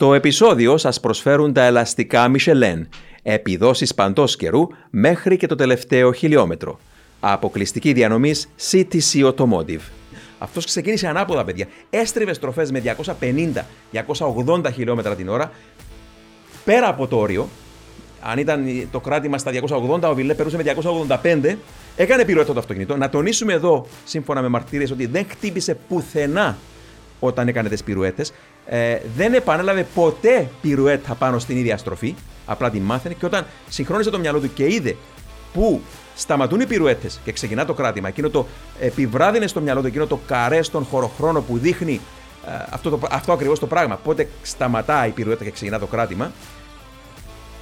Το επεισόδιο σας προσφέρουν τα ελαστικά Michelin, επιδόσεις παντός καιρού μέχρι και το τελευταίο χιλιόμετρο. Αποκλειστική διανομής CTC Automotive. Αυτός ξεκίνησε ανάποδα, παιδιά. Έστριβες στροφές με 250-280 χιλιόμετρα την ώρα, πέρα από το όριο. Αν ήταν το κράτημα στα 280, ο Βιλέ περούσε με 285. Έκανε πυρουέτα το αυτοκίνητο. Να τονίσουμε εδώ, σύμφωνα με μαρτύρες, ότι δεν χτύπησε πουθενά όταν έκανε τις πυρουέτες. Ε, δεν επανέλαβε ποτέ πυρουέτα πάνω στην ίδια στροφή. Απλά τη μάθαινε και όταν συγχρόνισε το μυαλό του και είδε που σταματούν οι πυρουέτες και ξεκινά το κράτημα, εκείνο το επιβράδυνε στο μυαλό του, εκείνο το καρέ στον χωροχρόνο που δείχνει ε, αυτό, το, αυτό ακριβώς το πράγμα. Πότε σταματάει η πυρουέτα και ξεκινά το κράτημα.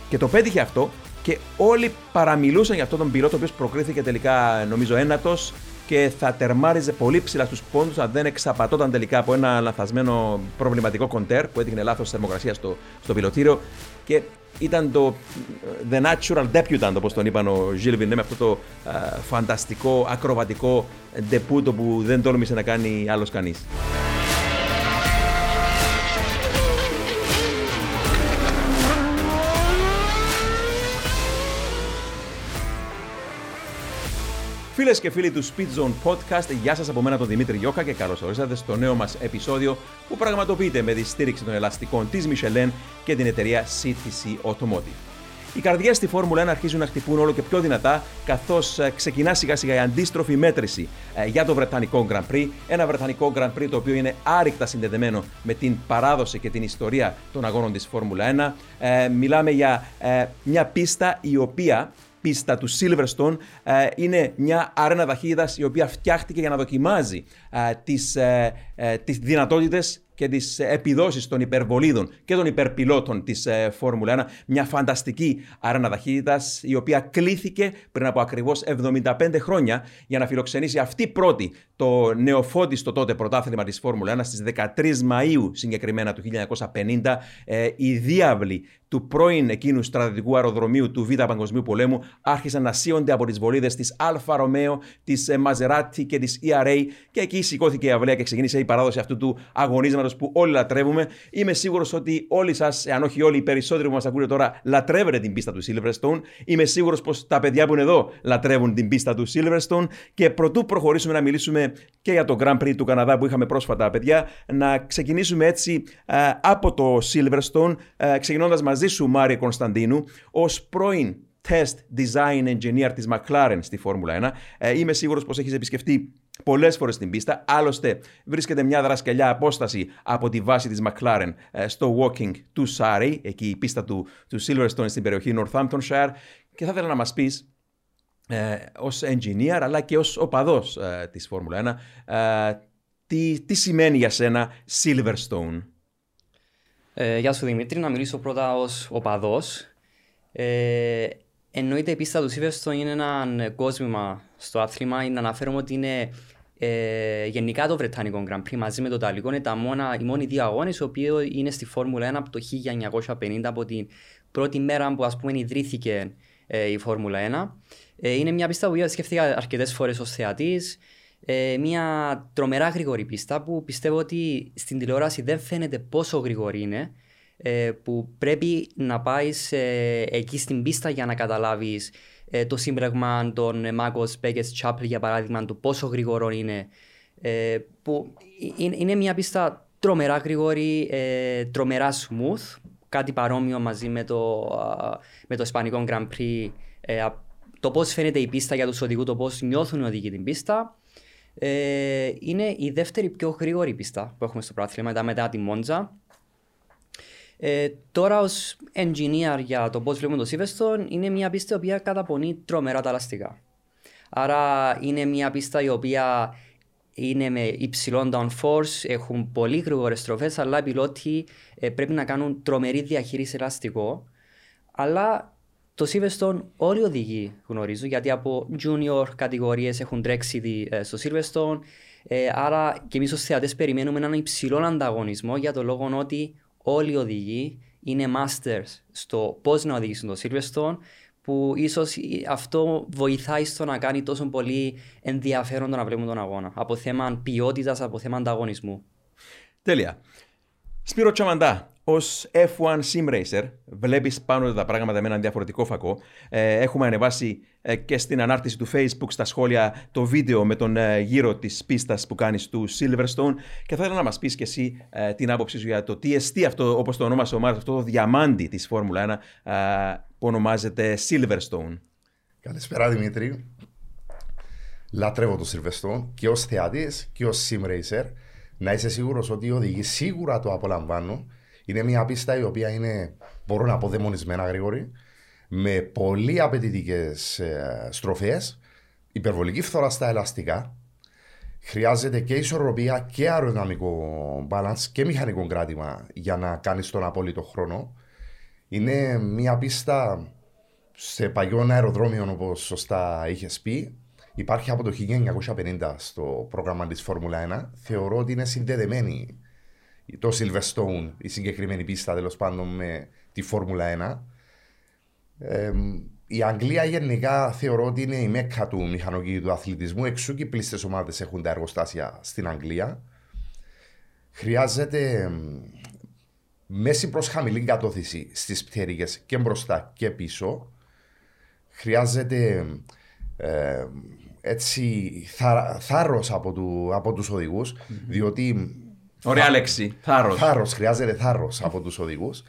Και το πέτυχε αυτό και όλοι παραμιλούσαν για αυτόν τον πιλότο, ο οποίο προκρίθηκε τελικά, νομίζω, ένατος και θα τερμάριζε πολύ ψηλά στους πόντους αν δεν εξαπατώταν τελικά από ένα λαθασμένο προβληματικό κοντέρ που έδειχνε λάθος θερμοκρασία στο, στο πιλωτήριο. Και ήταν το The Natural Debutant, όπως τον είπαν ο Γιλ με αυτό το φανταστικό, ακροβατικό ντεπούτο που δεν τόλμησε να κάνει άλλος κανείς. Φίλες και φίλοι του Speed Zone Podcast, γεια σας από μένα τον Δημήτρη Γιώκα και καλώς ορίσατε στο νέο μας επεισόδιο που πραγματοποιείται με τη στήριξη των ελαστικών της Michelin και την εταιρεία CTC Automotive. Οι καρδιές στη Φόρμουλα 1 αρχίζουν να χτυπούν όλο και πιο δυνατά, καθώς ε, ξεκινά σιγά σιγά η αντίστροφη μέτρηση ε, για το Βρετανικό Grand Prix. Ένα Βρετανικό Grand Prix το οποίο είναι άρρηκτα συνδεδεμένο με την παράδοση και την ιστορία των αγώνων της Φόρμουλα 1. Ε, μιλάμε για μια πίστα η οποία πίστα του Silverstone ε, είναι μια αρένα ταχύτητας η οποία φτιάχτηκε για να δοκιμάζει ε, τις, ε, τις δυνατότητες και τις επιδόσεις των υπερβολίδων και των υπερπιλότων της Φόρμουλα 1. Μια φανταστική αρένα ταχύτητας, η οποία κλήθηκε πριν από ακριβώς 75 χρόνια για να φιλοξενήσει αυτή πρώτη το νεοφώτιστο τότε πρωτάθλημα της Φόρμουλα 1 στις 13 Μαου συγκεκριμένα του 1950. οι δίαυλοι του πρώην εκείνου στρατιωτικού αεροδρομίου του Β' Παγκοσμίου Πολέμου άρχισαν να σείονται από τις βολίδες της Alfa Romeo, της Maserati και της ERA και εκεί σηκώθηκε η αυλαία και ξεκίνησε η παράδοση αυτού του αγωνίσματος που όλοι λατρεύουμε. Είμαι σίγουρος ότι όλοι σας, αν όχι όλοι οι περισσότεροι που μας ακούτε τώρα, λατρεύετε την πίστα του Silverstone. Είμαι σίγουρος πως τα παιδιά που είναι εδώ λατρεύουν την πίστα του Silverstone. Και προτού προχωρήσουμε να μιλήσουμε και για το Grand Prix του Καναδά που είχαμε πρόσφατα, παιδιά, να ξεκινήσουμε έτσι από το Silverstone, ξεκινώντας μαζί σου, Μάρια Κωνσταντίνου, ως πρώην test design engineer της McLaren στη Φόρμουλα 1. Ε, είμαι σίγουρος πως έχεις επισκεφτεί πολλές φορές την πίστα. Άλλωστε βρίσκεται μια δρασκελιά απόσταση από τη βάση της McLaren ε, στο walking του Surrey, εκεί η πίστα του, του Silverstone στην περιοχή Northamptonshire. Και θα ήθελα να μας πεις ε, ως engineer αλλά και ως οπαδός ε, της Φόρμουλα 1 ε, τι, τι σημαίνει για σένα Silverstone; Ε, γεια σου Δημήτρη, να μιλήσω πρώτα ως οπαδός. Ε, εννοείται η πίστα τους Σίβερστον είναι ένα κόσμημα στο άθλημα. Να αναφέρομαι ότι είναι ε, γενικά το Βρετανικό Grand Prix μαζί με το Ταλικό είναι τα μόνα, οι μόνοι δύο αγώνες οι οποίοι είναι στη Φόρμουλα 1 από το 1950 από την πρώτη μέρα που ας πούμε ιδρύθηκε ε, η Φόρμουλα 1. Ε, είναι μια πίστα που σκέφτηκα αρκετές φορές ως θεατής ε, μια τρομερά γρήγορη πίστα που πιστεύω ότι στην τηλεόραση δεν φαίνεται πόσο γρήγορη είναι ε, που πρέπει να πάεις εκεί στην πίστα για να καταλάβεις ε, το σύμπραγμα των Μάκος Μπέκες Τσάπλ για παράδειγμα του πόσο γρήγορο είναι ε, που είναι, είναι μια πίστα τρομερά γρήγορη, ε, τρομερά smooth κάτι παρόμοιο μαζί με το, με το Ισπανικό Grand Prix το πώς φαίνεται η πίστα για τους οδηγούς, το πώς νιώθουν οι οδηγοί την πίστα ε, είναι η δεύτερη πιο γρήγορη πίστα που έχουμε στο πρωτάθλημα μετά τη Μόντζα. Ε, τώρα ως engineer για το πώς βλέπουμε το Silverstone είναι μια πίστα η οποία καταπονεί τρομερά τα ελαστικά. Άρα είναι μια πίστα η οποία είναι με υψηλό downforce, έχουν πολύ γρήγορες στροφές, αλλά οι πιλότοι ε, πρέπει να κάνουν τρομερή διαχείριση ελαστικό. Αλλά το Silverstone όλοι οι οδηγοί γνωρίζουν γιατί από junior κατηγορίες έχουν τρέξει ε, στο Silverstone. Ε, άρα και εμείς ως θεατές περιμένουμε έναν υψηλό ανταγωνισμό για το λόγο ότι όλοι οι οδηγοί είναι masters στο πώς να οδηγήσουν το Silverstone που ίσως αυτό βοηθάει στο να κάνει τόσο πολύ ενδιαφέρον το να βλέπουμε τον αγώνα. Από θέμα ποιότητας, από θέμα ανταγωνισμού. Τέλεια. Σπύρο Τσαμαντά, Ω F1 Sim Racer, βλέπεις πάνω τα πράγματα με έναν διαφορετικό φακό. Ε, έχουμε ανεβάσει ε, και στην ανάρτηση του Facebook στα σχόλια το βίντεο με τον ε, γύρο της πίστας που κάνεις του Silverstone. Και θα ήθελα να μας πεις και εσύ ε, την άποψή σου για το τι εστί αυτό, όπως το ονόμασε ο Μάρτιν, αυτό το διαμάντι της Φόρμουλα 1 που ονομάζεται Silverstone. Καλησπέρα Δημήτρη. Λατρεύω το Silverstone και ως θεατής και ως Sim Racer. Να είσαι σίγουρος ότι οι οδηγοί σίγουρα το απολαμβάνουν είναι μια πίστα η οποία είναι, μπορώ να πω, δαιμονισμένα γρήγορη, με πολύ απαιτητικές ε, στροφές, υπερβολική φθορά στα ελαστικά. Χρειάζεται και ισορροπία και αεροδυναμικό balance και μηχανικό κράτημα για να κάνεις τον απόλυτο χρόνο. Είναι μια πίστα σε παλιό αεροδρόμιο, όπως σωστά είχες πει. Υπάρχει από το 1950 στο πρόγραμμα της Φόρμουλα 1. Θεωρώ ότι είναι συνδεδεμένη το Silverstone, η συγκεκριμένη πίστα τέλος πάντων με τη Φόρμουλα 1. η Αγγλία γενικά θεωρώ ότι είναι η μέκα του μηχανοκίνητου αθλητισμού. Εξού και οι πλήστες ομάδες έχουν τα εργοστάσια στην Αγγλία. Χρειάζεται μέση προς χαμηλή κατώθηση στις πτέρυγες και μπροστά και πίσω. Χρειάζεται ε, έτσι θάρρος από, του, από τους οδηγους διότι Ωραία λέξη. Θάρρος. Θάρρος. Χρειάζεται θάρρος από τους οδηγούς.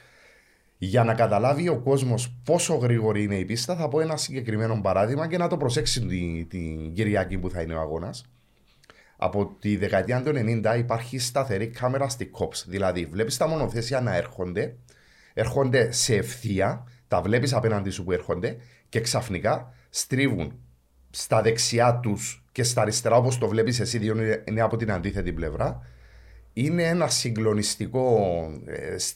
Για να καταλάβει ο κόσμος πόσο γρήγορη είναι η πίστα, θα πω ένα συγκεκριμένο παράδειγμα και να το προσέξει την, την Κυριακή που θα είναι ο αγώνας. Από τη δεκαετία του 90 υπάρχει σταθερή κάμερα στη COPS. Δηλαδή, βλέπεις τα μονοθέσια να έρχονται, έρχονται σε ευθεία, τα βλέπεις απέναντι σου που έρχονται και ξαφνικά στρίβουν στα δεξιά τους και στα αριστερά, όπως το βλέπεις εσύ, διότι είναι από την αντίθετη πλευρά είναι ένα συγκλονιστικό,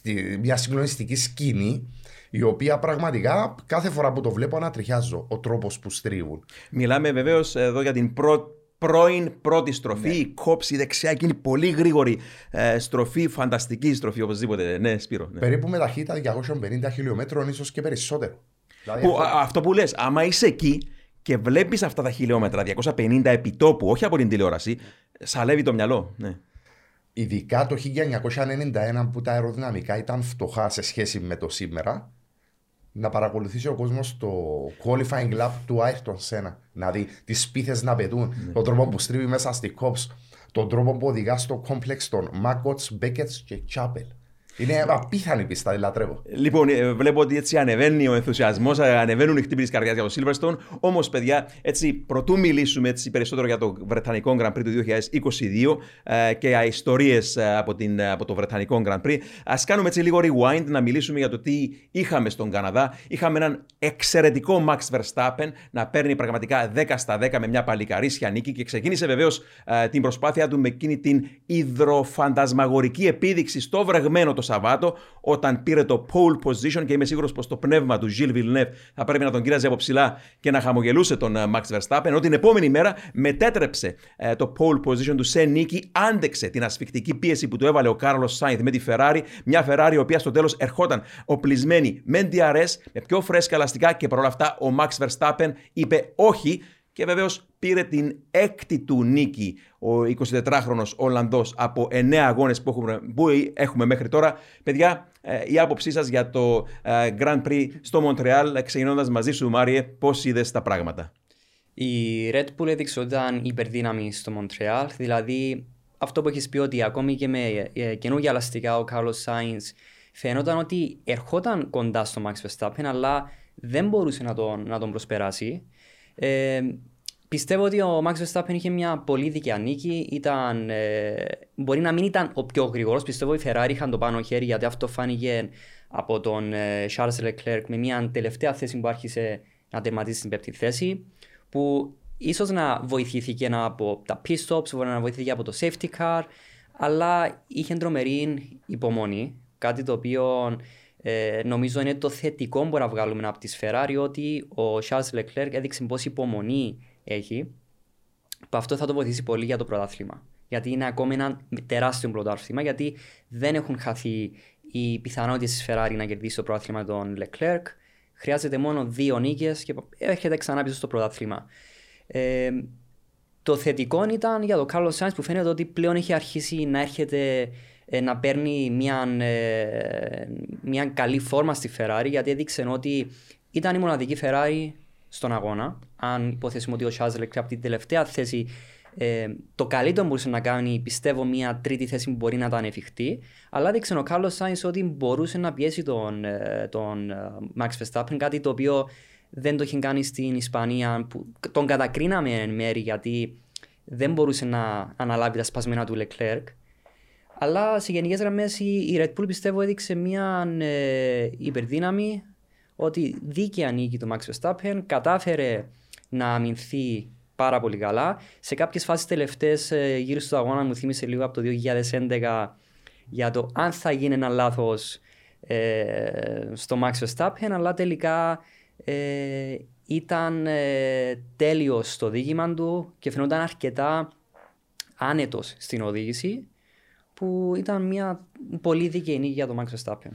ε, μια συγκλονιστική σκηνή η οποία πραγματικά κάθε φορά που το βλέπω ανατριχιάζω ο τρόπος που στρίβουν. Μιλάμε βεβαίως εδώ για την πρώτη πρώην πρώτη στροφή, ναι. η κόψη δεξιά, εκείνη πολύ γρήγορη ε, στροφή, φανταστική στροφή οπωσδήποτε. Ναι, Σπύρο. Ναι. Περίπου με ταχύτητα 250 χιλιόμετρων, ίσως και περισσότερο. Δηλαδή, που, αυτό... αυτό που λες, άμα είσαι εκεί και βλέπεις αυτά τα χιλιόμετρα, 250 επιτόπου, όχι από την τηλεόραση, σαλεύει το μυαλό. Ναι. Ειδικά το 1991 που τα αεροδυναμικά ήταν φτωχά σε σχέση με το σήμερα, να παρακολουθήσει ο κόσμος το qualifying lap του Άιρτον Σένα. Να δει τις πίθε να πετούν, mm. τον τρόπο που στρίβει μέσα στη COPS, τον τρόπο που οδηγά στο κόμπλεξ των Μάκοτ, Μπέκετ και Τσάπελ. Είναι απίθανη πίστα, λατρεύω. Λοιπόν, ε, βλέπω ότι έτσι ανεβαίνει ο ενθουσιασμός, ε, ανεβαίνουν οι χτύπητε καρδιάς για το Silverstone. Όμως, παιδιά, έτσι πρωτού μιλήσουμε έτσι, περισσότερο για το Βρετανικό Grand Prix του 2022 ε, και ιστορίες από, από το Βρετανικό Grand Prix, ας κάνουμε έτσι λίγο rewind να μιλήσουμε για το τι είχαμε στον Καναδά. Είχαμε έναν εξαιρετικό Max Verstappen να παίρνει πραγματικά 10 στα 10 με μια παλικαρίσια νίκη και ξεκίνησε βεβαίως την προσπάθεια του με εκείνη την υδροφαντασμαγορική επίδειξη στο βρεγμένο το Σαββάτο, όταν πήρε το pole position και είμαι σίγουρος πως το πνεύμα του Gilles Villeneuve θα πρέπει να τον κοίταζε από ψηλά και να χαμογελούσε τον ε, Max Verstappen, ενώ την επόμενη μέρα μετέτρεψε ε, το pole position του σε νίκη, άντεξε την ασφικτική πίεση που του έβαλε ο Κάρλος Σάινθ με τη Ferrari, μια Ferrari η οποία στο τέλος ερχόταν οπλισμένη με DRS, με πιο φρέσκα ελαστικά και παρόλα αυτά ο Max Verstappen είπε όχι και βεβαίως πήρε την έκτη του νίκη ο 24χρονος Ολλανδός από 9 αγώνες που έχουμε, που έχουμε μέχρι τώρα. Παιδιά, ε, η άποψή σας για το ε, Grand Prix στο Μοντρεάλ, ξεκινώντας μαζί σου Μάριε, πώς είδες τα πράγματα; Η Red Bull έδειξε ότι ήταν υπερδύναμη στο Μοντρεάλ, δηλαδή αυτό που έχεις πει ότι ακόμη και με ε, καινούργια ελαστικά ο Carlos Sainz φαίνονταν ότι ερχόταν κοντά στο Max Verstappen αλλά δεν μπορούσε να τον, να τον προσπεράσει. Ε, πιστεύω ότι ο Max Verstappen είχε μια πολύ δικαία νίκη. Ήταν, ε, μπορεί να μην ήταν ο πιο γρήγορος. Πιστεύω ότι οι Ferrari είχαν το πάνω χέρι γιατί αυτό φάνηκε από τον ε, Charles Leclerc με μια τελευταία θέση που άρχισε να τερματίσει στην πέπτη θέση. Που ίσως να βοηθήθηκε από τα pit stops, μπορεί να βοηθήθηκε από το safety car, αλλά είχε τρομερή υπομονή. Κάτι το οποίο ε, νομίζω είναι το θετικό που μπορούμε να βγάλουμε από τη Ferrari ότι ο Charles Leclerc έδειξε πόση υπομονή έχει. Που αυτό θα το βοηθήσει πολύ για το πρωτάθλημα. Γιατί είναι ακόμη ένα τεράστιο πρωτάθλημα, γιατί δεν έχουν χαθεί οι πιθανότητες τη Ferrari να κερδίσει το πρωτάθλημα των Leclerc. Χρειάζεται μόνο δύο νίκες και έρχεται ξανά πίσω στο πρωτάθλημα. Ε, το θετικό ήταν για τον Carlos Sainz που φαίνεται ότι πλέον έχει αρχίσει να έρχεται ε, να παίρνει μια, ε, μια καλή φόρμα στη Ferrari γιατί έδειξε ότι ήταν η μοναδική Ferrari στον αγώνα. Αν υποθέσουμε ότι ο Charles Leclerc από την τελευταία θέση ε, το καλύτερο μπορούσε να κάνει, πιστεύω, μια τρίτη θέση που μπορεί να ήταν εφικτή. Αλλά έδειξε ο Κάρλο Σάιν ότι μπορούσε να πιέσει τον, ε, τον ε, Max Verstappen, κάτι το οποίο δεν το είχε κάνει στην Ισπανία. Που τον κατακρίναμε εν μέρη γιατί δεν μπορούσε να αναλάβει τα σπασμένα του Leclerc. Αλλά σε γενικές γραμμές η Red Bull πιστεύω έδειξε μια ε, υπερδύναμη ότι δίκαια νίκη του Max Verstappen, κατάφερε να αμυνθεί πάρα πολύ καλά. Σε κάποιες φάσεις τελευταίες ε, γύρω στο αγώνα μου θύμισε λίγο από το 2011 για το αν θα γίνει ένα λάθος ε, στο Max Verstappen, αλλά τελικά ε, ήταν ε, τέλειος στο δίγημα του και φαινόταν αρκετά άνετος στην οδήγηση που ήταν μια πολύ δίκαιη νίκη για τον Max Verstappen.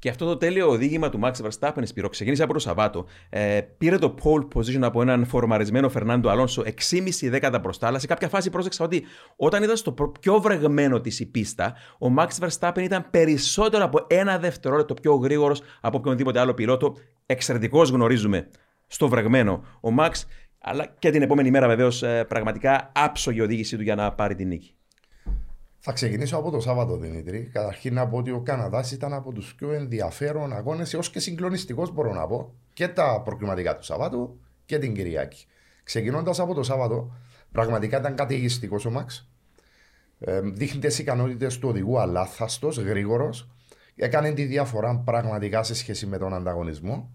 Και αυτό το τέλειο οδήγημα του Max Verstappen, Σπύρο, ξεκίνησε από το Σαββάτο. Ε, πήρε το pole position από έναν φορμαρισμένο Φερνάντο Αλόνσο 6,5 δέκατα μπροστά, αλλά σε κάποια φάση πρόσεξα ότι όταν ήταν στο πιο βρεγμένο της η πίστα, ο Max Verstappen ήταν περισσότερο από ένα δευτερόλεπτο πιο γρήγορος από οποιονδήποτε άλλο πιλότο. Εξαιρετικός γνωρίζουμε στο βρεγμένο ο Max, αλλά και την επόμενη μέρα βεβαίως ε, πραγματικά άψογη οδήγησή του για να πάρει την νίκη. Θα ξεκινήσω από το Σάββατο, Δημήτρη. Καταρχήν να πω ότι ο Καναδάς ήταν από τους πιο ενδιαφέρον αγώνες έως και συγκλονιστικός, μπορώ να πω, και τα προκριματικά του Σαββάτου και την Κυριακή. Ξεκινώντας από το Σάββατο, πραγματικά ήταν καταιγιστικός ο Μαξ. Ε, δείχνει τις ικανότητες του οδηγού, αλάθαστος, γρήγορος. Έκανε τη διαφορά πραγματικά σε σχέση με τον ανταγωνισμό.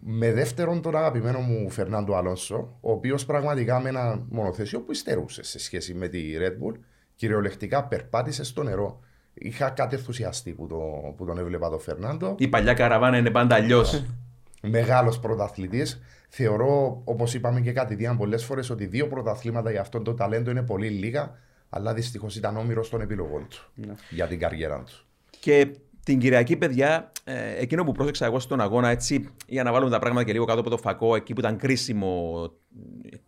Με δεύτερον τον αγαπημένο μου Φερνάντο Αλόνσο, ο οποίος πραγματικά με ένα μονοθέσιο που υστερούσε σε σχέση με τη Red Bull κυριολεκτικά περπάτησε στο νερό. Είχα κάτι ενθουσιαστή που, το, που τον έβλεπα τον Φερνάντο. Η παλιά καραβάνα είναι πάντα αλλιώς. Μεγάλος πρωταθλητής. Θεωρώ, όπως είπαμε και κάτι διάν πολλές φορές, ότι δύο πρωταθλήματα για αυτόν το ταλέντο είναι πολύ λίγα. Αλλά δυστυχώς ήταν όμοιρος των επιλογών του ναι. για την καριέρα του. Και την Κυριακή, παιδιά, ε, εκείνο που πρόσεξα εγώ στον αγώνα, έτσι, για να βάλουμε τα πράγματα και λίγο κάτω από το φακό, εκεί που ήταν κρίσιμο,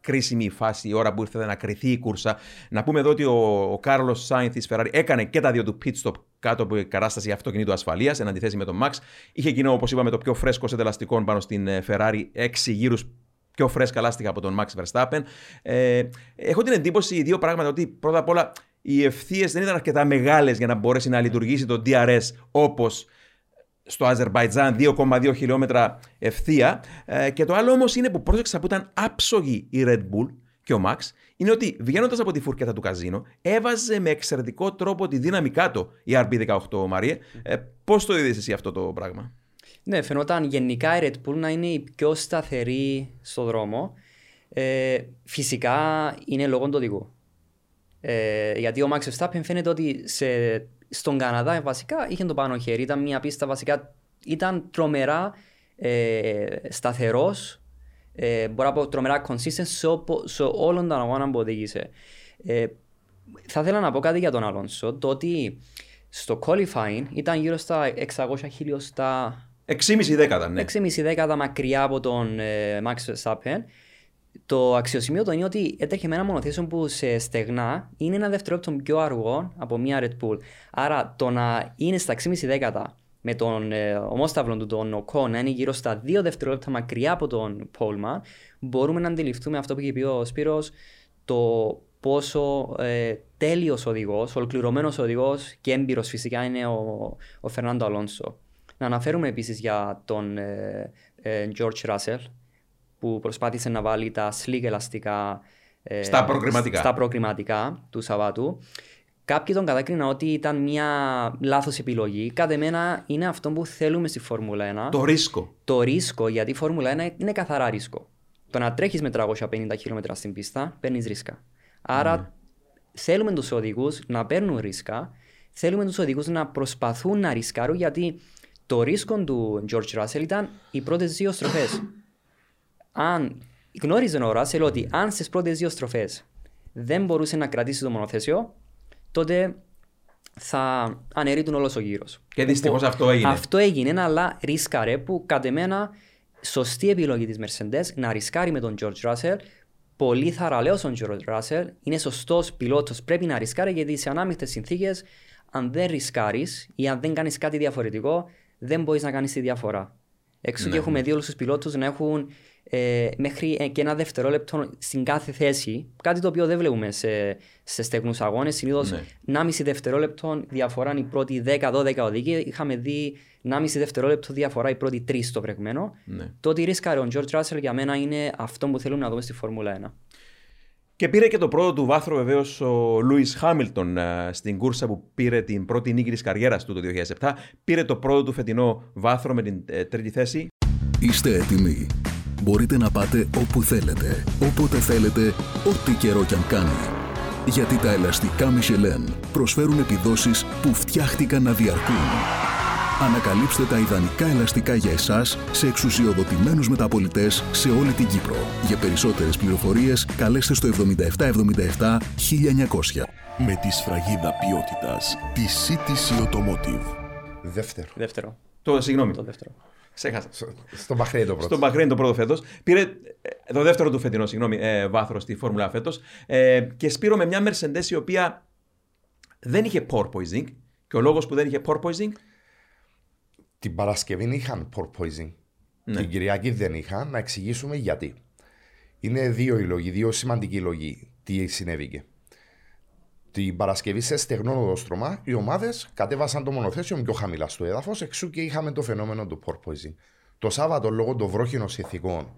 κρίσιμη η φάση, η ώρα που ήρθε να κρυθεί η κούρσα. Να πούμε εδώ ότι ο, ο Κάρλος Σάινθ της Ferrari έκανε και τα δύο του pit stop κάτω από κατάσταση αυτοκινήτου ασφαλείας, εν αντιθέσει με τον Max. Είχε εκείνο, όπως είπαμε, το πιο φρέσκο σε τελαστικών πάνω στην ε, Ferrari, έξι γύρους πιο φρέσκα λάστιχα από τον Max Verstappen. Ε, έχω την εντύπωση δύο πράγματα ότι πρώτα απ' όλα οι ευθείες δεν ήταν αρκετά μεγάλες για να μπορέσει να λειτουργήσει το DRS όπως στο Αζερβαϊτζάν 2,2 χιλιόμετρα ευθεία. Ε, και το άλλο όμως είναι που πρόσεξα που ήταν άψογη η Red Bull και ο Max, είναι ότι βγαίνοντας από τη φουρκέτα του καζίνο, έβαζε με εξαιρετικό τρόπο τη δύναμη κάτω η RB18, Μαρίε. Ε, Πώς το είδες εσύ αυτό το πράγμα; Ναι, φαινόταν γενικά η Red Bull να είναι η πιο σταθερή στο δρόμο. Ε, φυσικά είναι λόγω του οδηγού. Ε, γιατί ο Max Verstappen φαίνεται ότι σε, στον Καναδά βασικά είχε το πάνω χέρι. Ήταν μια πίστα βασικά, ήταν τρομερά ε, σταθερός. Ε, μπορώ να πω τρομερά consistent σε, σε όλον τον αγώνα που οδήγησε. Ε, θα ήθελα να πω κάτι για τον Αλόνσο. Το ότι στο qualifying ήταν γύρω στα 600 χιλιοστά. 6,5 δέκατα, ναι. 6,5 δέκατα μακριά από τον ε, Max Verstappen. Το αξιοσημείο το είναι ότι έτρεχε με ένα μονοθέσιο που σε στεγνά είναι ένα δευτερόλεπτο πιο αργό από μια Red Bull. Άρα το να είναι στα 6,5 δέκατα με τον ε, ομόσταυλο του, τον Οκό, να είναι γύρω στα 2 δευτερόλεπτα μακριά από τον Πόλμα, μπορούμε να αντιληφθούμε αυτό που είχε πει ο Σπύρος, το πόσο ε, τέλειος οδηγός, ολοκληρωμένος οδηγός και έμπειρος φυσικά είναι ο, ο Φερνάντο Αλόνσο. Να αναφέρουμε επίσης για τον ε, ε, George Russell, που προσπάθησε να βάλει τα slick ελαστικά ε, στα, προκριματικά. στα προκριματικά του Σαββάτου. Κάποιοι τον κατάκριναν ότι ήταν μια λάθος επιλογή. Κατά μένα είναι αυτό που θέλουμε στη Φόρμουλα 1. Το ρίσκο. Το ρίσκο, γιατί η Φόρμουλα 1 είναι καθαρά ρίσκο. Το να τρέχεις με 350 χιλιόμετρα στην πίστα, παίρνεις ρίσκα. Άρα mm. θέλουμε τους οδηγούς να παίρνουν ρίσκα. Θέλουμε τους οδηγούς να προσπαθούν να ρισκάρουν γιατί το ρίσκο του George Russell ήταν οι πρώτες δύο στροφές αν γνώριζε ο Ράσελ ότι αν στις πρώτες δύο στροφές δεν μπορούσε να κρατήσει το μονοθέσιο, τότε θα αναιρείτουν όλος ο γύρος. Και δυστυχώς αυτό έγινε. Αυτό έγινε, αλλά ρίσκαρε που κατ' εμένα σωστή επιλογή της Mercedes να ρισκάρει με τον George Russell. Πολύ θαραλέο ο George Russell. Είναι σωστός πιλότος, πρέπει να ρισκάρει γιατί σε ανάμειχτες συνθήκες αν δεν ρισκάρεις ή αν δεν κάνεις κάτι διαφορετικό, δεν μπορείς να κάνεις τη διαφορά. Έξω Ναι. και έχουμε δει όλους τους πιλότους να έχουν ε, μέχρι ε, και ένα δευτερόλεπτο στην κάθε θέση. Κάτι το οποίο δεν βλέπουμε σε, σε στεγνούς αγώνες. Συνήθως Ναι. 1,5 δευτερόλεπτο διαφορά είναι η πρώτη 10-12 οδηγοί. Είχαμε δει 1,5 δευτερόλεπτο διαφορά η πρώτη 3 στο βρεγμένο. Ναι. Το ότι ρίσκαρε ο George Russell για μένα είναι αυτό που θέλουμε να δούμε στη Φόρμουλα 1. Και πήρε και το πρώτο του βάθρο βεβαίως ο Λούι Χάμιλτον ε, στην κούρσα που πήρε την πρώτη νίκη της καριέρας του το 2007. Πήρε το πρώτο του φετινό βάθρο με την ε, τρίτη θέση. Είστε έτοιμοι. Μπορείτε να πάτε όπου θέλετε, όποτε θέλετε, ό,τι καιρό κι αν κάνει. Γιατί τα ελαστικά Michelin προσφέρουν επιδόσεις που φτιάχτηκαν να διαρκούν. Ανακαλύψτε τα ιδανικά ελαστικά για εσάς σε εξουσιοδοτημένους μεταπολιτές σε όλη την Κύπρο. Για περισσότερες πληροφορίες καλέστε στο 7777 1900. με τη σφραγίδα ποιότητας τη CTC Automotive. Δεύτερο. Δεύτερο. Το, συγγνώμη, Το δεύτερο. Ξέχασα. Στο Μπαχρέιν το πρώτο. Στον Μπαχρέιν το πρώτο φέτος. Πήρε ε, το δεύτερο του φετινό συγγνώμη, ε, βάθρος στη Φόρμουλα φέτος. Ε, και Σπύρο με μια Mercedes η οποία δεν είχε porpoising. Και ο λόγος που δεν είχε porpoising Την Παρασκευή είχαν porpoising. Ναι. Την Κυριακή δεν είχαν. Να εξηγήσουμε γιατί. Είναι δύο οι λόγοι, δύο σημαντικοί λόγοι τι συνέβηκε. Την Παρασκευή σε στεγνό οδόστρωμα οι ομάδες κατέβασαν το μονοθέσιο πιο χαμηλά στο έδαφος, εξού και είχαμε το φαινόμενο του porpoising. Το Σάββατο, λόγω των βρόχινων συνθηκών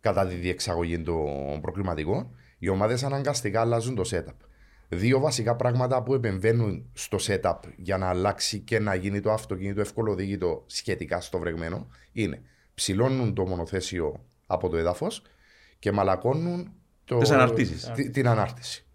κατά τη διεξαγωγή των προκληματικών, οι ομάδες αναγκαστικά αλλάζουν το setup. Δύο βασικά πράγματα που επεμβαίνουν στο setup για να αλλάξει και να γίνει το αυτοκίνητο ευκολοδίγητο σχετικά στο βρεγμένο είναι ψηλώνουν το μονοθέσιο από το έδαφος και μαλακώνουν το... Τις αναρτήσεις. τη- την ανάρτηση.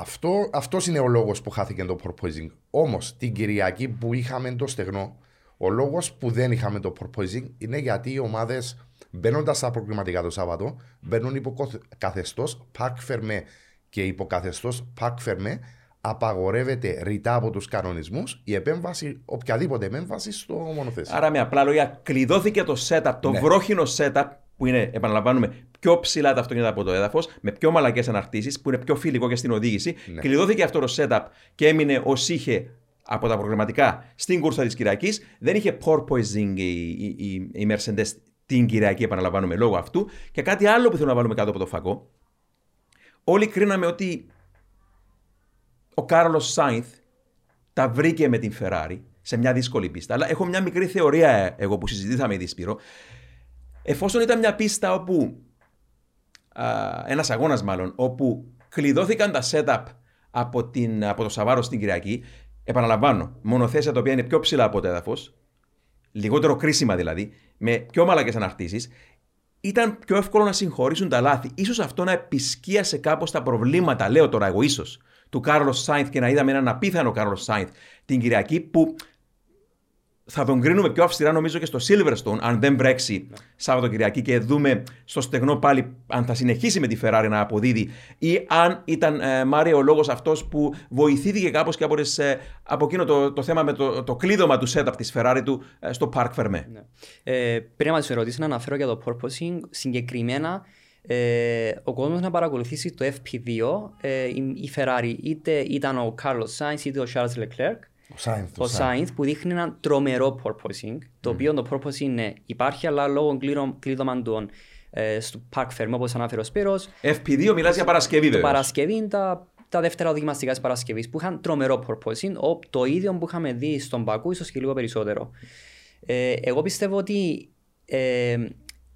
Αυτό αυτός είναι ο λόγος που χάθηκε το porpoising. Όμως την Κυριακή που είχαμε το στεγνό, ο λόγος που δεν είχαμε το porpoising είναι γιατί οι ομάδες μπαίνοντας στα προκληματικά το Σάββατο μπαίνουν υπό καθεστώς park fermé και υπό καθεστώ park fermé απαγορεύεται ρητά από τους κανονισμούς η επέμβαση, οποιαδήποτε επέμβαση στο μονοθέσιο. Άρα με απλά λόγια κλειδώθηκε το setup, το Ναι. βρόχινο setup που είναι, επαναλαμβάνουμε, πιο ψηλά τα αυτοκίνητα από το έδαφος, με πιο μαλακές αναρτήσεις, που είναι πιο φιλικό και στην οδήγηση. Ναι. Κλειδώθηκε αυτό το setup και έμεινε ως είχε από τα προγραμματικά στην κούρσα της Κυριακής. Δεν είχε porpoising η, η, η, η Mercedes την Κυριακή, επαναλαμβάνουμε, λόγω αυτού. Και κάτι άλλο που θέλω να βάλουμε κάτω από το φακό. Όλοι κρίναμε ότι ο Κάρλος Σάινθ τα βρήκε με την Ferrari σε μια δύσκολη πίστα. Αλλά έχω μια μικρή θεωρία ε, εγώ που συζητήσαμε ήδη Σπύρο. Εφόσον ήταν μια πίστα όπου ένας αγώνας μάλλον, όπου κλειδώθηκαν τα setup από, την, από το Σαβάρο στην Κυριακή, επαναλαμβάνω, μονοθέσια τα οποία είναι πιο ψηλά από το έδαφος, λιγότερο κρίσιμα δηλαδή, με πιο μαλακές αναρτήσεις, ήταν πιο εύκολο να συγχωρήσουν τα λάθη. Ίσως αυτό να επισκίασε κάπως τα προβλήματα, λέω τώρα εγώ ίσως, του Κάρλος Σάινθ και να είδαμε έναν απίθανο Κάρλος Σάινθ την Κυριακή που θα τον κρίνουμε πιο αυστηρά νομίζω και στο Silverstone αν δεν βρέξει Σάββατο Κυριακή και δούμε στο στεγνό πάλι αν θα συνεχίσει με τη Ferrari να αποδίδει ή αν ήταν ε, Μάρια ο λόγος αυτός που βοηθήθηκε κάπως και από, τις, ε, από εκείνο το, το θέμα με το, το κλείδωμα του setup της Ferrari του ε, στο Park Fermé. Ναι. Ε, πριν να σου ερωτήσεις να αναφέρω για το porpoising, συγκεκριμένα ε, ο κόσμος να παρακολουθήσει το FP2, ε, η, η Ferrari είτε ήταν ο Carlos Sainz είτε ο Charles Leclerc, Ο Σάινθ. ο Sainz που δείχνει ένα τρομερό porpoising, το οποίο το porpoising ναι, υπάρχει αλλά λόγω κλείδω- κλείδωμα των ε, στο Park Fermé όπως ανάφερε ο Σπύρος, FP2 μιλάς για Παρασκευή το βέβαια. Παρασκευή είναι τα, τα δεύτερα οδηγμαστικά της Παρασκευής που είχαν τρομερό porpoising, ο- το ίδιο που είχαμε δει στον Πακού, ίσως και λίγο περισσότερο. Ε, εγώ πιστεύω ότι ε,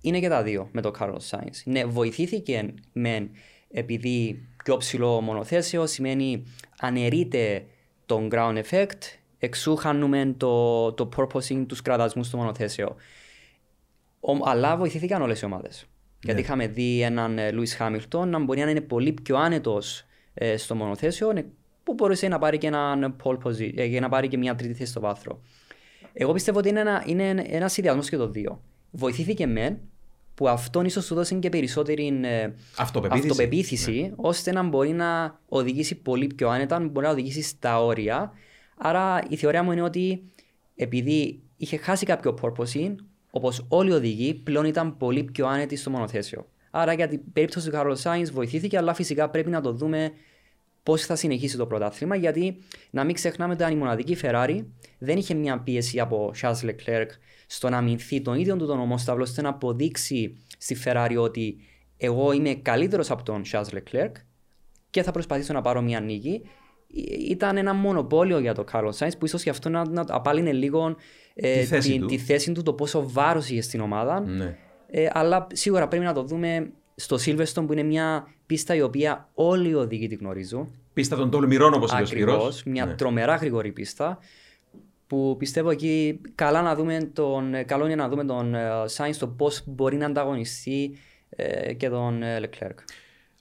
είναι και τα δύο με το Carlos Sainz. Ναι, βοηθήθηκε μεν επειδή πιο ψηλό μονοθέσιο σημαίνει αναιρείται τον ground effect, εξού χάνουμε το, το porpoising, τους κραδασμούς στο μονοθέσιο. Ο- αλλά βοηθήθηκαν όλες οι ομάδες. Γιατί είχαμε δει έναν Λουί Χάμιλτον να μπορεί να είναι πολύ πιο άνετος στο μονοθέσιο, ναι, που μπορούσε να πάρει και έναν pole position, ε, για να πάρει και μια τρίτη θέση στο βάθρο. Εγώ πιστεύω ότι είναι ένα, είναι ένας συνδυασμός και το δύο. Βοηθήθηκε μεν, που αυτόν ίσως του δώσει και περισσότερη ε, Αυτοπεποίθηση. αυτοπεποίθηση, ώστε να μπορεί να οδηγήσει πολύ πιο άνετα, να μπορεί να οδηγήσει στα όρια. Άρα η θεωρία μου είναι ότι επειδή είχε χάσει κάποιο purpose, όπως όλοι οι οδηγοί, πλέον ήταν πολύ πιο άνετοι στο μονοθέσιο. Άρα για την περίπτωση του Carlos Sainz βοηθήθηκε, αλλά φυσικά πρέπει να το δούμε πώς θα συνεχίσει το πρωτάθλημα. Γιατί να μην ξεχνάμε ότι η μοναδική Ferrari δεν είχε μια πίεση από Charles Leclerc στο να αμυνθεί τον ίδιο του τον ομόσταυλο, ώστε να αποδείξει στη Ferrari ότι εγώ είμαι καλύτερος από τον Charles Leclerc και θα προσπαθήσω να πάρω μια νίκη. Ήταν ένα μονοπόλιο για τον Carlos Sainz που ίσως γι' αυτό να, να απάλυνε λίγο ε, Τη θέση τη, του. τη θέση του, το πόσο βάρος είχε στην ομάδα. Ναι. Ε, αλλά σίγουρα πρέπει να το δούμε στο Silverstone που είναι μια πίστα η οποία όλοι οι οδηγοί τη γνωρίζουν. Πίστα των τολμηρών όπως είπε ο Ακριβώς. Σπυρός. Μια Ναι. τρομερά γρήγορη πίστα. Που πιστεύω εκεί καλά να δούμε τον, ε, καλό είναι να δούμε τον Σάινς το πώς μπορεί να ανταγωνιστεί ε, και τον ε, Leclerc.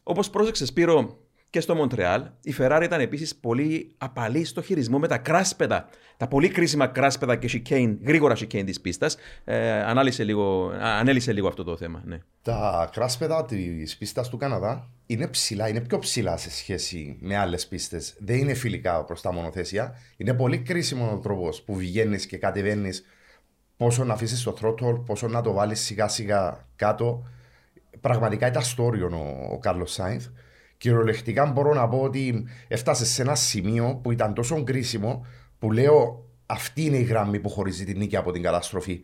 Όπως πρόσεξε, Σπύρο, και στο Μοντρεάλ, η Ferrari ήταν επίσης πολύ απαλή στο χειρισμό με τα κράσπεδα. Τα πολύ κρίσιμα κράσπεδα και chicane, γρήγορα chicane της πίστας. Ε, ανάλυσε λίγο, α, ανέλησε λίγο αυτό το θέμα. Ναι. Τα κράσπεδα της πίστας του Καναδά είναι ψηλά, είναι πιο ψηλά σε σχέση με άλλες πίστες. Δεν είναι φιλικά προς τα μονοθέσια. Είναι πολύ κρίσιμο ο τρόπος που βγαίνεις και κατεβαίνεις, πόσο να αφήσεις το throttle, πόσο να το βάλεις σιγά σιγά κάτω. Πραγματικά ήταν στο όριο ο, ο Κάρλο Σάινθ. Κυριολεκτικά μπορώ να πω ότι έφτασε σε ένα σημείο που ήταν τόσο κρίσιμο που λέω αυτή είναι η γραμμή που χωρίζει την νίκη από την καταστροφή.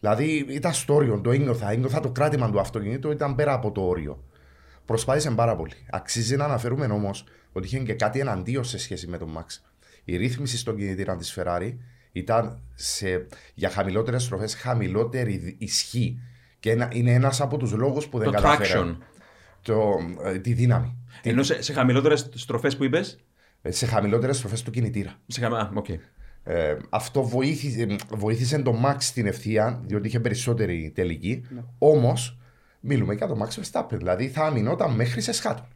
Δηλαδή ήταν στο όριο, το ένιωθα, ένιωθα το κράτημα του αυτοκινήτου, ήταν πέρα από το όριο. Προσπάθησε πάρα πολύ. Αξίζει να αναφέρουμε όμως ότι είχε και κάτι εναντίον σε σχέση με τον Max. Η ρύθμιση στον κινητήρα της Ferrari ήταν σε, για χαμηλότερες στροφές χαμηλότερη ισχύ. Και ένα, είναι ένας από τους λόγους που δεν Το κατάφερε. traction. Το, ε, τη δύναμη. Ενώ σε, σε χαμηλότερες στροφές που είπες; Ε, Σε χαμηλότερες στροφές του κινητήρα. Σε χαμ... Α, οκ. Ε, αυτό βοήθησε, βοήθησε τον Max στην ευθεία, διότι είχε περισσότερη τελική. Όμως, μιλούμε για τον Max Verstappen. Δηλαδή θα αμυνόταν μέχρις εσχάτων.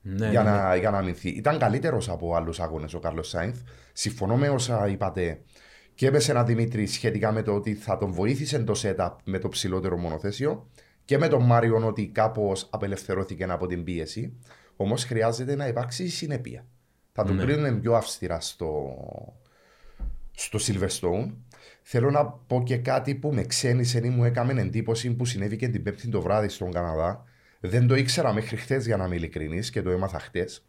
Ναι, για, ναι, ναι. να, για να αμυνθεί. Ήταν καλύτερος από άλλους αγώνες ο Κάρλος Σάινθ. Συμφωνώ με όσα είπατε και με σένα Δημήτρη σχετικά με το ότι θα τον βοήθησε το setup με το ψηλότερο μονοθέσιο και με τον Μάριον ότι κάπως απελευθερώθηκε από την πίεση. Όμως χρειάζεται να υπάρξει συνέπεια. Θα τον Ναι. κρίνουν πιο αυστηρά στο, στο Silverstone. Θέλω να πω και κάτι που με ξένησε ή μου έκαμε εντύπωση που συνέβη και την Πέμπτη το βράδυ στον Καναδά. Δεν το ήξερα μέχρι χθες για να είμαι ειλικρινής και το έμαθα χτες.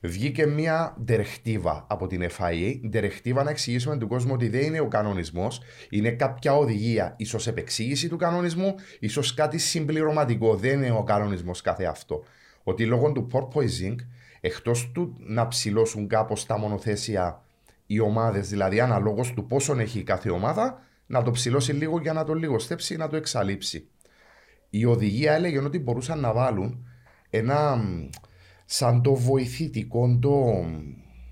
Βγήκε μια ντερεχτίβα από την FIA. Ντερεχτίβα να εξηγήσουμε του κόσμου ότι δεν είναι ο κανονισμός, είναι κάποια οδηγία, ίσως επεξήγηση του κανονισμού, ίσως κάτι συμπληρωματικό. Δεν είναι ο κανονισμός κάθε αυτό. Ότι λόγω του porpoising, εκτός του να ψηλώσουν κάπως τα μονοθέσια οι ομάδες, δηλαδή αναλόγως του πόσον έχει η κάθε ομάδα, να το ψηλώσει λίγο για να το λιγοστέψει ή να το εξαλείψει. Η οδηγία έλεγε ότι μπορούσαν να βάλουν ένα μ, σαν το βοηθητικό, το,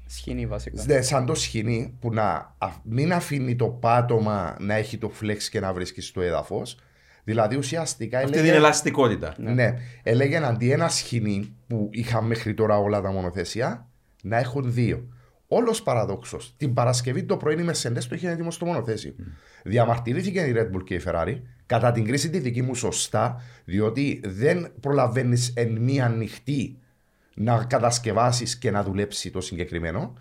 Σκηνή βασικά. ναι, σαν το σκηνή που να α- μην αφήνει το πάτωμα να έχει το flex και να βρίσκεις στο έδαφος. Δηλαδή ουσιαστικά Αυτή έλεγε, την ελαστικότητα. ναι, έλεγε αντί ένα σκηνή που είχαν μέχρι τώρα όλα τα μονοθέσια να έχουν δύο. Όλος παραδόξως. Την Παρασκευή το πρωί η Mercedes το είχε έτοιμο στο μονοθέσιο. Διαμαρτυρήθηκε η Red Bull και η Ferrari κατά την κρίση τη δική μου σωστά, διότι δεν προλαβαίνεις εν μία νυχτή να κατασκευάσεις και να δουλέψει το συγκεκριμένο.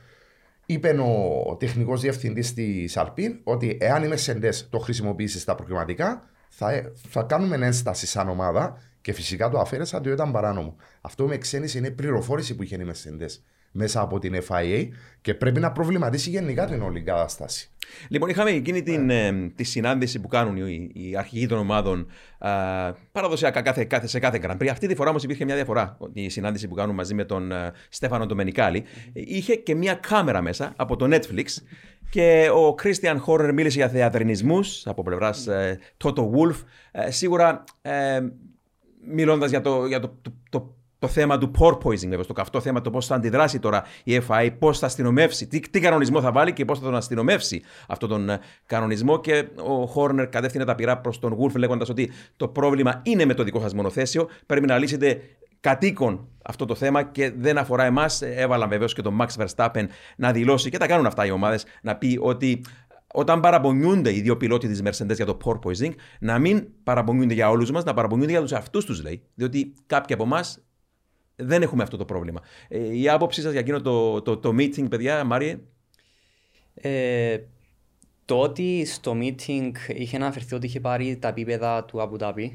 Είπε ο τεχνικός διευθυντής της Alpine ότι εάν η Mercedes το χρησιμοποιήσεις στα προκριματικά, θα, θα κάνουμε ένσταση σαν ομάδα και φυσικά το αφαίρεσα διότι ήταν παράνομο. Αυτό με ξένησε είναι πληροφόρηση που είχε η Mercedes μέσα από την FIA και πρέπει να προβληματίσει γενικά την όλη κατάσταση. Λοιπόν, είχαμε εκείνη την, ε, τη συνάντηση που κάνουν οι, οι αρχηγοί των ομάδων α, παραδοσιακά κάθε, κάθε, σε κάθε Grand Prix. Αυτή τη φορά όμως υπήρχε μια διαφορά. Ότι Η συνάντηση που κάνουν μαζί με τον ε, Στέφανο Ντομενικάλη είχε και μια κάμερα μέσα από το Netflix. Και ο Christian Horner μίλησε για θεατρινισμούς από πλευράς ε, Toto Wolf. Ε, σίγουρα ε, μιλώντας για, το, για το, το, το, το θέμα του porpoising, βέβαια, στο καυτό θέμα, το πώς θα αντιδράσει τώρα η FI, πώς θα αστυνομεύσει, τι, τι κανονισμό θα βάλει και πώς θα τον αστυνομεύσει αυτόν τον ε, κανονισμό. Και ο Χόρνερ κατεύθυνε τα πειρά προς τον Wolf, λέγοντας ότι το πρόβλημα είναι με το δικό σας μονοθέσιο. Πρέπει να λύσετε κατοίκον αυτό το θέμα και δεν αφορά εμάς. Έβαλαν βεβαίως και τον Max Verstappen να δηλώσει, και τα κάνουν αυτά οι ομάδες, να πει ότι όταν παραπονιούνται οι δύο πιλότοι της Mercedes για το porpoising, να μην παραπονιούνται για όλους μας, να παραπονιούνται για τους εαυτού τους, λέει. Διότι κάποιοι από εμάς δεν έχουμε αυτό το πρόβλημα. Ε, η άποψή σας για εκείνο το, το, το meeting, παιδιά, Μάριε; Ε, το ότι στο meeting είχε αναφερθεί ότι είχε πάρει τα επίπεδα του Abu Dhabi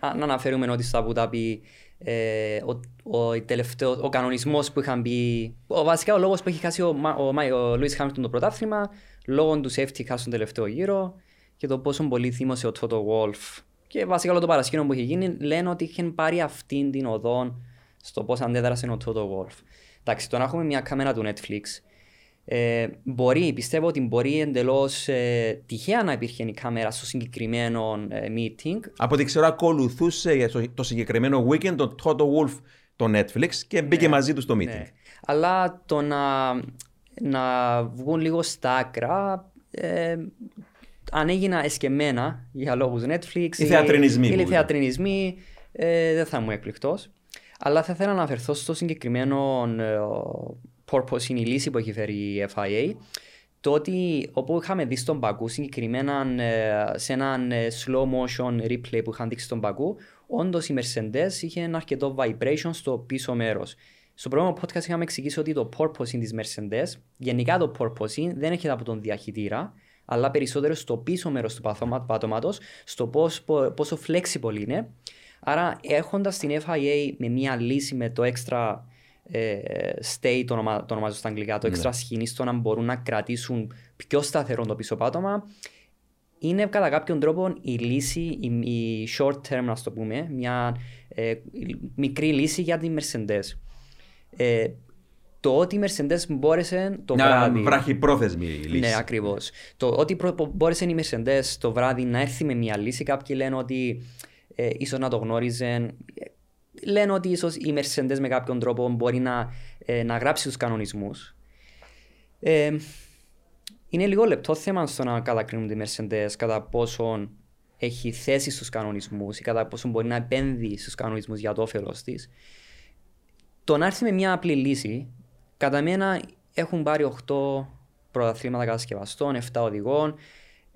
α, να αναφέρουμε ότι στα Αμπουδάμπι ε, ο, ο, τελευταίο, ο κανονισμός που είχαν μπει, ο, βασικά ο λόγος που έχει χάσει ο, ο, ο, ο Λουίς Χάμιλτον το πρωτάθλημα, λόγω τους safety car στον τελευταίο γύρο και το πόσο πολύ θύμωσε ο Τότο Wolf και βασικά όλο το παρασκήνιο που είχε γίνει λένε ότι είχε πάρει αυτήν την οδό στο πώς αντέδρασε ο Τότο Wolf. Εντάξει, το να έχουμε μια κάμερα του Netflix ε, μπορεί, πιστεύω ότι μπορεί εντελώς ε, τυχαία να υπήρχε η κάμερα στο συγκεκριμένο ε, meeting. Από ό,τι ξέρω, ακολουθούσε το, το συγκεκριμένο weekend τον Toto Wolf το Netflix και μπήκε Ναι, μαζί του στο meeting. Ναι. Αλλά το να, να βγουν λίγο στα άκρα, ε, αν έγινα εσκεμμένα για λόγους Netflix Οι θεατρινισμοί ή, που οι είναι. θεατρινισμοί, ε, δεν θα μου εκπληκτός. Αλλά θα ήθελα να αναφερθώ στο συγκεκριμένο ε, purpose, είναι η λύση που έχει φέρει η FIA. Το ότι όπου είχαμε δει στον Πακού, συγκεκριμένα ε, σε έναν ε, slow motion replay που είχαν δείξει στον Πακού, όντως η Mercedes είχε ένα αρκετό vibration στο πίσω μέρος. Στο προηγούμενο podcast είχαμε εξηγήσει ότι το porpoising της Mercedes, γενικά το porpoising δεν έρχεται από τον διαχειτήρα, αλλά περισσότερο στο πίσω μέρος του παθώμα- πάτωματος, στο πώς, πο- πόσο flexible είναι. Άρα έχοντας την FIA με μια λύση με το extra ε, stay, το, ονομα, το ονομάζω στα αγγλικά, το extra σκηνή στο να μπορούν να κρατήσουν πιο σταθερό το πίσω πάτωμα, είναι κατά κάποιον τρόπο η λύση, η, η short term, να το πούμε, μια ε, μικρή λύση για την Mercedes. Ε, το ότι η Mercedes μπόρεσε το Μια βράδυ... βραχυπρόθεσμη λύση. Ναι, ακριβώς. Το ότι προ- μπόρεσε η Mercedes το βράδυ να έρθει με μια λύση, κάποιοι λένε ότι ε, ίσως να το γνώριζαν. Ε, Λένε ότι ίσως η Mercedes με κάποιον τρόπο μπορεί να, ε, να γράψει τους κανονισμούς. Ε, είναι λίγο λεπτό θέμα στο να κατακρίνουν τη Mercedes κατά πόσον έχει θέση στους κανονισμούς ή κατά πόσον μπορεί να επένδυει στους κανονισμούς για το όφελος της. Το να έρθει με μια απλή λύση, κατά μένα έχουν πάρει 8 πρωταθλήματα κατασκευαστών, 7 οδηγών.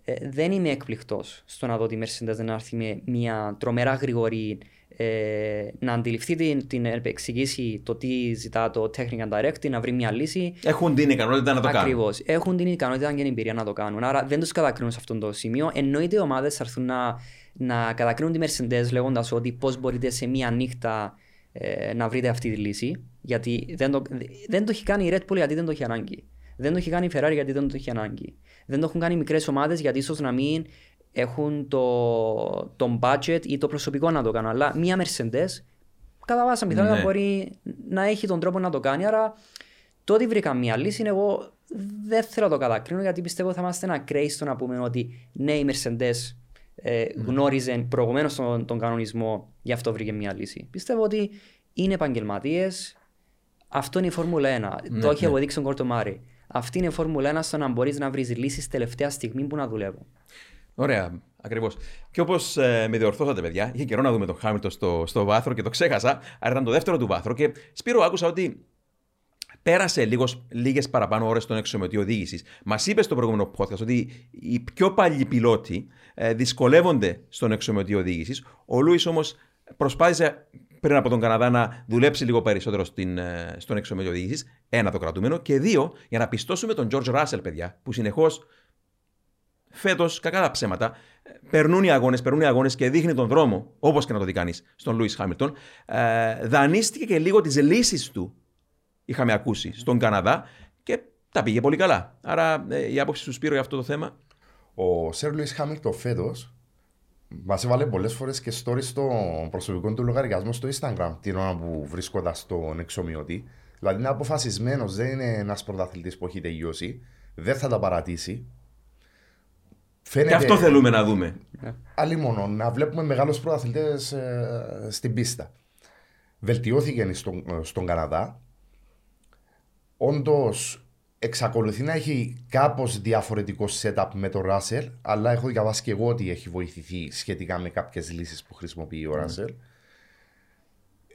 Ε, δεν είμαι εκπληκτός στο να δω τη Mercedes να έρθει με μια τρομερά γρήγορη ε, να αντιληφθεί την, την εξηγήσει το τι ζητά το technical directive, να βρει μια λύση. Έχουν την ικανότητα να το κάνουν. Ακριβώς. Έχουν την ικανότητα και την εμπειρία να το κάνουν. Άρα δεν τους κατακρίνουν σε αυτό το σημείο. Εννοείται οι ομάδες θα έρθουν να, να κατακρίνουν τη Mercedes λέγοντας ότι πώς μπορείτε σε μία νύχτα ε, να βρείτε αυτή τη λύση. Γιατί δεν το, δεν το έχει κάνει η Red Bull γιατί δεν το έχει ανάγκη. Δεν το έχει κάνει η Ferrari γιατί δεν το έχει ανάγκη. Δεν το έχουν κάνει μικρές ομάδες γιατί ίσως να μην έχουν το, το budget ή το προσωπικό να το κάνουν. Αλλά μία Mercedes κατά πάσα πιθανότητα Ναι. μπορεί να έχει τον τρόπο να το κάνει. Άρα το ότι βρήκα μία λύση, εγώ δεν θέλω να το κατακρίνω γιατί πιστεύω θα είμαστε ένα κρέι στο να πούμε ότι ναι, η Mercedes ε, γνώριζε προηγουμένως τον, τον κανονισμό, γι' αυτό βρήκε μία λύση. Πιστεύω ότι είναι επαγγελματίες. Αυτό είναι η Φόρμουλα 1. το έχει αποδείξει ο Κόρτο Μάρι. Αυτή είναι η Φόρμουλα 1 στο να μπορείς να βρεις λύσεις τελευταία στιγμή που να δουλεύουν. Ωραία, ακριβώς. Και όπως ε, με διορθώσατε, παιδιά, είχε καιρό να δούμε τον Χάμιλτον στο, στο βάθρο και το ξέχασα. Άρα ήταν το δεύτερο του βάθρο. Και Σπύρο, άκουσα ότι πέρασε λίγες παραπάνω ώρες στον εξομετή οδήγησης. Μας είπες στο προηγούμενο podcast ότι οι πιο παλιοί πιλότοι ε, δυσκολεύονται στον εξομετή οδήγησης. Ο Λούις όμως προσπάθησε πριν από τον Καναδά να δουλέψει λίγο περισσότερο στην, ε, στον εξομετή οδήγησης. Ένα το κρατούμενο. Και δύο, για να πιστώσουμε τον George Russell, παιδιά, που συνεχώς φέτος, κακά τα ψέματα, περνούν οι αγώνες, περνούν οι αγώνες και δείχνει τον δρόμο, όπως και να το δει κανείς, στον Λούι Χάμιλτον. Ε, δανείστηκε και λίγο τις λύσεις του, είχαμε ακούσει, στον Καναδά και τα πήγε πολύ καλά. Άρα ε, η άποψη του Σπύρο για αυτό το θέμα; Ο Σερ Λουίς Χάμιλτον φέτος μας έβαλε πολλές φορές και stories στο προσωπικό του λογαριασμό στο Instagram την ώρα που βρίσκονταν στον εξομοιωτή. Δηλαδή είναι αποφασισμένος, δεν είναι ένας πρωταθλητής που έχει τελειώσει, δεν θα τα παρατήσει. Φαίνεται, Και αυτό θέλουμε να δούμε. Άλλη μόνο, να βλέπουμε μεγάλους πρωταθλητές ε, στην πίστα. Βελτιώθηκε στον, στον Καναδά. Όντως, εξακολουθεί να έχει κάπως διαφορετικό setup με τον Ράσελ, αλλά έχω διαβάσει και εγώ ότι έχει βοηθηθεί σχετικά με κάποιες λύσεις που χρησιμοποιεί ο Ράσελ.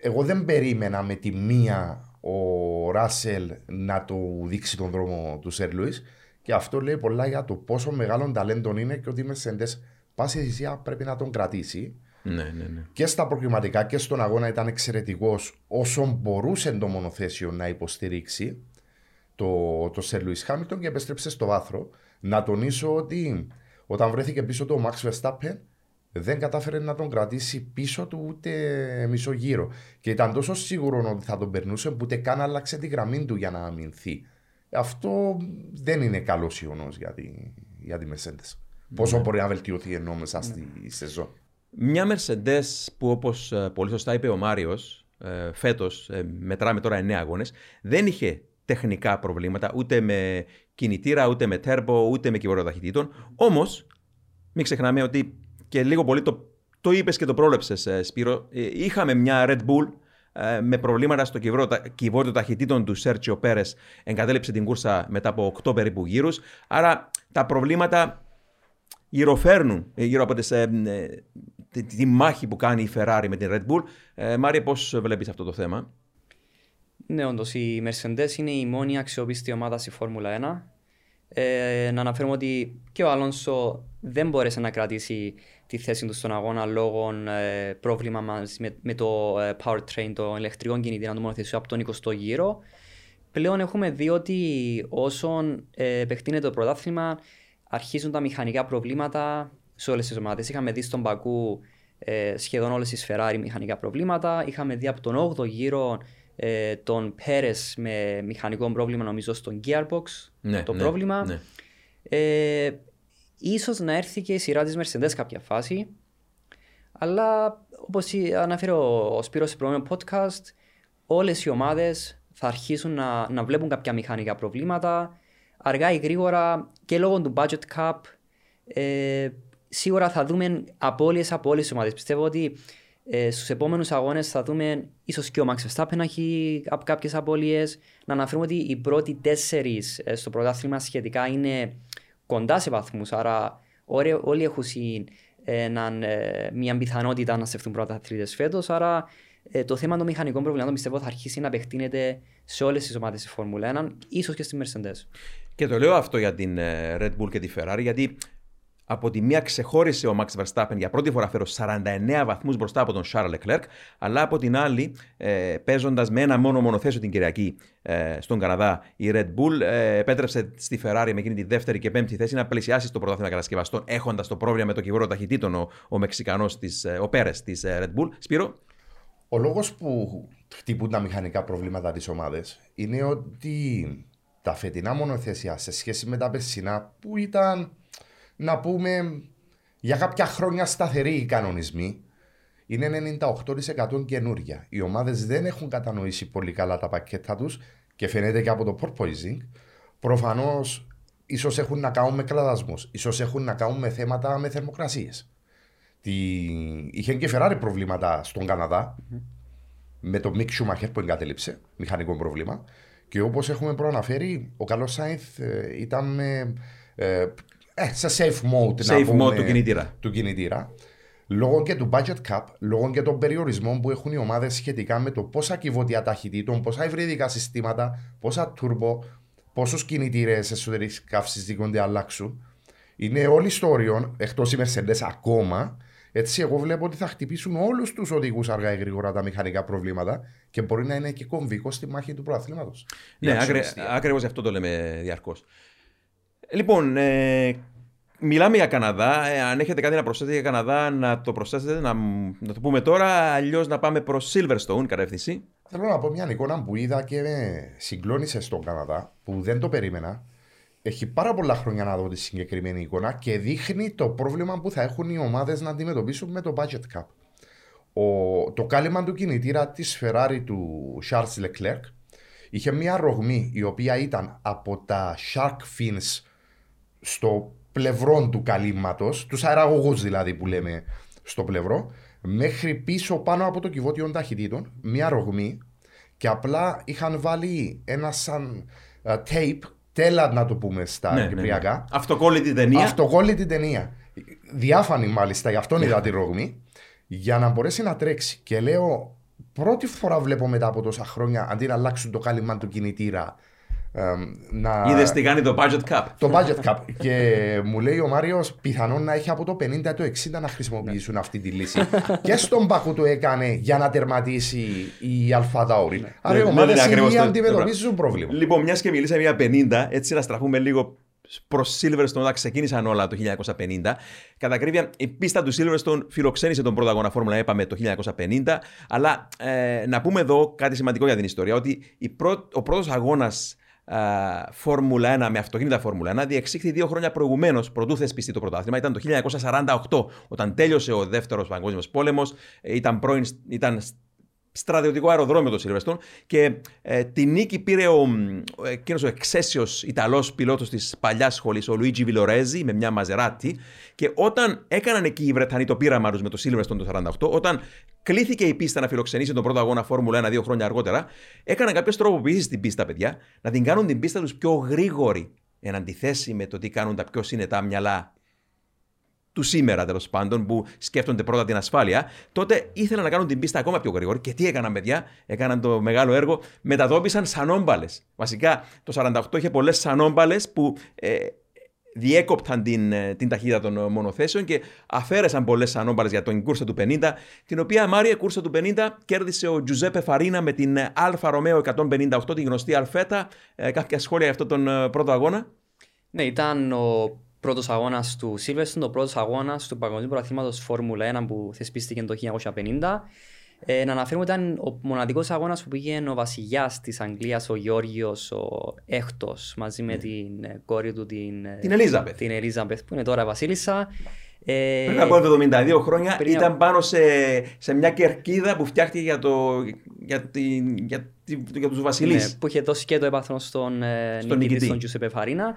Εγώ δεν περίμενα με τη μία ο Ράσελ να του δείξει τον δρόμο του Σερ Λουίς και αυτό λέει πολλά για το πόσο μεγάλο ταλέντο είναι και ότι η Mercedes πάση θυσία πρέπει να τον κρατήσει. Ναι, ναι, ναι. Και στα προκριματικά και στον αγώνα ήταν εξαιρετικός όσο μπορούσε το μονοθέσιο να υποστηρίξει το, το Σερ Λουίς Χάμιλτον και επέστρεψε στο βάθρο. Να τονίσω ότι όταν βρέθηκε πίσω του ο Max Verstappen δεν κατάφερε να τον κρατήσει πίσω του ούτε μισό γύρο. Και ήταν τόσο σίγουρο ότι θα τον περνούσε που ούτε καν άλλαξε τη γραμμή του για να αμυνθεί. Αυτό δεν είναι καλός ιονό για τη, για τη Mercedes. Πόσο μπορεί να βελτιωθεί ενώ μέσα στη σεζόν. Μια Mercedes που όπως πολύ σωστά είπε ο Μάριος, φέτος μετράμε τώρα 9 αγώνες, δεν είχε τεχνικά προβλήματα ούτε με κινητήρα, ούτε με τέρμπο, ούτε με κυβερνό ταχυτήτων. Όμως, μην ξεχνάμε ότι και λίγο πολύ το, το είπες και το πρόλεψες, Σπύρο. ε, Είχαμε μια Red Bull ε, με προβλήματα στο κυβότιο ταχυτήτων του Σέρτσιο Πέρες. Εγκατέλειψε την κούρσα μετά από 8 περίπου γύρους. Άρα τα προβλήματα γυροφέρνουν ε, γύρω από τις, ε, ε, τη, τη, μάχη που κάνει η Ferrari με την Red Bull. Ε, Μάρια, πώς βλέπεις αυτό το θέμα; Ναι, όντως η Mercedes είναι η μόνη αξιόπιστη ομάδα στη Φόρμουλα 1. Ε, να αναφέρουμε ότι και ο Αλόνσο δεν μπόρεσε να κρατήσει τη θέση του στον αγώνα λόγω ε, πρόβλημα μας με, με το ε, powertrain, το ηλεκτρικό κινητήρα του μονοθεσίου από τον 20ο γύρο. Πλέον έχουμε δει ότι όσον ε, επεκτείνεται το πρωτάθλημα αρχίζουν τα μηχανικά προβλήματα σε όλες τις ομάδες. Είχαμε δει στον Πακού ε, σχεδόν όλες τις Ferrari μηχανικά προβλήματα. Είχαμε δει από τον 8ο γύρο ε, τον Πέρες με μηχανικό πρόβλημα, νομίζω στον Gearbox Ναι, το ναι, πρόβλημα. ναι. Ε, ίσως να έρθει και η σειρά της Mercedes κάποια φάση. Αλλά όπως αναφέρει ο, ο Σπύρος σε προηγούμενο podcast, όλες οι ομάδες θα αρχίσουν να, να βλέπουν κάποια μηχανικά προβλήματα. Αργά ή γρήγορα και λόγω του budget cap ε, σίγουρα θα δούμε απώλειες από όλες τις ομάδες. Πιστεύω ότι ε, στους επόμενους αγώνες θα δούμε ίσως και ο Max Verstappen να έχει απ- κάποιες απώλειες. Να αναφέρουμε ότι οι πρώτοι τέσσερις ε, στο πρωτάθλημα σχετικά είναι κοντά σε βαθμούς, άρα όλοι, όλοι έχουν συ- έναν, ε, μια πιθανότητα να στεφτούν πρώτα τρίτες φέτος, άρα ε, το θέμα των μηχανικών προβλημάτων πιστεύω θα αρχίσει να επεκτείνεται σε όλες τις ομάδες της Φόρμουλα 1, ίσως και στη Mercedes. Και το λέω αυτό για την ε, Red Bull και τη Ferrari, γιατί από τη μία ξεχώρισε ο Max Verstappen για πρώτη φορά φέρω 49 βαθμούς μπροστά από τον Charles Leclerc, αλλά από την άλλη, ε, παίζοντας με ένα μόνο μονοθέσιο την Κυριακή ε, στον Καναδά, η Red Bull ε, επέτρεψε στη Ferrari με εκείνη τη δεύτερη και πέμπτη θέση να πλησιάσει στο πρωτάθλημα κατασκευαστών, έχοντας το πρόβλημα με το κυβόρο ταχυτήτων ο, ο Μεξικανός, της, ε, ο Πέρες της Red Bull. Σπύρο; Ο λόγος που χτυπούν τα μηχανικά προβλήματα της ομάδε είναι ότι τα φετινά μονοθέσια σε σχέση με τα περσινά που ήταν να πούμε για κάποια χρόνια σταθεροί οι κανονισμοί είναι 98% καινούρια. Οι ομάδες δεν έχουν κατανοήσει πολύ καλά τα πακέτα τους και φαίνεται και από το porpoising. Προφανώς ίσως έχουν να κάνουν με κλαδασμούς, ίσως έχουν να κάνουν με θέματα με θερμοκρασίες. Τη... Είχε και Ferrari προβλήματα στον καναδα με το Mick Schumacher που εγκατέλειψε, μηχανικό πρόβλημα. Και όπως έχουμε προαναφέρει, ο καλός Σάινθ ε, ήταν με, ε, ε, σε safe mode, να Safe πούμε, mode του κινητήρα. του κινητήρα. Λόγω και του budget cap, λόγω και των περιορισμών που έχουν οι ομάδες σχετικά με το πόσα κυβότια ταχυτήτων, πόσα υβριδικά συστήματα, πόσα turbo, πόσους κινητήρες εσωτερικής καύσης δίκονται αλλάξουν. Είναι όλοι στο όριο, εκτός οι Mercedes ακόμα. Έτσι, εγώ βλέπω ότι θα χτυπήσουν όλους τους οδηγούς αργά ή γρήγορα τα μηχανικά προβλήματα και μπορεί να είναι και κομβικό στη μάχη του προαθλήματος. Ναι, ακριβώς γι' αυτό το λέμε διαρκώς. Λοιπόν, ε, μιλάμε για Καναδά. Ε, αν έχετε κάτι να προσθέσετε για Καναδά, να το προσθέσετε, να, να το πούμε τώρα. Αλλιώς να πάμε προς Silverstone κατεύθυνση. Θέλω να πω μια εικόνα που είδα και με συγκλώνησε στον Καναδά, που δεν το περίμενα. Έχει πάρα πολλά χρόνια να δω τη συγκεκριμένη εικόνα και δείχνει το πρόβλημα που θα έχουν οι ομάδες να αντιμετωπίσουν με το budget cap. Ο, το κάλυμα του κινητήρα της Ferrari του Charles Leclerc είχε μια ρογμή η οποία ήταν από τα shark fins στο πλευρό του καλύμματο, τους αεραγωγού δηλαδή που λέμε στο πλευρό, μέχρι πίσω πάνω από το κυβότιο ταχυτήτων, μια ρογμή και απλά είχαν βάλει ένα σαν uh, tape, τέλα να το πούμε στα Ναι, ναι, κυπριακά. ναι. Αυτοκόλλητη ταινία. Αυτοκόλλητη ταινία. Διάφανη μάλιστα, γι' αυτόν είδα τη ρογμή, για να μπορέσει να τρέξει. Και λέω, πρώτη φορά βλέπω μετά από τόσα χρόνια, αντί να αλλάξουν το κάλυμα του κινητήρα, εμ, να... Είδες τι κάνει το budget cap. Το budget cap. και μου λέει ο Μάριος, πιθανόν να έχει από το 50 το 60 να χρησιμοποιήσουν αυτή τη λύση. και στον Πακού το έκανε για να τερματίσει η Αλφα Τάουρι. Άρα οι Ναι, ομάδες ναι, ακριβώς ήδη το- αντιμετωπίζουν πρόβλημα. Λοιπόν, μιας και μιλήσαμε για 50, έτσι να στραφούμε λίγο προς Silverstone όταν ξεκίνησαν όλα το 1950. Κατά ακρίβεια, η πίστα του Silverstone φιλοξένησε τον πρώτο αγώνα Φόρμουλα, είπαμε το 1950. Αλλά ε, να πούμε εδώ κάτι σημαντικό για την ιστορία, ότι η πρω... ο πρώτος αγώνας Φόρμουλα 1 με αυτοκίνητα Φόρμουλα 1 διεξήχθη δύο χρόνια προηγουμένως, πρωτού θεσπιστεί το πρωτάθλημα. Ήταν το 1948, όταν τέλειωσε ο δεύτερος Παγκόσμιος Πόλεμος. Ήταν, ήταν στρατιωτικό αεροδρόμιο το Σιλβεστόν και ε, τη νίκη πήρε ο, εκείνος ο εξαίσιος Ιταλός πιλότος της παλιάς σχολής, ο Λουίτζι Βιλορέζη με μια μαζεράτη. Και όταν έκαναν εκεί οι Βρετανοί το πείραμα τους με το Σίλβεστον το 48, όταν κλήθηκε η πίστα να φιλοξενήσει τον πρώτο αγώνα Φόρμουλα 1 δύο χρόνια αργότερα, έκαναν κάποιες τροποποιήσεις στην πίστα, παιδιά, να την κάνουν την πίστα τους πιο γρήγορη εν αντιθέσει με το τι κάνουν τα πιο συνετά μυαλά του σήμερα τέλος πάντων, που σκέφτονται πρώτα την ασφάλεια, τότε ήθελαν να κάνουν την πίστα ακόμα πιο γρήγορη. Και τι έκαναν, παιδιά, έκαναν το μεγάλο έργο, μετατόπισαν σανόμπαλες. Βασικά το 48 είχε πολλές σανόμπαλες που ε, διέκοπταν την, ε, την ταχύτητα των μονοθέσιων και αφαίρεσαν πολλές σανόμπαλες για τον κούρσα του 50, την οποία Μάρια κούρσα του 50 κέρδισε ο Τζουζέπε Φαρίνα με την Alfa Romeo 158, την γνωστή Alfetta. Ε, κάποια σχόλια για αυτόν τον ε, πρώτο αγώνα; Ναι, ήταν ο πρώτος αγώνας του Silverstone, ο πρώτος αγώνας του Παγκοσμίου Πρωταθλήματος Φόρμουλα 1 που θεσπίστηκε το 1950. Ε, να αναφέρουμε ότι ήταν ο μοναδικός αγώνας που πήγε ο βασιλιάς της Αγγλίας, ο Γεώργιος, ο Έκτος, μαζί με mm. την ε, κόρη του, την, ε, την Ελίζαμπεθ. Την Ελίζαμπεθ, που είναι τώρα βασίλισσα. Ε, πριν από 72 χρόνια πριν... ήταν πάνω σε, σε μια κερκίδα που φτιάχτηκε για, το, για, την, για, για τους βασιλείς. Ναι, που είχε δώσει και το έπαθρο στον, στον νικητή, στον Τζουσεπε Φαρίνα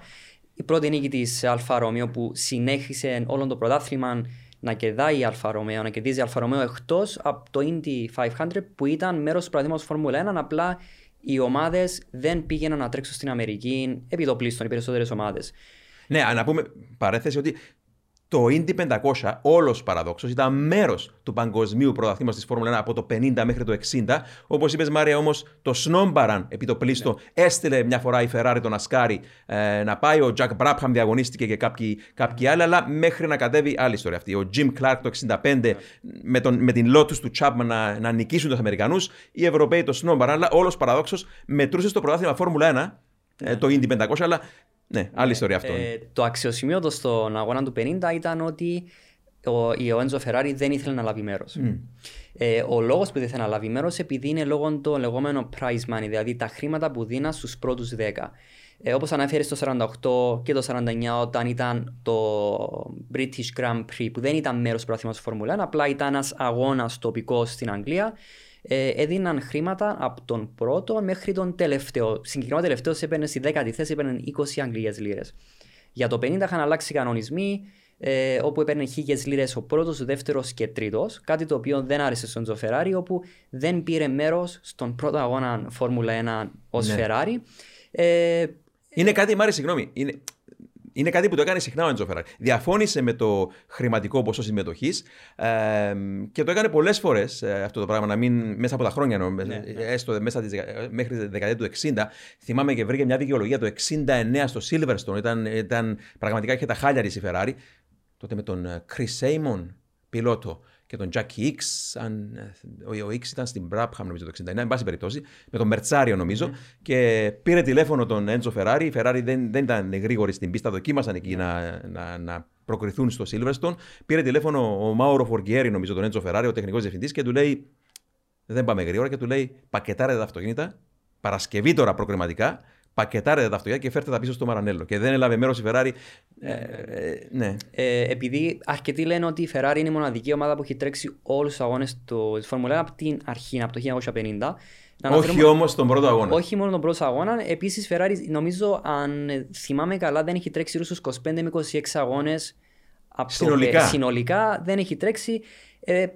η πρώτη νίκη της Alfa Romeo που συνέχισε όλο το πρωτάθλημα να κερδάει η Alfa Romeo, να κερδίζει η Alfa Romeo εκτός από το Indy 500 που ήταν μέρος του πρωταθλήματος Φόρμουλα 1. Απλά οι ομάδες δεν πήγαιναν να τρέξουν στην Αμερική επί το πλείστον, οι περισσότερες ομάδες. Ναι, να πούμε παρέθεση ότι το Indy 500, όλος παραδόξω, ήταν μέρος του παγκοσμίου πρωταθλήματος της Φόρμουλα 1 από το 50 μέχρι το 60. Όπως είπες, Μάρια, όμως το Σνόμπαραν επί το πλήστο ναι. έστειλε μια φορά η Ferrari τον Ασκάρι ε, να πάει. Ο Jack Μπράπχαμ διαγωνίστηκε και κάποιοι, κάποιοι άλλοι, αλλά μέχρι να κατέβει άλλη ιστορία αυτή. Ο Jim Clark το 65 ναι. με, τον, με την Lotus του Chapman να, να νικήσουν τους Αμερικανούς. Οι Ευρωπαίοι το Σνόμπαραν, αλλά όλος παραδόξω μετρούσε στο πρωτάθλημα Φόρμουλα 1 ε, το Indy 500, αλλά ναι, άλλη ιστορία αυτό. Ε, το αξιοσημείωτο στον αγώνα του 50 ήταν ότι ο, ο Έντζο Φεράρι δεν ήθελε να λάβει μέρος. Mm. Ε, ο λόγος που δεν ήθελε να λάβει μέρος επειδή είναι λόγω των λεγόμενων prize money, δηλαδή τα χρήματα που δίνα στους πρώτους 10. Ε, Όπως αναφέρεις στο 48 και το 49, όταν ήταν το British Grand Prix, που δεν ήταν μέρος του πρωταθλήματο Φόρμουλα 1, απλά ήταν ένας αγώνας τοπικός στην Αγγλία ε, έδιναν χρήματα από τον πρώτο μέχρι τον τελευταίο. Συγκεκριμένα τελευταίο έπαιρνε στη δέκατη θέση, έπαιρνε 20 Αγγλίε λίρες. Για το 50 είχαν αλλάξει οι κανονισμοί, ε, όπου έπαιρνε χίλιες λίρες ο πρώτος, ο δεύτερος και τρίτος. Κάτι το οποίο δεν άρεσε στον Τζοφεράρι, όπου δεν πήρε μέρος στον πρώτο αγώνα Φόρμουλα 1 ως ναι. Ferrari. Ε, είναι κάτι, Μάρι, συγγνώμη. Είναι, είναι κάτι που το έκανε συχνά ο Έντζο Φεράρι. Διαφώνησε με το χρηματικό ποσό συμμετοχής ε, και το έκανε πολλές φορές ε, αυτό το πράγμα. Να μην μέσα από τα χρόνια, νο, ναι, ναι. έστω μέσα της, μέχρι τη δεκαετία του 60. Θυμάμαι και βρήκε μια δικαιολογία το 69 στο Silverstone. Ήταν, ήταν πραγματικά είχε τα χάλια τη η Ferrari. Τότε με τον ε, Chris Simon, πιλότο και τον Jackie X. Αν, ο X ήταν στην Brabham νομίζω το 69, εν πάση περιπτώσει, με τον Μερτσάριο νομίζω. Mm-hmm. Και πήρε τηλέφωνο τον Έντζο Ferrari. Η Ferrari δεν, δεν ήταν γρήγορη στην πίστα, δοκίμασαν εκεί να, να, να προκριθούν στο Silverstone. Πήρε τηλέφωνο ο Μάουρο Φοργκιέρη, νομίζω, τον Έντζο Ferrari, ο τεχνικός διευθυντής, και του λέει: Δεν πάμε γρήγορα, και του λέει: Πακετάρετε τα αυτοκίνητα, Παρασκευή τώρα προκριματικά, πακετάρετε τα αυτοκίνητα και φέρτε τα πίσω στο Μαρανέλο. Και δεν έλαβε μέρος η Ferrari. Ε, ε, ναι. Ε, επειδή αρκετοί λένε ότι η Ferrari είναι η μοναδική ομάδα που έχει τρέξει όλους τους αγώνες του Φόρμουλα 1 από την αρχή, από το 1950. Όχι όμως τον πρώτο αγώνα. Όχι μόνο τον πρώτο αγώνα. Επίσης, η Ferrari, νομίζω, αν θυμάμαι καλά, δεν έχει τρέξει στου 25 με 26 αγώνες. Συνολικά. συνολικά δεν έχει τρέξει. Ε,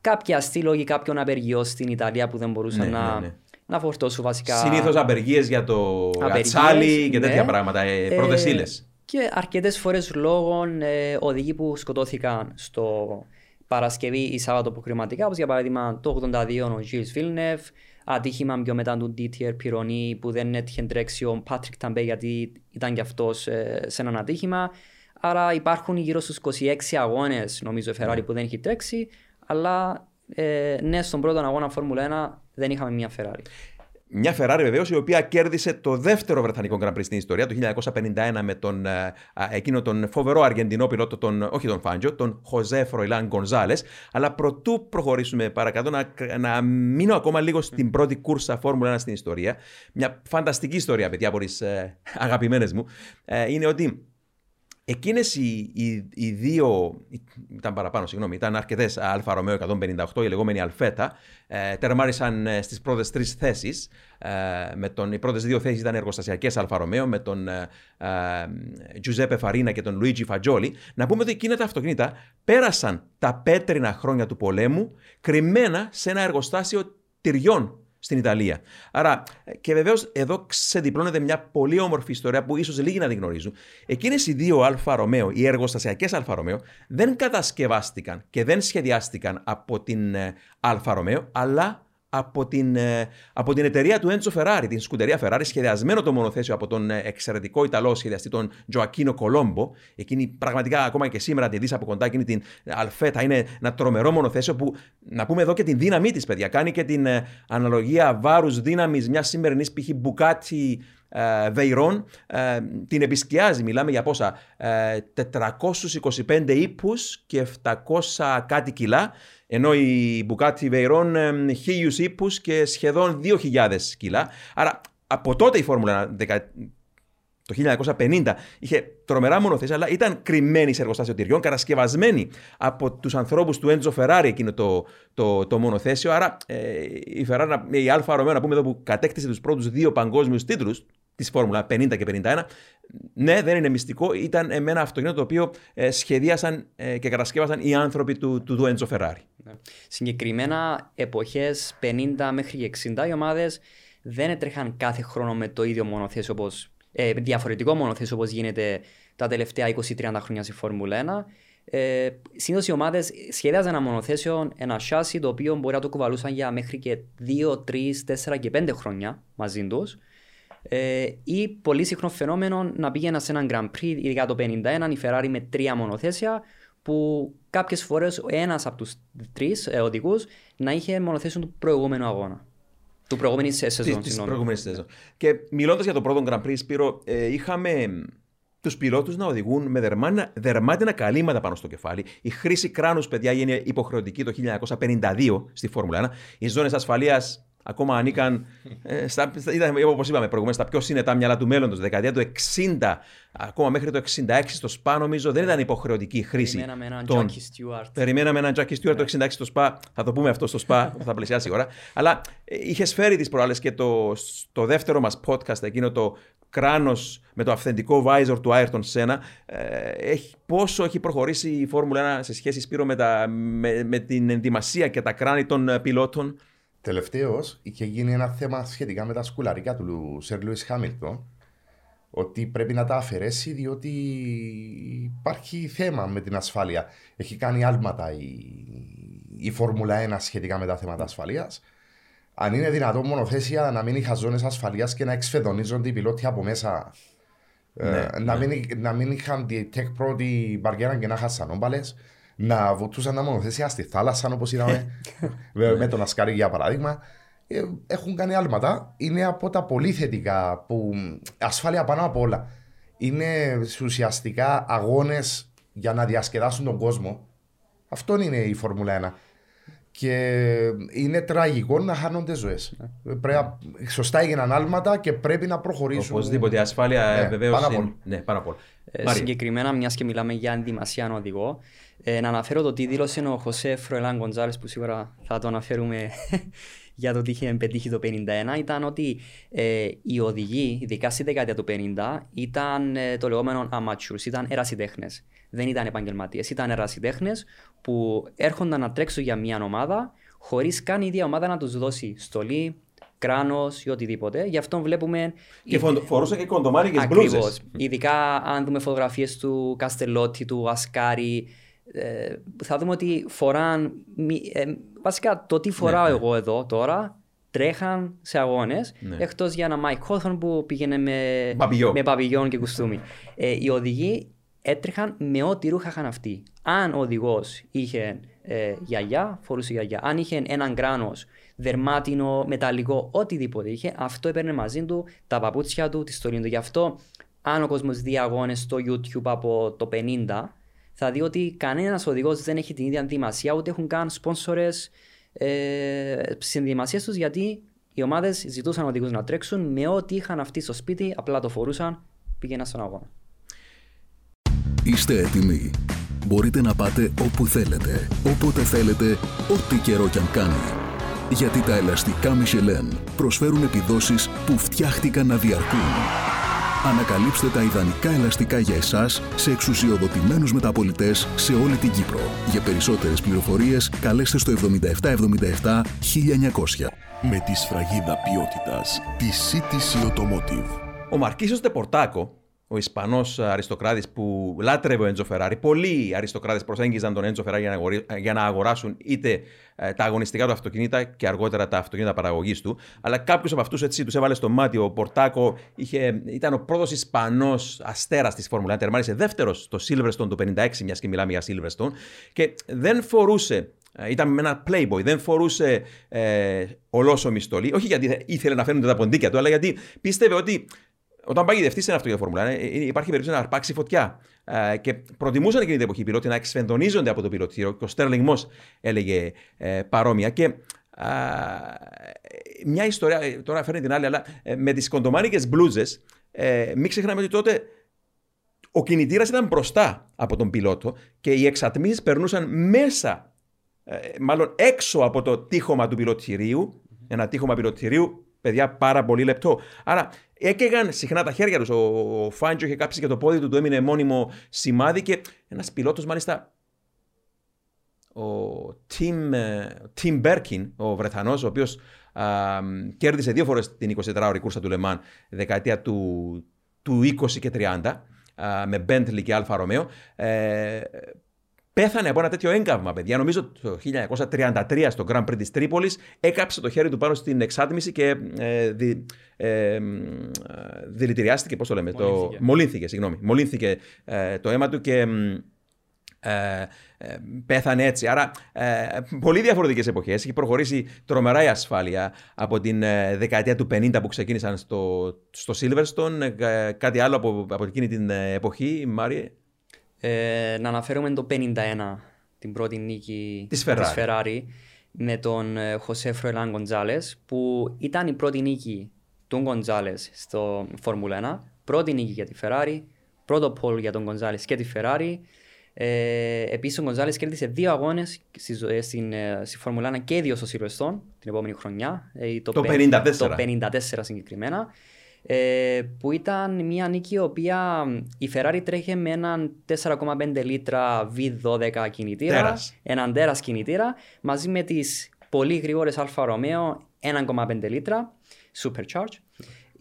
κάποια αστήλογοι κάποιον απεργιό στην Ιταλία που δεν μπορούσαν ναι, να, ναι, ναι να φορτώσουν βασικά. Συνήθως απεργίες για το ατσάλι και τέτοια ναι. πράγματα, ε, ε πρώτε ύλες. Και αρκετές φορές λόγω ε, οδηγοί που σκοτώθηκαν στο Παρασκευή ή Σάββατο αποκριματικά, όπως για παράδειγμα το 82 ο Γιλ Βίλνεφ, ατύχημα πιο μετά του Ντίτιερ Πυρονί που δεν έτυχε τρέξει ο Πάτρικ Ταμπέ γιατί ήταν κι αυτός ε, σε έναν ατύχημα. Άρα υπάρχουν γύρω στους 26 αγώνες, νομίζω, η Ferrari ναι. που δεν έχει τρέξει, αλλά ε, ναι, στον πρώτο αγώνα Φόρμουλα 1 δεν είχαμε μια Ferrari. μια Ferrari βεβαίως η οποία κέρδισε το δεύτερο Βρετανικό Grand Prix στην ιστορία το 1951 με τον, ε, εκείνο τον φοβερό Αργεντινό πιλότο, τον, όχι τον Φάντζο, τον Χωζέ Φροϊλάν Γκονζάλε. Αλλά προτού προχωρήσουμε παρακάτω, να, να μείνω ακόμα λίγο στην πρώτη κούρσα Φόρμουλα 1 στην ιστορία. Μια φανταστική ιστορία, παιδιά, από τι ε, αγαπημένες μου. Ε, είναι ότι Εκείνες οι, οι, οι, δύο, ήταν παραπάνω, συγγνώμη, ήταν αρκετές Alfa Romeo 158, η λεγόμενη Αλφέτα, ε, τερμάρισαν ε, στις πρώτες τρεις θέσεις. Ε, οι πρώτες δύο θέσεις ήταν εργοστασιακές Alfa Romeo με τον ε, Τζουζέπε Φαρίνα και τον Λουίτζι Φατζόλι. Να πούμε ότι εκείνα τα αυτοκίνητα πέρασαν τα πέτρινα χρόνια του πολέμου κρυμμένα σε ένα εργοστάσιο τυριών στην Ιταλία. Άρα, και βεβαίως εδώ ξεδιπλώνεται μια πολύ όμορφη ιστορία που ίσως λίγοι να την γνωρίζουν. Εκείνες οι δύο Alfa Romeo, οι εργοστασιακές Alfa Romeo, δεν κατασκευάστηκαν και δεν σχεδιάστηκαν από την ε, Alfa Romeo, αλλά από την, ε, από την εταιρεία του Έντσο Ferrari, την Scuderia Ferrari, σχεδιασμένο το μονοθέσιο από τον ε, εξαιρετικό Ιταλό σχεδιαστή, τον Τζοακίνο Κολόμπο. Εκείνη πραγματικά ακόμα και σήμερα τη δεις από κοντά, εκείνη την Αλφέτα. Είναι ένα τρομερό μονοθέσιο που, να πούμε εδώ και την δύναμή της, παιδιά. Κάνει και την ε, αναλογία βάρους δύναμης μιας σημερινής π.χ. Bugatti Veyron την επισκιάζει. Μιλάμε για πόσα, 425 ίππους και 700 κάτι κιλά ενώ η Bugatti Veyron χίλιους ίππους και σχεδόν 2.000 κιλά. Άρα από τότε η Φόρμουλα το 1950 είχε τρομερά μονοθέσια, αλλά ήταν κρυμμένη σε εργοστάσιο τυριών, κατασκευασμένη από τους ανθρώπους του Έντζο Ferrari εκείνο το, το, το μονοθέσιο. Άρα ε, η, Ferrari, η Alfa Romeo, να πούμε εδώ που κατέκτησε τους πρώτους δύο παγκόσμιους τίτλους, της Φόρμουλα 50 και 51. Ναι, δεν είναι μυστικό. Ήταν ένα αυτοκίνητο το οποίο ε, σχεδίασαν ε, και κατασκεύασαν οι άνθρωποι του, του Ντουέντζο Φεράρι. Ναι. Συγκεκριμένα εποχές 50 μέχρι 60 οι ομάδες δεν έτρεχαν κάθε χρόνο με το ίδιο μονοθέσιο όπως, ε, διαφορετικό μονοθέσιο όπως γίνεται τα τελευταία 20-30 χρόνια στη Φόρμουλα 1. Ε, Συνήθως οι ομάδες σχεδιάζαν ένα μονοθέσιο, ένα σάσι το οποίο μπορεί να το κουβαλούσαν για μέχρι και 2, 3, 4 και 5 χρόνια μαζί τους ε, ή πολύ συχνό φαινόμενο να πήγαινα σε έναν Grand Prix, ειδικά το 51, η Ferrari με τρία μονοθέσια, που κάποιες φορές ένας από τους τρεις ε, οδηγούς να είχε μονοθέσιο του προηγούμενου αγώνα. Του προηγούμενης σεζόν. Τη προηγούμενης σεζόν. Και μιλώντας για το πρώτο Grand Prix, Σπύρο, ε, είχαμε τους πιλότους να οδηγούν με δερμάτινα, δερμάτινα καλύματα πάνω στο κεφάλι. Η χρήση κράνους, παιδιά, είναι υποχρεωτική το 1952 στη Φόρμουλα 1. Οι ζώνες ασφαλείας ακόμα ανήκαν, ε, όπως είπαμε προηγουμένως, στα πιο συνετά μυαλά του μέλλοντος. Δεκαετία του 60, ακόμα μέχρι το 66 στο ΣΠΑ, νομίζω δεν ήταν υποχρεωτική η χρήση. Περιμέναμε έναν τον... Jackie Stewart. Περιμέναμε έναν Jackie Stewart το 66 στο ΣΠΑ. Θα το πούμε αυτό στο ΣΠΑ, θα πλησιάσει η ώρα. Αλλά ε, είχε φέρει τις προάλλες και το, το δεύτερο μας podcast, εκείνο το κράνος με το αυθεντικό visor του Ayrton Senna. Ε, πόσο έχει προχωρήσει η Φόρμουλα 1 σε σχέση Σπύρο, με, τα, με, με την ενδυμασία και τα κράνη των ε, πιλότων; Τελευταίος, είχε γίνει ένα θέμα σχετικά με τα σκουλαρικά του Σερ Λούι Χάμιλτον. Ότι πρέπει να τα αφαιρέσει διότι υπάρχει θέμα με την ασφάλεια. Έχει κάνει άλματα η, η Φόρμουλα 1 σχετικά με τα θέματα ασφαλείας. Αν είναι δυνατόν μονοθέσια να μην είχα ζώνες ασφαλείας και να εξφεδονίζονται οι πιλότοι από μέσα. Ε, ναι, να, ναι. Μην, να μην είχαν τη Tech Pro την μπαργέρα και να χάσαν όμπαλες να βουτούσαν τα μονοθέσια στη θάλασσα όπως είδαμε με τον Ασκάρι για παράδειγμα. Ε, έχουν κάνει άλματα. Είναι από τα πολύ θετικά που ασφάλεια πάνω απ' όλα. Είναι ουσιαστικά αγώνες για να διασκεδάσουν τον κόσμο. Αυτό είναι η Φόρμουλα 1. Και είναι τραγικό να χάνονται ζωές. Σωστά έγιναν άλματα και πρέπει να προχωρήσουν. Οπωσδήποτε. Η ασφάλεια ναι, βεβαίως. Πάνω Ναι, πάρα πολύ. Ε, συγκεκριμένα, μιας και μιλάμε για ενδυμασία οδηγό, ε, να αναφέρω το τι δήλωσε ο Χωσέ Φροελάν Γκοντζάλε, που σίγουρα θα το αναφέρουμε για το τι είχε πετύχει το 1951, ήταν ότι ε, οι οδηγοί, ειδικά στη δεκαετία του 50, ήταν ε, το λεγόμενο amateurs, ήταν ερασιτέχνες. Δεν ήταν επαγγελματίες, ήταν ερασιτέχνες που έρχονταν να τρέξουν για μια ομάδα χωρίς καν η ίδια ομάδα να τους δώσει στολή, κράνος ή οτιδήποτε. Γι' αυτό βλέπουμε. Και φορούσαν και κοντομάρικες μπλούζες. Ειδικά αν δούμε φωτογραφίες του Καστελότη, του Ασκάρη, ε, θα δούμε ότι φοράν. Ε, βασικά το τι φοράω ναι, ναι. εγώ εδώ τώρα τρέχαν σε αγώνες. Ναι. Εκτός για ένα Mike Hawthorne που πήγαινε με, με παπηγιόν και κουστούμι. Ε, οι οδηγοί έτρεχαν με ό,τι ρούχα είχαν αυτοί. Αν ο οδηγός είχε ε, γιαγιά, φορούσε γιαγιά. Αν είχε έναν κράνος, δερμάτινο, μεταλλικό, οτιδήποτε είχε, αυτό έπαιρνε μαζί του τα παπούτσια του, τη στολή του. Γι' αυτό, αν ο κόσμος δει αγώνες στο YouTube από το 50, θα δει ότι κανένας οδηγός δεν έχει την ίδια ενδυμασία, ούτε έχουν καν σπόνσορες ε, συνδυμασίες τους, γιατί οι ομάδες ζητούσαν οδηγούς να τρέξουν με ό,τι είχαν αυτοί στο σπίτι, απλά το φορούσαν, πήγαιναν στον αγώνα. Είστε έτοιμοι; Μπορείτε να πάτε όπου θέλετε, όποτε θέλετε, ό,τι καιρό κι αν κάνει. Γιατί τα ελαστικά Michelin προσφέρουν επιδόσεις που φτιάχτηκαν να διαρκούν. Ανακαλύψτε τα ιδανικά ελαστικά για εσάς σε εξουσιοδοτημένους μεταπολιτές σε όλη την Κύπρο. Για περισσότερες πληροφορίες καλέστε στο 7777 1900. Με τη σφραγίδα ποιότητας της CTC Automotive. Ο Μαρκίσιος Τεπορτάκο, ο Ισπανός αριστοκράτης που λάτρευε ο Έντζο Φεράρι, πολλοί αριστοκράτες προσέγγιζαν τον Έντζο Φεράρι για να, αγορι- για να αγοράσουν είτε ε, τα αγωνιστικά του αυτοκίνητα και αργότερα τα αυτοκίνητα παραγωγής του. Αλλά κάποιου από αυτούς έτσι τους έβαλε στο μάτι. Ο Πορτάκο είχε, ήταν ο πρώτος Ισπανός αστέρας της Φόρμουλα 1. Τερμάρισε δεύτερος στο Silverstone το 56, μιας και μιλάμε για Silverstone. Και δεν φορούσε ε, ήταν με ένα playboy, δεν φορούσε ε, ολόσωμη στολή. Όχι γιατί ήθελε να φαίνονται τα ποντίκια του, αλλά γιατί πίστευε ότι όταν παγιδευτεί σε ένα αυτοκίνητο Φόρμουλα, ε, ε, υπάρχει περίπτωση να αρπάξει φωτιά. Ε, και προτιμούσαν εκείνη την εποχή οι πιλότοι να εξφενδονίζονται από το πιλωτήριο. Και ο Στέρλινγκ Μος έλεγε ε, παρόμοια. Και α, μια ιστορία, ε, τώρα φέρνει την άλλη, αλλά ε, με τις κοντομάνικες μπλούζες, ε, μην ξεχνάμε ότι τότε ο κινητήρας ήταν μπροστά από τον πιλότο και οι εξατμίσεις περνούσαν μέσα, ε, μάλλον έξω από το τείχομα του πιλωτηρίου. Ένα τείχομα πιλωτηρίου, παιδιά, πάρα πολύ λεπτό. Άρα έκαιγαν συχνά τα χέρια τους. Ο, ο Φάντζο είχε κάψει και το πόδι του, του έμεινε μόνιμο σημάδι και ένας πιλότος μάλιστα. Ο Tim, ε, Tim Berkin, ο Βρεθανό, ο οποίος κέρδισε δύο φορές την 24ωρη κούρσα του Λεμάν δεκαετία του, του 20 και 30 α, με Bentley και Alfa Romeo. Ε, πέθανε από ένα τέτοιο έγκαυμα, παιδιά. Νομίζω το 1933 στο Grand Prix της Τρίπολης έκαψε το χέρι του πάνω στην εξάτμιση και ε, δι, ε, ε, δηλητηριάστηκε, πώς το λέμε, Μολύνθηκε. το, μολύνθηκε, συγγνώμη, μολύνθηκε ε, το αίμα του και μ, ε, ε, πέθανε έτσι. Άρα, ε, πολύ διαφορετικές εποχές. Έχει προχωρήσει τρομερά η ασφάλεια από την ε, δεκαετία του 50 που ξεκίνησαν στο, στο Silverstone. Ε, κάτι άλλο από, από εκείνη την ε, εποχή, Μάριε; Ε, να αναφέρουμε το 51, την πρώτη νίκη Της Ferrari. Ferrari με τον ε, Χωσέ Φροελάν Γκοντζάλες που ήταν η πρώτη νίκη του Γκοντζάλες στο Φόρμουλα 1, πρώτη νίκη για τη Ferrari, πρώτο πόλ για τον Γκοντζάλες και τη Ferrari. Ε, Επίσης ο Γκοντζάλες κέρδισε δύο αγώνες στη, ζω- ε, στην, ε, στη Φόρμουλα 1 και δύο στο Silverstone την επόμενη χρονιά. Ε, Το πεν- 54. Το 54 συγκεκριμένα. Ε, που ήταν μια νίκη η οποία η Ferrari τρέχει με έναν 4,5 λίτρα V12 κινητήρα, Τέρας. έναν τέρας κινητήρα, μαζί με τις πολύ γρήγορες Alfa Romeo 1,5 λίτρα Supercharge.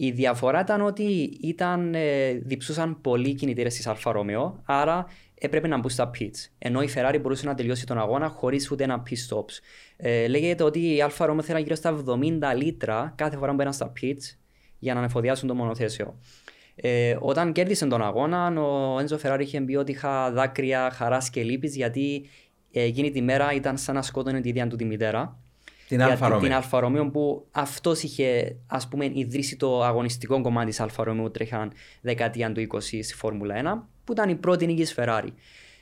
Η διαφορά ήταν ότι ήταν, ε, διψούσαν πολλοί κινητήρες της Alfa Romeo, άρα έπρεπε να μπουν στα pits. Ενώ η Ferrari μπορούσε να τελειώσει τον αγώνα χωρίς ούτε ένα pit stops. Ε, λέγεται ότι η Alfa Romeo θέλει γύρω στα 70 λίτρα κάθε φορά που μπαίναν στα pits για να ανεφοδιάσουν το μονοθέσιο. Ε, όταν κέρδισε τον αγώνα, ο Έντζο Φεράρι είχε πει ότι είχα δάκρυα χαράς και λύπης γιατί ε, εκείνη τη μέρα ήταν σαν να σκότωνε τη ίδια του τη μητέρα. Την Γιατί Alfa Romeo. Την Alfa Romeo που αυτός είχε ας πούμε ιδρύσει το αγωνιστικό κομμάτι της Alfa Romeo που τρέχαν δεκαετία του 20 στη Φόρμουλα 1 που ήταν η πρώτη νίκη της Ferrari.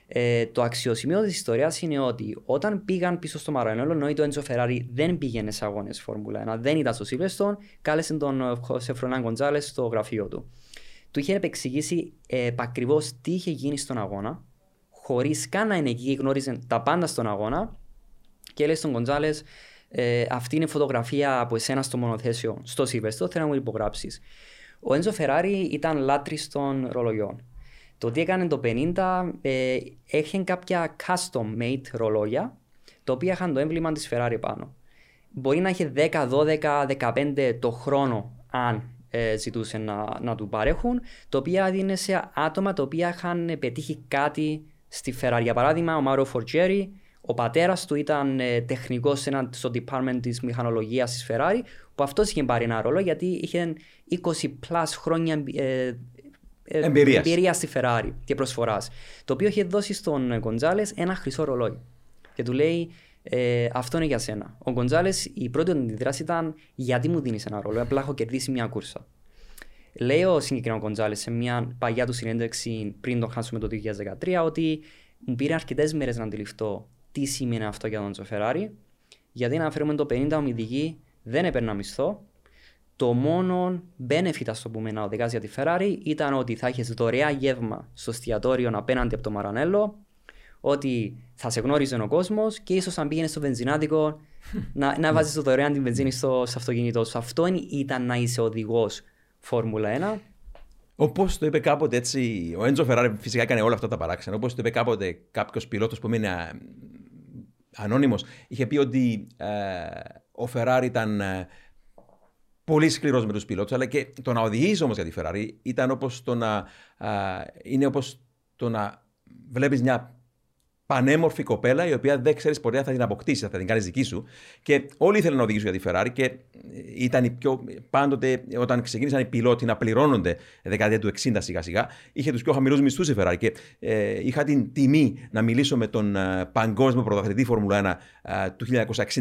Ε, το αξιοσημείο της ιστορίας είναι ότι όταν πήγαν πίσω στο Μαρανέλο ενώ το Έντζο Ferrari δεν πήγαινε σε αγώνες Φόρμουλα 1, δεν ήταν στο Silverstone, κάλεσε τον Χωσέ Φρονάν Γκοντζάλες στο γραφείο του. Του είχε επεξηγήσει ε, ακριβώ τι είχε γίνει στον αγώνα, χωρίς καν να είναι εκεί, γνώριζε τα πάντα στον αγώνα και λέει στον Γκοντζάλε, ε, αυτή είναι φωτογραφία από εσένα στο μονοθέσιο στο Silverstone, θέλω να μου υπογράψεις. Ο Έντζο Φεράρι ήταν λάτρης των ρολογιών. Το τι έκανε το 50 ε, έχει κάποια custom made ρολόγια τα οποία είχαν το έμβλημα της Ferrari πάνω. Μπορεί να είχε 10, 12, 15 το χρόνο αν ε, ζητούσε να, να του παρέχουν, το οποία έδινε σε άτομα τα οποία είχαν πετύχει κάτι στη Ferrari. Για παράδειγμα, ο Μάρο Φορτζέρι, ο πατέρας του ήταν ε, τεχνικός στο department της μηχανολογίας της Ferrari, που αυτός είχε πάρει ένα ρόλο γιατί είχε 20 plus χρόνια ε, ε, Εμπειρίας. εμπειρίας στη Ferrari και προσφοράς. Το οποίο είχε δώσει στον Γκοντζάλε ένα χρυσό ρολόι. Και του λέει, ε, αυτό είναι για σένα. Ο Γκοντζάλε, η πρώτη του αντιδράση ήταν, Γιατί μου δίνεις ένα ρολόι, απλά έχω κερδίσει μια κούρσα. Λέει ο συγκεκριμένος Γκοντζάλε σε μια παγιά του συνέντευξη πριν τον χάσουμε το 2013 ότι μου πήρε αρκετές μέρες να αντιληφθώ τι σημαίνει αυτό για τον Τζοφεράρη. Γιατί να αναφέρουμε το 50 ομιδική δεν έπαιρνα μισθό. Το μόνο benefit, ας το πούμε, να οδηγάς για τη Ferrari ήταν ότι θα έχεις δωρεά γεύμα στο εστιατόριο απέναντι από το Μαρανέλο, ότι θα σε γνώριζε ο κόσμος και ίσως αν πήγαινες στο βενζινάδικο να, να βάζεις το δωρεάν την βενζίνη στο, στο αυτοκίνητό σου. Αυτό είναι- ήταν να είσαι οδηγός Φόρμουλα 1. Όπως το είπε κάποτε έτσι, ο Έντζο Φεράρι φυσικά έκανε όλα αυτά τα παράξενα. Όπως το είπε κάποτε κάποιος πιλότος που έμεινε ανώνυμος, είχε πει ότι ε, ο Φεράρι ήταν ε, πολύ σκληρός με τους πιλότους, αλλά και το να οδηγήσει όμως για τη Φεράρι ήταν όπως το να. ε, είναι όπως το να βλέπεις μια πανέμορφη κοπέλα η οποία δεν ξέρεις ποτέ αν θα την αποκτήσεις, θα την κάνεις δική σου. Και όλοι ήθελαν να οδηγήσουν για τη Ferrari και ήταν οι πιο. Πάντοτε, όταν ξεκίνησαν οι πιλότοι να πληρώνονται δεκαετία του 60 σιγά σιγά, είχε τους πιο χαμηλούς μισθούς η Ferrari. Και ε, είχα την τιμή να μιλήσω με τον ε, παγκόσμιο πρωταθλητή Φόρμουλα 1 ε, του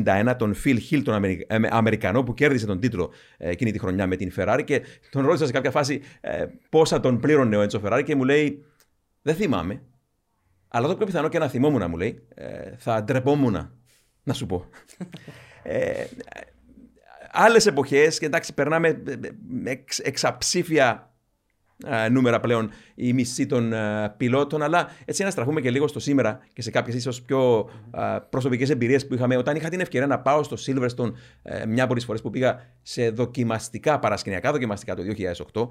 1961, τον Phil Hill, τον Αμερι... ε, Αμερικανό, που κέρδισε τον τίτλο ε, εκείνη τη χρονιά με την Ferrari. Και τον ρώτησα σε κάποια φάση ε, πόσα τον πλήρωνε ο Έντσο Ferrari και μου λέει. Δεν θυμάμαι. Αλλά το πιο πιθανό και να θυμόμουν, μου λέει, ε, θα ντρεπόμουν να σου πω. ε, Άλλες εποχές, και εντάξει, περνάμε με εξ, εξαψήφια ε, νούμερα πλέον η μισή των ε, πιλότων, αλλά έτσι να στραφούμε και λίγο στο σήμερα και σε κάποιες ίσως πιο ε, προσωπικές εμπειρίες που είχαμε. Όταν είχα την ευκαιρία να πάω στο Silverstone, ε, μια από τις φορές που πήγα σε δοκιμαστικά, παρασκηνιακά δοκιμαστικά το 2008,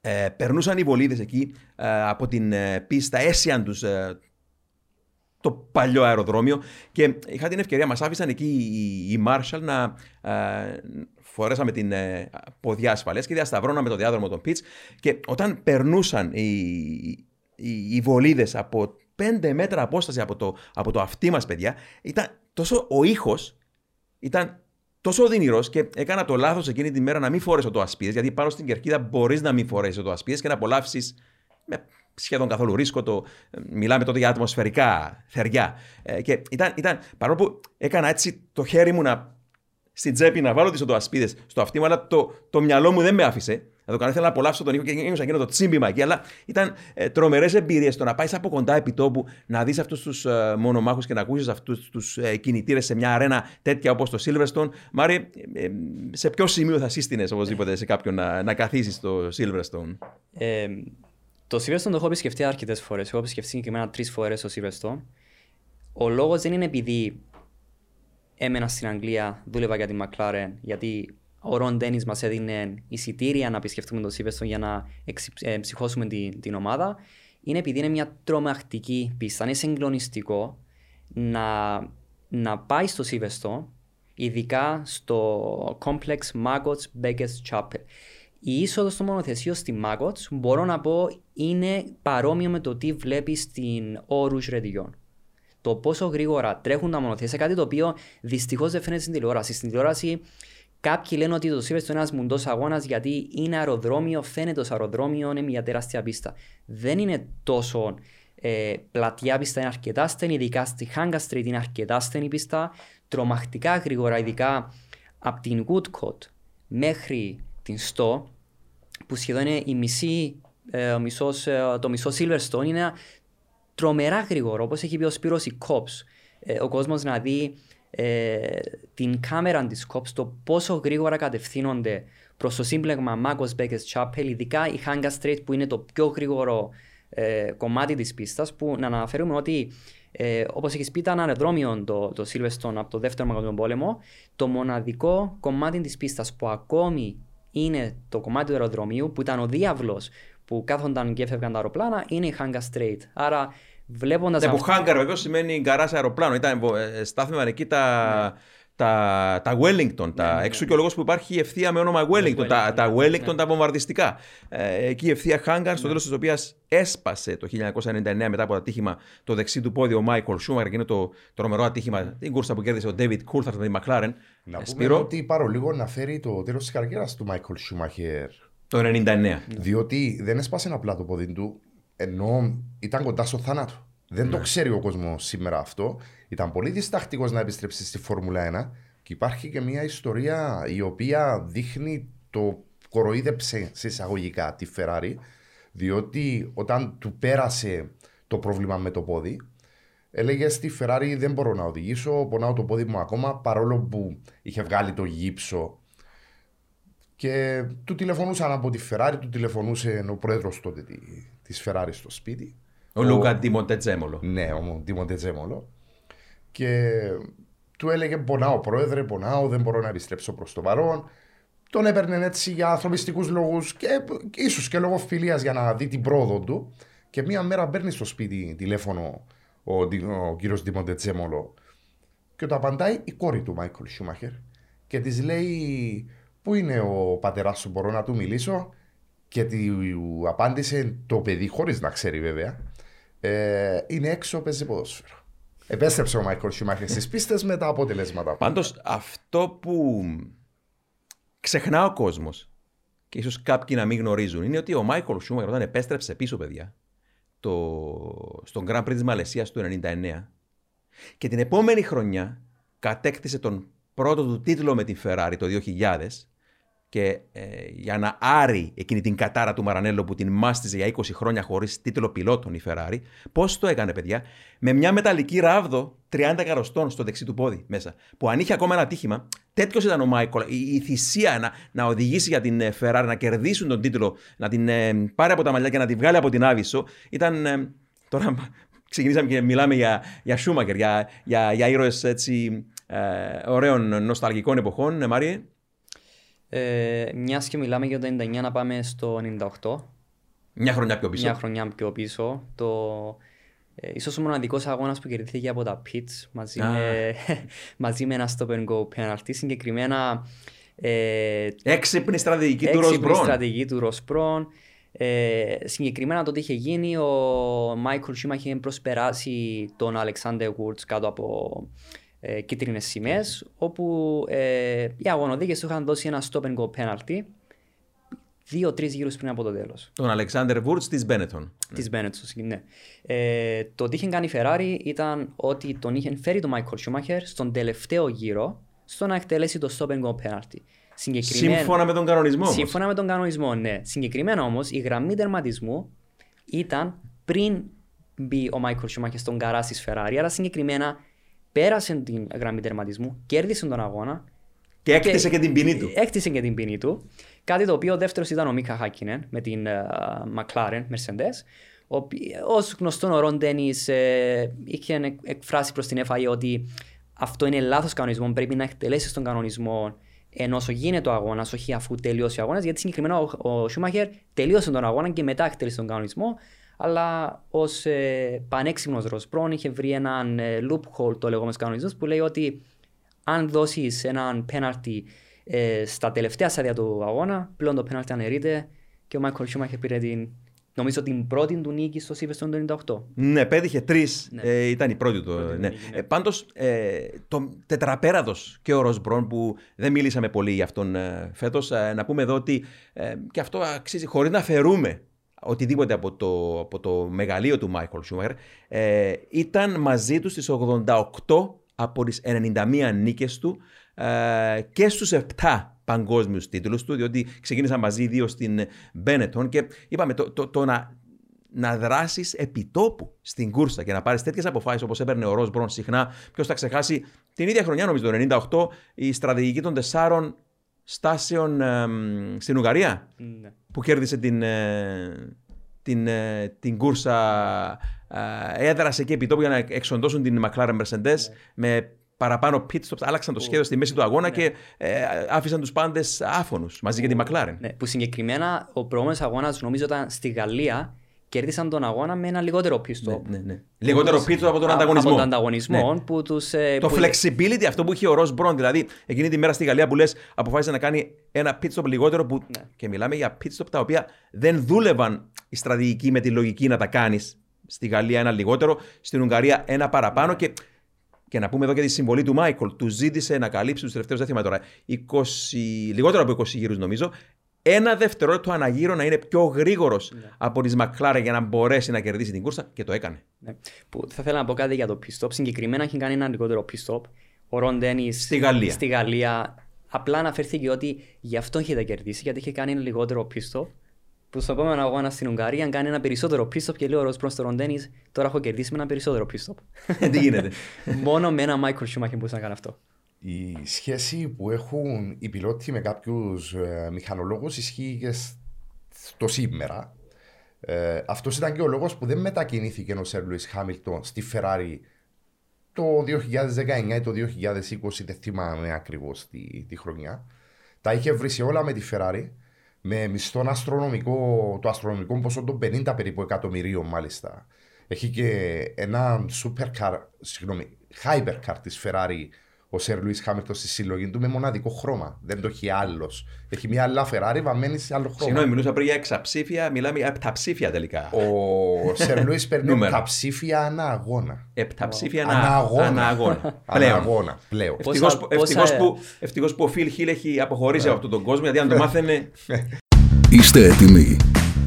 ε, περνούσαν οι βολίδες εκεί ε, από την ε, πίστα, έσιαν τους το παλιό αεροδρόμιο και είχα την ευκαιρία, μας άφησαν εκεί οι, οι Marshall να ε, φορέσαμε την ε, ποδιά ασφαλείας και διασταυρώναμε το διάδρομο των pitch και όταν περνούσαν οι, οι, οι βολίδες από πέντε μέτρα απόσταση από το, από το αυτί μας παιδιά ήταν τόσο ο ήχος ήταν τόσο οδυνηρό και έκανα το λάθος εκείνη τη μέρα να μην φορέσω το ασπίδες, γιατί πάνω στην κερκίδα μπορείς να μην φορέσεις το ασπίδες και να απολαύσεις με σχεδόν καθόλου ρίσκο το. Μιλάμε τότε για ατμοσφαιρικά θεριά. Ε, και ήταν, ήταν, παρόλο που έκανα έτσι το χέρι μου να, στην τσέπη να βάλω τι οτοασπίδε στο αυτί μου, αλλά το, το μυαλό μου δεν με άφησε. Να το κάνω, ήθελα να απολαύσω τον ήχο και ένιωσα εκείνο το τσίμπημα εκεί. Αλλά ήταν ε, τρομερές εμπειρίες το να πάεις από κοντά επί τόπου, να δεις αυτούς τους ε, μονομάχους και να ακούσεις αυτούς τους ε, κινητήρες σε μια αρένα τέτοια όπως το Silverstone. Μάρι, ε, ε, σε ποιο σημείο θα σύστηνες οπωσδήποτε σε κάποιον να, να καθίσεις στο Silverstone; Ε, το Silverstone το έχω επισκεφτεί αρκετές φορές. Έχω επισκεφτεί συγκεκριμένα τρεις φορές το Silverstone. Ο λόγος δεν είναι επειδή έμενα στην Αγγλία, δούλευα για τη McLaren, γιατί ο Ρον Ντένις μας έδινε εισιτήρια να επισκεφτούμε το Silverstone για να εξυ- ε, ψυχώσουμε την, την ομάδα. Είναι επειδή είναι μια τρομακτική πίστα. Είναι συγκλονιστικό να, να πάει στο Silverstone, ειδικά στο Complex Maggots Beckett Chapel. Η είσοδος στο μονοθεσίο στη Maggots μπορώ να πω είναι παρόμοιο με το τι βλέπεις στην Όρου Ρεντιγιόν. Το πόσο γρήγορα τρέχουν τα μονοθέσια, κάτι το οποίο δυστυχώς δεν φαίνεται στην τηλεόραση. Στην τηλεόραση κάποιοι λένε ότι το Silverstone είναι ένας μουντός αγώνας γιατί είναι αεροδρόμιο, φαίνεται ως αεροδρόμιο, είναι μια τεράστια πίστα. Δεν είναι τόσο ε, πλατιά πίστα, είναι αρκετά στενή, ειδικά στη Hanga Street είναι αρκετά στενή πίστα. Τρομακτικά γρήγορα, ειδικά από την Woodcote μέχρι την Sto, που σχεδόν είναι η μισή, ε, ο μισός, ε, το μισό Silverstone, είναι τρομερά γρήγορο, όπως έχει πει ο Σπύρος η Cops. Ε, ο κόσμος να δει ε, την κάμερα της Cops, το πόσο γρήγορα κατευθύνονται προς το σύμπλεγμα Magos Beckett Chapel, ειδικά η Hanga Street που είναι το πιο γρήγορο ε, κομμάτι της πίστας, που να αναφέρουμε ότι ε, Όπως έχεις πει, ήταν αεροδρόμιο το, το Silverstone από το δεύτερο Παγκόσμιο Πόλεμο. Το μοναδικό κομμάτι της πίστας που ακόμη είναι το κομμάτι του αεροδρομίου, που ήταν ο διάβλος που κάθονταν και έφευγαν τα αεροπλάνα, είναι η Hanga Strait. Άρα, βλέποντας. Ναι, που hangar βεβαίω σημαίνει γκαράζ αεροπλάνο. Ήταν, ε, στάθμευαν εκεί τα, τα, τα Wellington. τα, εξού και ο λόγος που υπάρχει η ευθεία με όνομα Wellington. τα, τα Wellington τα βομβαρδιστικά. Ε, εκεί η ευθεία hangar, στο τέλος της οποίας έσπασε το 1999 μετά από το ατύχημα το δεξί του πόδι ο Michael Schumacher και είναι το τρομερό ατύχημα, την κούρσα που κέρδισε ο David Coulthard με τη McLaren. Να πούμε Ε, Σπύρο. ότι παρολίγο να φέρει το τέλος της καριέρας του Μάικλ Σούμαχερ Το 99. Διότι δεν έσπασε απλά το πόδι του, ενώ ήταν κοντά στο θάνατο. Δεν το ξέρει ο κόσμος σήμερα αυτό. Ήταν πολύ διστακτικός να επιστρέψει στη Φόρμουλα 1 και υπάρχει και μια ιστορία η οποία δείχνει το κοροϊδέψε σε εισαγωγικά τη Ferrari, διότι όταν του πέρασε το πρόβλημα με το πόδι, έλεγε στη Ferrari δεν μπορώ να οδηγήσω, πονάω το πόδι μου ακόμα, παρόλο που είχε βγάλει το γύψο και του τηλεφωνούσαν από τη Ferrari, του τηλεφωνούσε ο πρόεδρος τότε της Ferrari στο σπίτι. Ο Λούκα Τιμοντετζέμολο. Ναι, ο Τιμοντετζέμολο. Και του έλεγε: Πονάω, πρόεδρε, πονάω, δεν μπορώ να επιστρέψω προς το παρόν. Τον έπαιρνε έτσι για ανθρωπιστικούς λόγους και ίσως και λόγω φιλίας για να δει την πρόοδο του. Και μία μέρα παίρνει στο σπίτι τηλέφωνο ο, ο κύριος Τιμοντετζέμολο και του απαντάει η κόρη του Μάικλ Σούμαχερ και της λέει: Πού είναι ο πατεράς σου, μπορώ να του μιλήσω; Και του απάντησε το παιδί, χωρίς να ξέρει βέβαια, ε, είναι έξω, παίζει ποδόσφαιρο. Επέστρεψε ο Μάικλ Σιουμάχερ στις πίστες με τα αποτελέσματα. Πάντως αυτό που ξεχνά ο κόσμος και ίσως κάποιοι να μην γνωρίζουν είναι ότι ο Μάικλ Σιούμαχερ όταν επέστρεψε πίσω, παιδιά, το, στον Grand Prix της Μαλαισίας του 1999 και την επόμενη χρονιά κατέκτησε τον πρώτο του τίτλο με την Ferrari το 2000 και ε, για να άρει εκείνη την κατάρα του Μαρανέλο που την μάστιζε για 20 χρόνια χωρίς τίτλο πιλότων η Ferrari, πώς το έκανε, παιδιά, με μια μεταλλική ράβδο 30 καροστών στο δεξί του πόδι μέσα. Που αν είχε ακόμα ένα τύχημα, τέτοιος ήταν ο Μάικολ. Η, η θυσία να, να οδηγήσει για την ε, Ferrari, να κερδίσουν τον τίτλο, να την ε, πάρει από τα μαλλιά και να τη βγάλει από την Άβυσσο, ήταν. Ε, τώρα ξεκινήσαμε και μιλάμε για, για Σούμακερ, για, για, για ήρωες έτσι. Ε, ωραίων νοσταλγικών εποχών, Μάριε; Ε, Μιας και μιλάμε για το 99 να πάμε στο 98. Μια χρονιά πιο πίσω. Μια χρονιά πιο πίσω. Το, ε, ίσως ο μοναδικός αγώνας που κερδίθηκε από τα Pits μαζί, με, μαζί με ένα stop and go penalty. Συγκεκριμένα... Ε, έξυπνη στρατηγική του Ross Brawn. Έξυπνη στρατηγική του Ross Brawn. Ε, συγκεκριμένα τότε είχε γίνει ο Μάικλ Σούμαχερ είχε προσπεράσει τον Αλεξάνδερ Βουρτς κάτω από ε, κίτρινες σημαίες όπου ε, οι αγωνοδίκες του είχαν δώσει ένα stop and go penalty δύο-τρεις γύρους πριν από το τέλος. Τον Αλεξάνδρ Βούρτς της Benetton. Της Benetton, ναι. Ε, το τι είχε κάνει η Ferrari ήταν ότι τον είχε φέρει τον Μάικλ Σούμαχερ στον τελευταίο γύρο στο να εκτελέσει το stop and go penalty. Σύμφωνα με τον κανονισμό. Σύμφωνα με τον κανονισμό, ναι. Συγκεκριμένα όμως η γραμμή τερματισμού ήταν πριν μπει ο Μάικλ Σούμαχερ στον καρά της Ferrari. Άρα συγκεκριμένα πέρασε την γραμμή τερματισμού, κέρδισε τον αγώνα. Και έκτισε και, και την ποινή του. Έκτισε και την ποινή του. Κάτι το οποίο ο δεύτερος ήταν ο Μίκα Χάκινεν με την uh, McLaren Mercedes. Ω γνωστό ο Ρον Ντένι ε, είχε εκφράσει προς την FIA ότι αυτό είναι λάθος κανονισμό. Πρέπει να εκτελέσεις τον κανονισμό ενώ όσο γίνεται ο αγώνας, όχι αφού τελειώσει ο αγώνας. Γιατί συγκεκριμένα ο, ο Σούμαχερ τελείωσε τον αγώνα και μετά εκτέλεσε τον κανονισμό αλλά ως ε, πανέξυπνος Ροσπρόν είχε βρει έναν ε, loophole, το λεγόμενος κανονισμός, που λέει ότι αν δώσεις έναν πέναλτι ε, στα τελευταία στάδια του αγώνα, πλέον το πέναλτι αναιρείται και ο Μάικλ Σούμαχερ πήρε την, νομίζω την πρώτη του νίκη στο Silverstone το 98. Ναι, πέτυχε τρεις. Ναι. Ε, ήταν η πρώτη του. Ναι. ναι. Ε, Πάντως, ε, το τετραπέραδος και ο Ροσμπρόν που δεν μίλησαμε πολύ για αυτόν ε, φέτος, ε, να πούμε εδώ ότι και αυτό αξίζει χωρίς να αφαιρούμε οτιδήποτε από το, από το μεγαλείο του Μάικλ Σούμερ, ε, ήταν μαζί του στις 88 από τις 91 νίκες του ε, και στους 7 παγκόσμιους τίτλους του, διότι ξεκίνησαν μαζί δύο στην Μπένετον και είπαμε το, το, το να, να δράσεις επιτόπου στην κούρσα και να πάρεις τέτοιες αποφάσεις όπως έπαιρνε ο Ρος Μπρον συχνά. Ποιος θα ξεχάσει την ίδια χρονιά, νομίζω το 98, η στρατηγική των τεσσάρων στάσεων ε, στην Ουγγαρία ναι. που κέρδισε την, ε, την, ε, την κούρσα ε, έδρασε και επιτόπου για να εξοντώσουν την McLaren Mercedes ναι. με παραπάνω pit stops, άλλαξαν το σχέδιο στη μέση του αγώνα ναι. και ε, άφησαν τους πάντες άφωνους μαζί για τη McLaren. Ναι, που συγκεκριμένα ο προηγούμενος αγώνας νομίζω ήταν στη Γαλλία κέρδισαν τον αγώνα με ένα λιγότερο πίστο. Ναι, ναι, ναι. Λιγότερο πίστο από τον ανταγωνισμό. Από τον ανταγωνισμό ναι. που τους, ε, το που... flexibility, αυτό που είχε ο Ρο Μπρον. Δηλαδή, εκείνη τη μέρα στη Γαλλία που λες, αποφάσισε να κάνει ένα pit stop λιγότερο. Που... Ναι. Και μιλάμε για pit stop τα οποία δεν δούλευαν η στρατηγική με τη λογική να τα κάνεις. Στη Γαλλία ένα λιγότερο, στην Ουγγαρία ένα παραπάνω. Και, και να πούμε εδώ και τη συμβολή του Μάικολ. Του ζήτησε να καλύψει τους τελευταίους, δεν θυμάμαι τώρα, 20, λιγότερο από 20 γύρους νομίζω, ένα δευτερόλεπτο αναγύρω να είναι πιο γρήγορος Ναι. από τη McLaren για να μπορέσει να κερδίσει την κούρσα και το έκανε. Ναι. Που θα ήθελα να πω κάτι για το pit stop. Συγκεκριμένα έχει κάνει ένα λιγότερο pit stop. Ο Ρον Ντένις Στη Γαλλία. Στη Γαλλία. Απλά αναφέρθηκε ότι γι' αυτό είχε κερδίσει, γιατί είχε κάνει ένα λιγότερο pit stop. Που στο επόμενο αγώνα στην Ουγγαρία κάνει ένα περισσότερο pit stop και λέει ο Ρος προς τον Ρον Ντένις, τώρα έχω κερδίσει με ένα περισσότερο pit stop. Τι γίνεται. Μόνο με ένα Michael Schumacher μπορούσε να κάνει αυτό. Η σχέση που έχουν οι πιλότοι με κάποιους ε, μηχανολόγους ισχύει και σ- στο σήμερα. Ε, Αυτός ήταν και ο λόγος που δεν μετακινήθηκε ο Σερ Λουίς Χάμιλτον στη Ferrari το 2019 ή το 2020, δεν θυμάμαι ακριβώς τη, τη χρονιά. Τα είχε βρει σε όλα με τη Ferrari με μισθόν αστρονομικό, το αστρονομικό ποσό των 50 περίπου εκατομμυρίων μάλιστα. Έχει και ένα supercar, συγγνώμη, hypercar της Ferrari ο Σερ Λουίς Χάμιλτον στη συλλογή του με μοναδικό χρώμα. Δεν το έχει άλλος. Έχει μια άλλα Ferrari βαμμένη σε άλλο χρώμα. Συγγνώμη, μιλούσα πριν για εξαψήφια, μιλάμε για επταψήφια τελικά. Ο Σερ Λουίς παίρνει Νούμερα. τα ψήφια ανά αγώνα. Επταψήφια Ανά ανά αγώνα. ανά αγώνα. Ανά Πλέον. αγώνα, πλέον. Πόσα- Ευτυχώς, που- πόσα- ευτυχώς που, ευτυχώς που ο Φιλ Χιλ έχει αποχωρήσει από αυτόν τον κόσμο, γιατί αν το μάθαινε. Είστε έτοιμοι.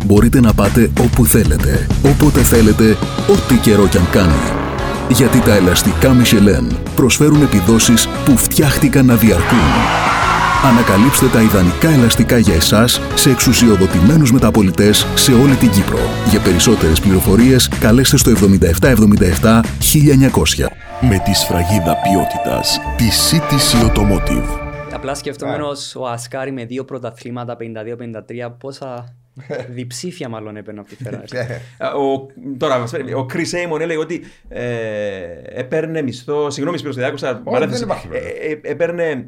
Μπορείτε να πάτε όπου θέλετε, όποτε θέλετε, ό,τι καιρό κι αν κάνει. Γιατί τα ελαστικά Michelin προσφέρουν επιδόσεις που φτιάχτηκαν να διαρκούν. Ανακαλύψτε τα ιδανικά ελαστικά για εσάς σε εξουσιοδοτημένους μεταπολιτές σε όλη την Κύπρο. Για περισσότερες πληροφορίες καλέστε στο 7777 1900. Με τη σφραγίδα ποιότητας τη CTC Automotive. Απλά σκεφτόμενος ο Ασκάρη με δύο πρωταθλήματα 52-53, πόσα διψήφια μάλλον έπαιρνε από τη Ferrari. Ε, Ο, τώρα, μας φέρει- ο Chris Amon έλεγε ότι ε, έπαιρνε μισθό. Συγγνώμη, Σπύρος, δεν άκουσα. Όχι, μάλλον- δεν υπάρχει ε, πρόβλημα. ε, έπαιρνε.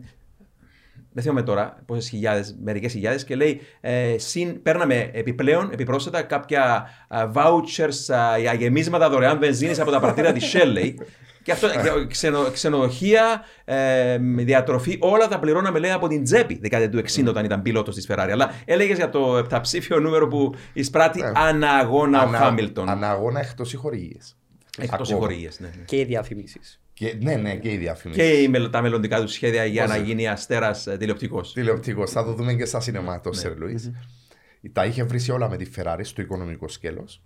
Δεν θυμάμαι τώρα πόσες χιλιάδες, μερικές χιλιάδες και λέει ε, συν, παίρναμε επιπλέον, επιπρόσθετα κάποια α, vouchers α, για γεμίσματα δωρεάν βενζίνης από τα παρτίδα της Shell. λέει. Και αυτό, και ξενο, ξενοδοχεία, ε, διατροφή, όλα τα πληρώναμε λέει από την τσέπη δεκαετία του 60 όταν ήταν πιλότος της Ferrari. Αλλά έλεγες για το επταψήφιο νούμερο που εισπράττει Ναι. ανά αγώνα ο Ανά- Χάμιλτον. Ανά αγώνα εκτός οι χορηγίε. Εκτός Ακόμα. χορηγίε. Ναι. ναι. και οι διαφημίσεις. Και, ναι, ναι, και οι διαφημίσεις. Και οι μελλο- τα μελλοντικά τους σχέδια για Πώς να είναι. γίνει αστέρας τηλεοπτικός. Τηλεοπτικός. Θα το δούμε και στα σινεμά το Σερ Λουίς. Τα είχε βρει σε όλα με τη Ferrari στο οικονομικό σκέλος.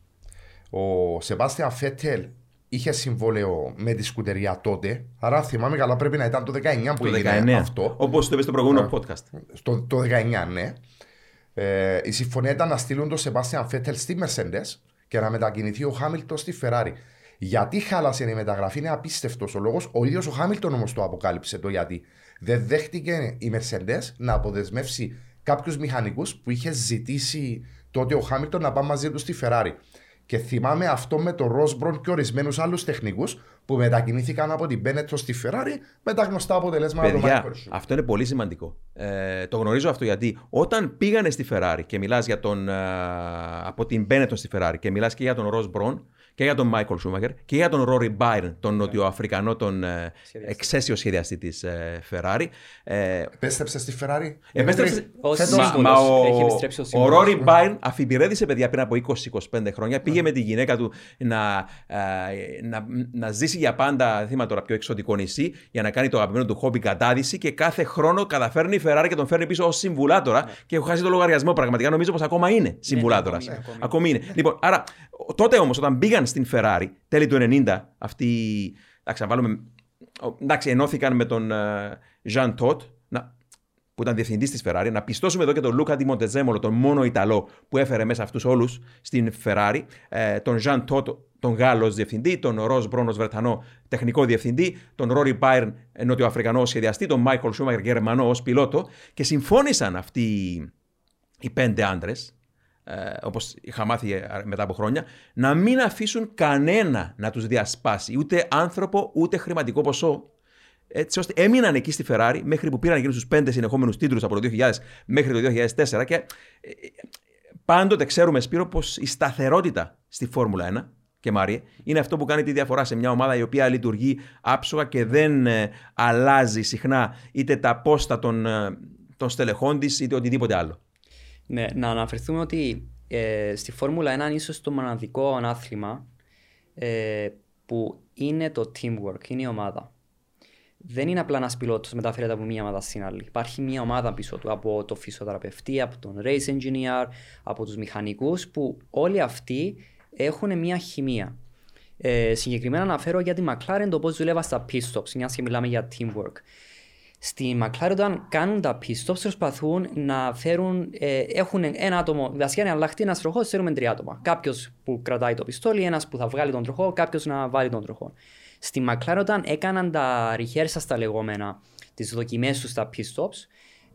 Ο Σεβάστιαν Φέτελ είχε συμβόλαιο με τη σκουτεριά τότε. Άρα θυμάμαι καλά, πρέπει να ήταν το 19 που Το έγινε 19. αυτό. Όπως το είπες στο προηγούμενο podcast. Στο, το 19, ναι. Ε, η συμφωνία ήταν να στείλουν τον Σεβάστιαν Φέτελ στη Mercedes και να μετακινηθεί ο Χάμιλτον στη Ferrari. Γιατί χάλασε η μεταγραφή είναι απίστευτος ο λόγος. Ο ίδιος ο Χάμιλτον όμως το αποκάλυψε το γιατί. Δεν δέχτηκε η Mercedes να αποδεσμεύσει κάποιους μηχανικούς που είχε ζητήσει τότε ο Χάμιλτον να πάμε μαζί τους στη Ferrari. Και θυμάμαι αυτό με τον Ρόσμπρον και ορισμένους άλλους τεχνικούς που μετακινήθηκαν από την Μπένετο στη Ferrari με τα γνωστά αποτελέσματα του Παιδιά, Michael Schumacher. αυτό είναι πολύ σημαντικό. Ε, το γνωρίζω αυτό γιατί όταν πήγανε στη Ferrari και μιλάς για τον, ε, από την Benetton στη Ferrari και μιλάς και για τον Ross Brown και για τον Michael Schumacher και για τον Rory Byrne, τον Νοτιοαφρικανό, τον ε, Σχεδιαστή. εξαίσιο σχεδιαστή της ε, Ferrari. Ε, Επέστρεψε στη Ferrari; Επέστρεψε. Ως Φέτος- Μα, σύμβουλος. μα ο, Έχει επιστρέψει ο ο σύμβουλος. Ρόρι Μπάιν αφιπηρέδησε παιδιά πριν από 20-25 χρόνια. Πήγε με τη γυναίκα του να, ε, να, να ζήσει για πάντα, δεν θυμάμαι τώρα πιο εξωτικό νησί, για να κάνει το αγαπημένο του χόμπι κατάδυση και κάθε χρόνο καταφέρνει η Ferrari και τον φέρνει πίσω ως συμβουλάτορα. Και έχω χάσει το λογαριασμό πραγματικά. Νομίζω πως ακόμα είναι συμβουλάτορας. ακόμη είναι, ακόμη. ακόμη είναι. Λοιπόν, άρα τότε όμως όταν πήγαν στην Ferrari, τέλη του 90, αυτοί. Εντάξει, να βάλουμε. ο- Εντάξει, ενώθηκαν με τον Ζαν Τότ, που ήταν διευθυντής της Ferrari, να πιστώσουμε εδώ και τον Λούκα Ντιμοντεζέμολο, τον μόνο Ιταλό που έφερε μέσα αυτούς όλους στην Ferrari, ε, τον Ζαν Τότ, τον Γάλλος ως διευθυντή, τον Ροζ Μπρόνο Βρετανό τεχνικό διευθυντή, τον Ρόρι Μπάιρν νοτιοαφρικανό ως σχεδιαστή, τον Μάικλ Σούμαγερ Γερμανό ως πιλότο και συμφώνησαν αυτοί οι πέντε άντρες, ε, όπως είχα μάθει ε, μετά από χρόνια, να μην αφήσουν κανένα να τους διασπάσει, ούτε άνθρωπο ούτε χρηματικό ποσό. Έτσι ώστε έμειναν εκεί στη Ferrari μέχρι που πήραν εκείνου του πέντε συνεχόμενους τίτλους από το 2000 μέχρι το 2004 και ε, ε, πάντοτε ξέρουμε, Σπύρο, πως η σταθερότητα στη Φόρμουλα 1 και Μάριε, είναι αυτό που κάνει τη διαφορά σε μια ομάδα η οποία λειτουργεί άψογα και δεν ε, αλλάζει συχνά είτε τα πόστα των, ε, των στελεχών της είτε οτιδήποτε άλλο. Ναι, να αναφερθούμε ότι ε, στη Φόρμουλα 1 είναι ίσως το μοναδικό άθλημα ε, που είναι το teamwork, είναι η ομάδα. δεν είναι απλά ένας πιλότος μεταφέρεται από μία ομάδα στην άλλη. Υπάρχει μία ομάδα πίσω του από το φυσιοθεραπευτή, από τον race engineer, από τους μηχανικούς που όλοι αυτοί έχουν μία χημεία. Ε, συγκεκριμένα αναφέρω για τη McLaren το πώς δουλεύα στα pit stops, μιας και μιλάμε για teamwork. Στη McLaren όταν κάνουν τα pit stops προσπαθούν να φέρουν, ε, έχουν ένα άτομο, βασικά είναι αλλάχτη ένας τροχός, θέλουμε τρία άτομα. Κάποιος που κρατάει το πιστόλι, ένας που θα βγάλει τον τροχό, κάποιος να βάλει τον τροχό. Στη McLaren όταν έκαναν τα rehearsals τα λεγόμενα, τις δοκιμές τους στα pit stops,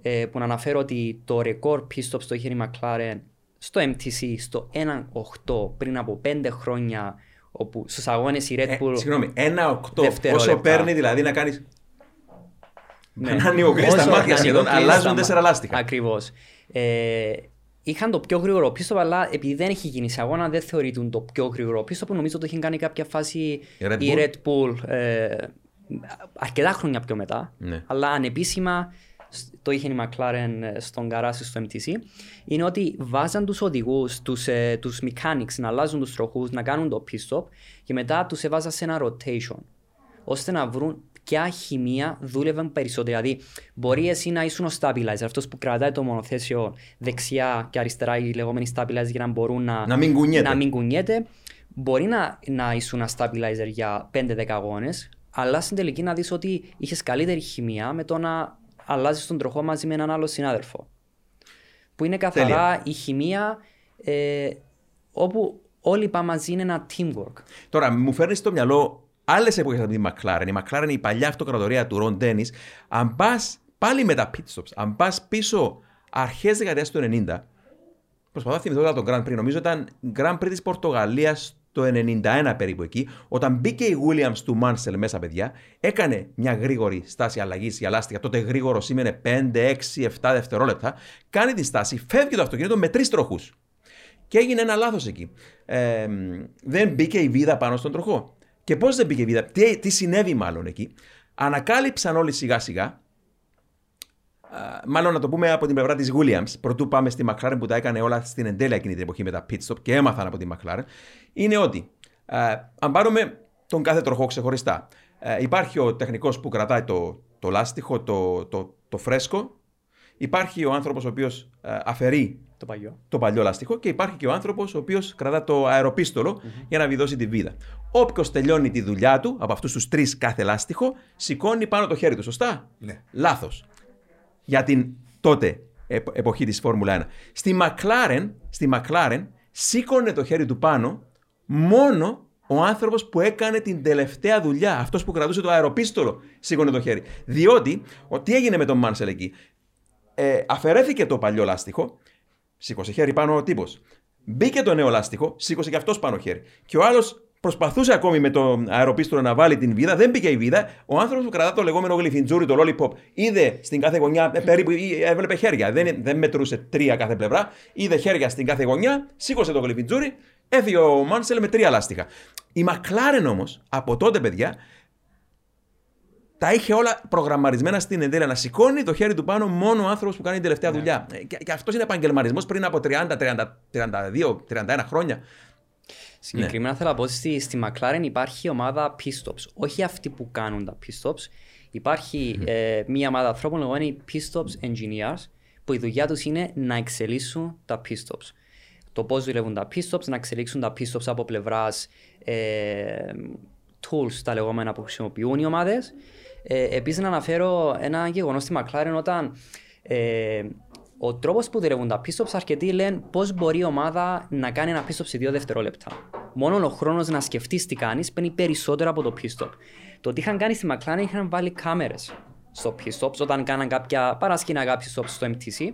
ε, που να αναφέρω ότι το record pit stops το είχε η McLaren στο MTC στο 1.8 πριν από 5 χρόνια όπου στους αγώνες η Red Bull. Ε, συγγνώμη, 1-8. Δευτερόλεπτα. Όσο παίρνει δηλαδή να κάνεις. Ναι. Να ανοιγοκλείς τα Όσο μάτια σχεδόν, ανοιγοκλείς αλλάζουν τα τέσσερα μάτια. λάστιχα. Ακριβώς. Ε, είχαν το πιο γρήγορο πίστο, αλλά επειδή δεν έχει γίνει σε αγώνα, δεν θεωρείται το πιο γρήγορο πίστο που νομίζω ότι είχε κάνει κάποια φάση Η Red η Bull. Red Bull ε, αρκετά χρόνια πιο μετά. Ναι. Αλλά ανεπίσημα σ- το είχε η McLaren ε, στον καράσι στο MTC. Είναι ότι βάζαν τους οδηγούς, τους, ε, τους mechanics να αλλάζουν τους τροχούς, να κάνουν το pit stop και μετά τους έβαζαν σε ένα rotation ώστε να βρουν ποια χημεία δούλευαν περισσότερο. Δηλαδή, μπορεί εσύ να ήσουν ο stabilizer, αυτός που κρατάει το μονοθέσιο δεξιά και αριστερά, οι λεγόμενοι stabilizer για να μπορούν να, Να μην κουνιέται. να μην κουνιέται. Μπορεί να, να ήσουν ένα stabilizer για 5-10 αγώνες, αλλά στην τελική να δεις ότι είχες καλύτερη χημεία με το να αλλάζεις τον τροχό μαζί με έναν άλλο συνάδελφο. Που είναι καθαρά Τέλεια. η χημεία ε, όπου όλοι πάμε μαζί είναι ένα teamwork. Τώρα, μου φέρνεις στο μυαλό άλλες εποχές από τη McLaren. Η McLaren, η παλιά αυτοκρατορία του Ρον Ντένις, αν πας πάλι με τα pit stops, αν πας πίσω αρχές δεκαετίας του 90, προσπαθώ να θυμηθώ τώρα τον Grand Prix, νομίζω ήταν Grand Prix της Πορτογαλίας το 91 περίπου εκεί, όταν μπήκε η Williams του Mansell μέσα, παιδιά, έκανε μια γρήγορη στάση αλλαγής για λάστιχα. Τότε γρήγορο σήμαινε 5, 6, 7 δευτερόλεπτα. Κάνει τη στάση, φεύγει το αυτοκίνητο με τρεις τροχούς. Και έγινε ένα λάθος εκεί. Ε, δεν μπήκε η βίδα πάνω στον τροχό. Και πώς δεν μπήκε η βίδα, τι, τι συνέβη μάλλον εκεί. Ανακάλυψαν όλοι σιγά σιγά, α, μάλλον να το πούμε από την πλευρά της Williams, πρωτού πάμε στη McLaren που τα έκανε όλα στην εντέλεια εκείνη την εποχή με τα pit stop και έμαθαν από τη McLaren, είναι ότι α, αν πάρουμε τον κάθε τροχό ξεχωριστά, ε, υπάρχει ο τεχνικός που κρατάει το, το λάστιχο, το, το, το φρέσκο, υπάρχει ο άνθρωπος ο οποίος αφαιρεί Το παλιό. το παλιό λάστιχο και υπάρχει και ο άνθρωπος ο οποίος κρατά το αεροπίστολο για να βιδώσει τη βίδα. Όποιος τελειώνει τη δουλειά του από αυτούς τους τρεις κάθε λάστιχο, σηκώνει πάνω το χέρι του. Σωστά; Ναι. Λάθος. Για την τότε επ- εποχή της Φόρμουλα 1. Στη McLaren, στη McLaren σήκωνε το χέρι του πάνω μόνο ο άνθρωπος που έκανε την τελευταία δουλειά. Αυτός που κρατούσε το αεροπίστολο σήκωνε το χέρι. Διότι, ο, τι έγινε με τον Μάνσελ εκεί; Ε, αφαιρέθηκε το παλιό λάστιχο, σήκωσε χέρι πάνω ο τύπος. Μπήκε το νέο λάστιχο, σήκωσε και αυτός πάνω χέρι. Και ο άλλος προσπαθούσε ακόμη με το αεροπίστολο να βάλει την βίδα, δεν μπήκε η βίδα. Ο άνθρωπος που κρατά το λεγόμενο γλειφιτζούρι, το lollipop, είδε στην κάθε γωνιά ε, περίπου ή έβλεπε χέρια. Δεν, δεν μετρούσε τρία κάθε πλευρά. Είδε χέρια στην κάθε γωνιά, σήκωσε το γλειφιτζούρι, έφυγε ο Μάνσελ με τρία λάστιχα. Η McLaren όμως από τότε, παιδιά, τα είχε όλα προγραμμαρισμένα στην εντέλεια. Να σηκώνει το χέρι του πάνω μόνο ο άνθρωπος που κάνει την τελευταία δουλειά. Ε, Και, και αυτός είναι επαγγελματισμός πριν από 30, 30, 32, 31 χρόνια. Συγκεκριμένα θέλω να πω ότι στη, στη McLaren υπάρχει ομάδα pit stops. Όχι αυτοί που κάνουν τα pit stops. Υπάρχει ε, μια ομάδα ανθρώπων λεγόμενη pit stops engineers που η δουλειά τους είναι να εξελίσσουν τα pit stops. Το πώς δουλεύουν τα pit stops, να εξελίξουν τα pit stops από πλευράς ε, tools, τα λεγόμενα που χρησιμοποιούν οι ομάδες. Ε, Επίσης, να αναφέρω ένα γεγονός στη McLaren όταν ε, ο τρόπος που δουλεύουν τα pit stops, αρκετοί λένε πώς μπορεί η ομάδα να κάνει ένα pit stop σε δύο δευτερόλεπτα. Μόνο ο χρόνος να σκεφτεί τι κάνεις παίρνει περισσότερο από το pit stop. Το τι είχαν κάνει στη McLaren είχαν βάλει κάμερες στο pit stops όταν κάναν κάποια παρασκηνιακά pit stops στο MTC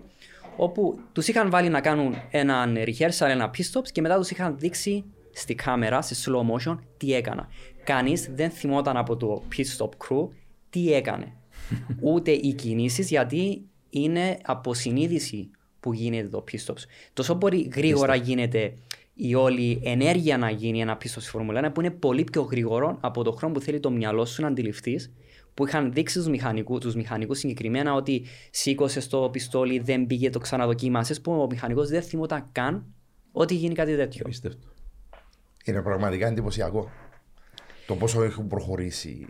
όπου τους είχαν βάλει να κάνουν έναν rehearsal, ένα pit stops και μετά τους είχαν δείξει στη κάμερα, σε slow motion, τι έκανα. Κανείς δεν θυμόταν από το pit stop crew τι έκανε. Ούτε οι κινήσεις γιατί είναι από συνείδηση που γίνεται το pit stops. Τόσο μπορεί γρήγορα γίνεται η όλη ενέργεια να γίνει ένα pit stop στη Φόρμουλα 1 που είναι πολύ πιο γρήγορο από το χρόνο που θέλει το μυαλό σου να αντιληφθείς που είχαν δείξει τους μηχανικούς, τους μηχανικούς συγκεκριμένα ότι σήκωσες το πιστόλι, δεν πήγε, το ξαναδοκίμασες που ο μηχανικός δεν θυμόταν καν ότι γίνει κάτι τέτοιο. Απίστευτο. Είναι πραγματικά εντυπωσιακό το πόσο έχουν προχωρήσει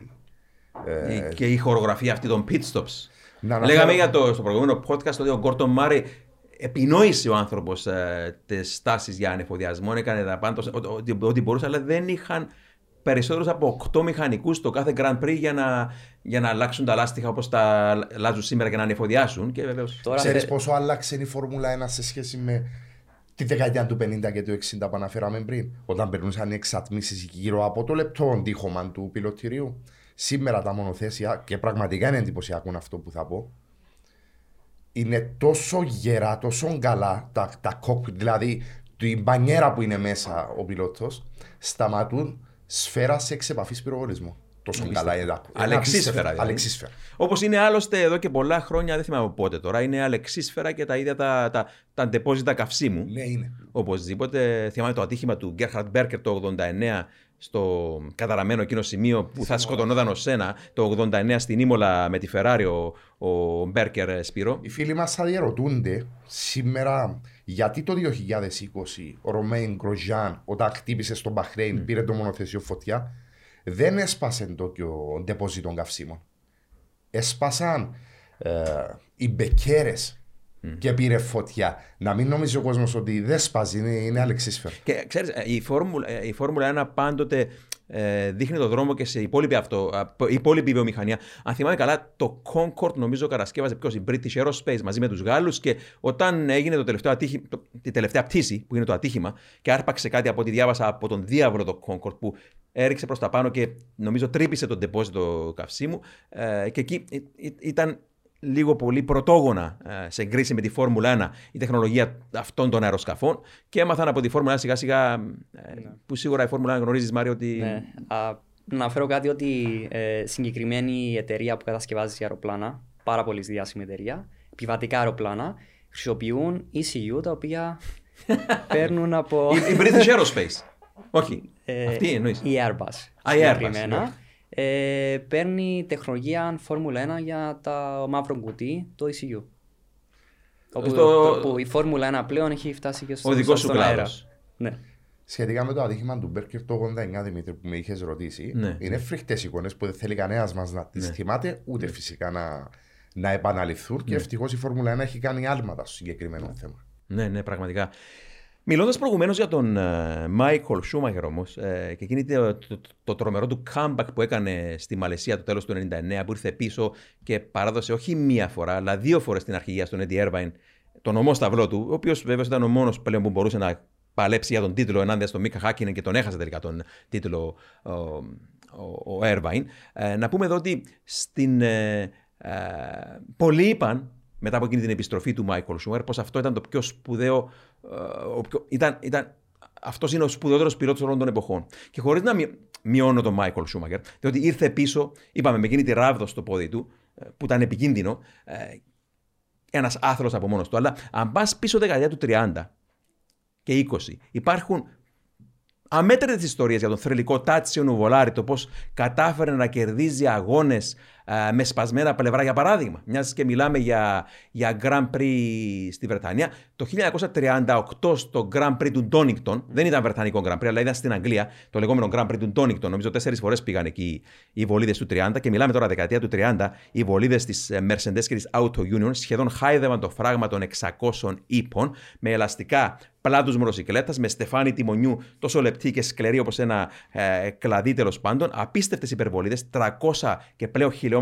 Ε, Και η χορογραφία αυτή των pit stops. Να αναφέρω- Λέγαμε για το, στο προηγούμενο podcast ότι ο Γκόρτον Μάρι επινόησε ο άνθρωπος ε, τις τάσει για ανεφοδιασμό, έκανε τα πάντα, ό- ό- ό,τι, ό,τι μπορούσε, αλλά δεν είχαν περισσότερους από 8 μηχανικούς στο κάθε Grand Prix για να, για να αλλάξουν τα λάστιχα όπως τα αλλάζουν σήμερα και να ανεφοδιάσουν. Και βεβαίως, Τώρα Ξέρεις θε- πόσο άλλαξε η Φόρμουλα 1 σε σχέση με τη δεκαετία του 50 και του 60 που αναφέραμε πριν, όταν περνούσαν οι εξατμίσεις γύρω από το λεπτό τείχομα του πιλωτηρίου; Σήμερα τα μονοθέσια, και πραγματικά είναι εντυπωσιακό αυτό που θα πω, είναι τόσο γερά, τόσο καλά, τα, τα κοκ, δηλαδή την μπανιέρα που είναι μέσα ο πιλότος, σταματούν σφαίρα σε εξεπαφής πυροβολισμού. Τόσο καλά είναι. τα- Αλεξίσφαιρα, δηλαδή. Αλεξίσφαιρα. Όπως είναι άλλωστε εδώ και πολλά χρόνια, δεν θυμάμαι πότε τώρα, είναι αλεξίσφαιρα και τα ίδια τα, τα, τα αντεπόζητα καυσίμου. Ναι, είναι. Οπωσδήποτε. Θυμάμαι το ατύχημα του Γκέρχαρτ Μπέρκερ το 89 στο καταραμένο εκείνο σημείο που θα σκοτωνόταν ο Σένα το 89 στην Ήμολα με τη Φεράρι ο, ο Μπέρκερ ε, Σπύρο. Οι φίλοι μας θα διαρωτούνται σήμερα γιατί το 2020 ο Ρωμαίν Γκροζάν όταν χτύπησε στο Μπαχρέιν πήρε το μονοθεσίο φωτιά δεν έσπασε το και ο ντεπόζι των καυσίμων. Έσπασαν ε, οι μπεκέρε και πήρε φωτιά. Να μην νομίζει ο κόσμος ότι δεν σπάζει, είναι, είναι αλεξίσφαιρο. Και ξέρεις, ε, η Φόρμουλα, ε, η Φόρμουλα 1 πάντοτε ε, δείχνει το δρόμο και σε υπόλοιπη, αυτό, α, υπόλοιπη βιομηχανία. Αν θυμάμαι καλά, το Concord νομίζω κατασκεύαζε ποιος, η British Aerospace μαζί με τους Γάλλους και όταν έγινε το τελευταίο ατύχημα, το, τη τελευταία πτήση που είναι το ατύχημα και άρπαξε κάτι από ό,τι διάβασα από τον διάβολο το Concord που έριξε προς τα πάνω και νομίζω τρύπησε τον τεπόζιτο καυσίμου ε, και εκεί ε, ε, ήταν λίγο πολύ πρωτόγωνα ε, σε κρίση με τη Φόρμουλα 1 η τεχνολογία αυτών των αεροσκαφών και έμαθαν από τη Φόρμουλα 1 σιγά σιγά ε, που σίγουρα η Φόρμουλα 1 γνωρίζεις Μάριο ότι Ναι. Α, να αναφέρω κάτι ότι ε, συγκεκριμένη εταιρεία που κατασκευάζει αεροπλάνα, πάρα πολύ διάσημη εταιρεία, επιβατικά αεροπλάνα, χρησιμοποιούν ECU τα οποία παίρνουν από η, η British Aerospace όχι, ε, αυτή εννοείς η Airbus. Α, η Airbus, συγκεκριμένα. ναι. Ε, παίρνει τεχνολογία Φόρμουλα 1 για τα μαύρο κουτί, το ECU. Όπου, Στο- όπου η Φόρμουλα 1 πλέον έχει φτάσει και στο, Ο δικός σου στον αέρα. κλάδος. Ναι. Σχετικά με το ατύχημα του Μπέρκερ το 89, Δημήτρη, που με είχες ρωτήσει, Ναι. είναι φρικτές εικόνες που δεν θέλει κανένας μας να τις θυμάται, ούτε φυσικά να, να επαναληφθούν. Και ευτυχώς η Φόρμουλα 1 έχει κάνει άλματα στο συγκεκριμένο θέμα. Ναι, ναι, πραγματικά. Μιλώντας προηγουμένως για τον Μάικολ Σούμαχερ όμως, και εκείνη το, το, το, το τρομερό του comeback που έκανε στη Μαλαισία το τέλος του 99, που ήρθε πίσω και παράδοσε όχι μία φορά, αλλά δύο φορές την αρχηγία στον Έντι Έρβαϊν, τον ομό σταυλό του, ο οποίος βέβαια ήταν ο μόνος πλέον που μπορούσε να παλέψει για τον τίτλο ενάντια στον Μίκα Χάκινεν και τον έχασε τελικά τον τίτλο ο, ο, ο Έρβαϊν. Ε, να πούμε εδώ ότι στην. Ε, ε, πολλοί είπαν μετά από εκείνη την επιστροφή του Μάικολ Σούμερ πως αυτό ήταν το πιο σπουδαίο. ε, ο πιο- ήταν, ήταν, αυτός είναι ο σπουδαιότερος πιλότος όλων των εποχών. Και χωρίς να μει- μειώνω τον Μάικολ Σούμακερ, διότι ήρθε πίσω, είπαμε, με εκείνη τη ράβδο στο πόδι του, ε, που ήταν επικίνδυνο, ένας άθλος από μόνος του. Αλλά αν πας πίσω δεκαετία του 30 και 20, υπάρχουν αμέτρητες ιστορίες για τον θρελικό Τάτσιο Νουβολάρη, το πώς κατάφερε να κερδίζει αγώνες με σπασμένα πλευρά. Για παράδειγμα, μιας και μιλάμε για, για Grand Prix στη Βρετανία, το 1938 στο Grand Prix του Ντόνιγκτον, δεν ήταν Βρετανικό Grand Prix, αλλά ήταν στην Αγγλία, το λεγόμενο Grand Prix του Ντόνιγκτον. Νομίζω τέσσερις φορές πήγαν εκεί οι βολίδες του 30 και μιλάμε τώρα δεκαετία του 30, οι βολίδες της Mercedes και της Auto Union σχεδόν χάιδευαν το φράγμα των 600 ύπων με ελαστικά πλάτους μοροσυκλέτας, με στεφάνι τιμονιού τόσο λεπτή και σκληρή όπως ένα ε, κλαδί τέλος πάντων, απίστευτες υπερβολίδες, 300 και πλέον χιλιόμετρα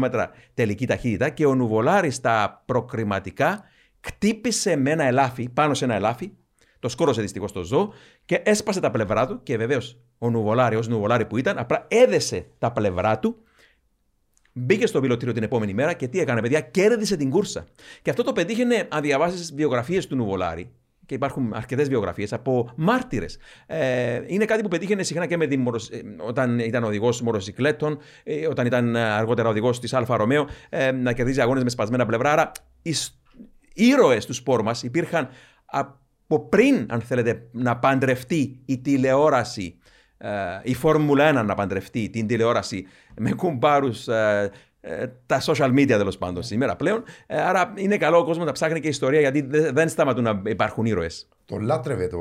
τελική ταχύτητα και ο Νουβολάρης στα προκριματικά κτύπησε με ένα ελάφι, πάνω σε ένα ελάφι, το σκόρωσε δυστυχώς το ζώο και έσπασε τα πλευρά του και βεβαίως ο Νουβολάρη, ως Νουβολάρη που ήταν, απλά έδεσε τα πλευρά του Μπήκε στο πιλωτήριο την επόμενη μέρα και τι έκανε, παιδιά, κέρδισε την κούρσα. Και αυτό το πετύχαινε, αν διαβάσεις βιογραφίες του Νουβολάρη, και υπάρχουν αρκετές βιογραφίες από μάρτυρες. Ε, είναι κάτι που πετύχαινε συχνά και με την, μοτοσ... όταν ήταν οδηγός μοτοσυκλετών, ε, όταν ήταν αργότερα οδηγός της Alfa Romeo, ε, να κερδίζει αγώνες με σπασμένα πλευρά. Άρα, οι ήρωες του σπόρ μας υπήρχαν από πριν, αν θέλετε, να παντρευτεί η τηλεόραση, ε, η Φόρμουλα 1 να παντρευτεί την τηλεόραση με κουμπάρους τα social media τέλος πάντων σήμερα πλέον. Ε, άρα είναι καλό ο κόσμος να ψάχνει και ιστορία γιατί δεν σταματούν να υπάρχουν ήρωες. Το λάτρευε το,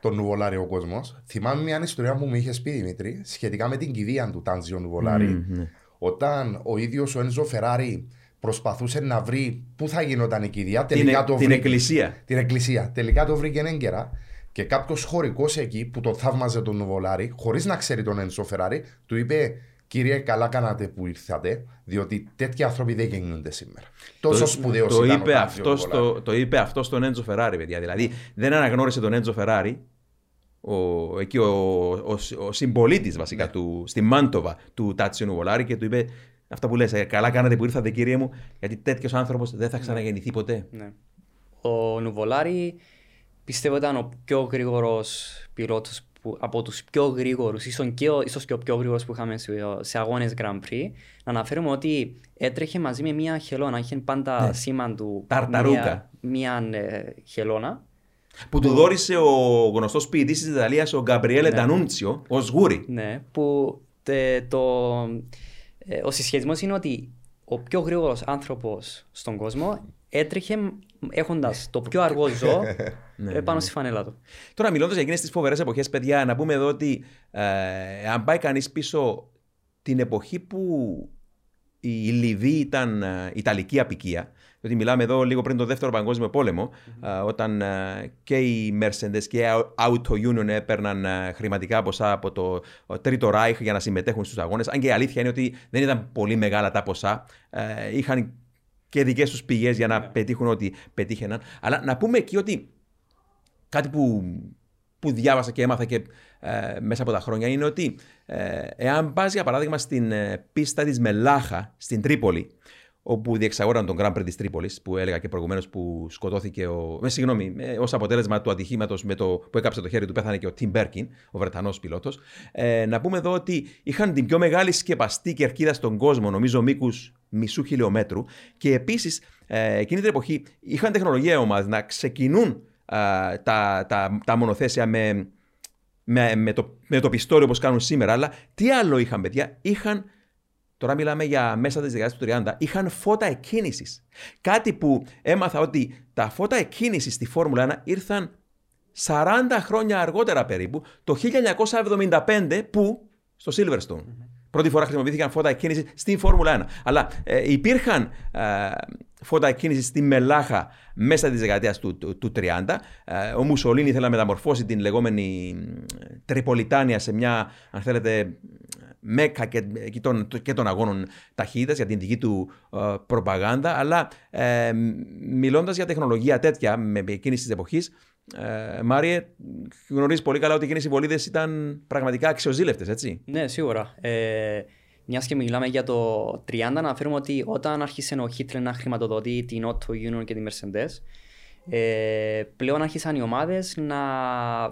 το νουβολάρι ο κόσμος. Θυμάμαι μια ιστορία που μου είχε πει Δημήτρη σχετικά με την κηδεία του Τάντζιο Νουβολάρη. Mm, ναι. όταν ο ίδιος ο Ένζο Φεράρι προσπαθούσε να βρει πού θα γινόταν η κηδεία, Την, τελικά ε- το την βρήκε. εκκλησία. Την εκκλησία. Τελικά το βρήκε έγκαιρα. Και κάποιος χωρικός εκεί που τον θαύμαζε τον Νουβολάρη, χωρίς να ξέρει τον Ένσο Φεράρι, του είπε: Κύριε, καλά κάνατε που ήρθατε, διότι τέτοιοι άνθρωποι δεν γεννιούνται σήμερα. Τόσο σπουδαίος το, ήταν. είπε ο αυτός Τάντζιο στο, Νουβολάρη. το είπε αυτός στον Έντζο Φεράρι, παιδιά. Δηλαδή δεν αναγνώρισε τον Έντζο Φεράρι, ο, εκεί ο, ο, ο συμπολίτης βασικά του, στη Μάντοβα του Τάτσιο Νουβολάρη και του είπε αυτά που λες, «Ε, καλά κάνατε που ήρθατε κύριε μου, γιατί τέτοιος άνθρωπος δεν θα ξαναγεννηθεί ποτέ. Ναι. Ο Νουβολάρη πιστεύω ήταν ο πιο γρήγορος πιλότο από τους πιο γρήγορους, ίσω και, ο- ίσως και ο πιο γρήγορος που είχαμε σε, σε αγώνες Grand Prix. Να αναφέρουμε ότι έτρεχε μαζί με μια χελώνα. Είχε πάντα σήμα του. Ναι. Ταρταρούκα. Μια, μια ε, χελώνα. Που του δόρισε ο γνωστός ποιητής της Ιταλίας, ο Γκαμπριέλε Ντανούντσιο, ως γούρι. Ναι, που τε- το, ε, ο συσχετισμός είναι ότι ο πιο γρήγορος άνθρωπος στον κόσμο έτρεχε έχοντας το πιο αργό ζώο ε, πάνω στη φανέλα του. Τώρα, μιλώντας για εκείνες τις φοβερές εποχές, παιδιά, να πούμε εδώ ότι ε, αν πάει κανείς πίσω την εποχή που η Λιβύη ήταν ε, Ιταλική απικία, διότι μιλάμε εδώ λίγο πριν το Δεύτερο Παγκόσμιο Πόλεμο, ε, όταν ε, και οι Mercedes και οι Auto Union έπαιρναν ε, χρηματικά ποσά από το ε, Τρίτο Ράιχ για να συμμετέχουν στους αγώνες. Αν και η αλήθεια είναι ότι δεν ήταν πολύ μεγάλα τα ποσά. Ε, είχαν και δικές τους πηγές για να πετύχουν ό,τι πετύχαιναν. Αλλά να πούμε εκεί ότι κάτι που, που διάβασα και έμαθα και ε, μέσα από τα χρόνια είναι ότι ε, εάν πας για παράδειγμα στην ε, πίστα της Μελάχα στην Τρίπολη όπου διεξαγόραν τον Grand Prix της Τρίπολης που έλεγα και προηγουμένως που σκοτώθηκε ο... Με, συγγνώμη, ε, ως αποτέλεσμα του ατυχήματος με το, που έκαψε το χέρι του πέθανε και ο Τιμ Μπέρκιν, ο Βρετανός πιλότος. Ε, να πούμε εδώ ότι είχαν την πιο μεγάλη σκεπαστή κερκίδα στον κόσμο, νομίζω μήκους μισού χιλιόμετρου και επίσης ε, εκείνη την εποχή είχαν τεχνολογία οι ομάδες να ξεκινούν α, τα, τα, τα μονοθέσια με, με, με, το, με το πιστόλιο όπως κάνουν σήμερα. Αλλά τι άλλο είχαν, παιδιά; Είχαν, τώρα μιλάμε για μέσα της δεκαετίας του 30, είχαν φώτα εκκίνησης. Κάτι που έμαθα ότι τα φώτα εκκίνησης στη Φόρμουλα 1 ήρθαν 40 χρόνια αργότερα περίπου, το 1975 που στο Silverstone. Πρώτη φορά χρησιμοποιήθηκαν φώτα εκκίνησης στην Φόρμουλα 1. Αλλά ε, υπήρχαν ε, φώτα εκκίνησης στη Μελάχα μέσα της δεκαετίας του, του, του 30. Ε, ο Μουσολίνη ήθελε να μεταμορφώσει την λεγόμενη ε, Τριπολιτάνια σε μια, αν θέλετε, μέκα και, και, των, και των αγώνων ταχύτητας για την δική του ε, προπαγάνδα. Αλλά ε, μιλώντας για τεχνολογία τέτοια με εκείνης της εποχής, ε, Μάριε, γνωρίζεις πολύ καλά ότι εκείνες οι βολίδες ήταν πραγματικά αξιοζήλευτες, έτσι; Ναι, σίγουρα. Ε, Μιας και μιλάμε για το 30, να αναφέρουμε ότι όταν άρχισε ο Χίτλερ να χρηματοδοτεί την Auto Union και τη Mercedes, ε, πλέον άρχισαν οι ομάδες να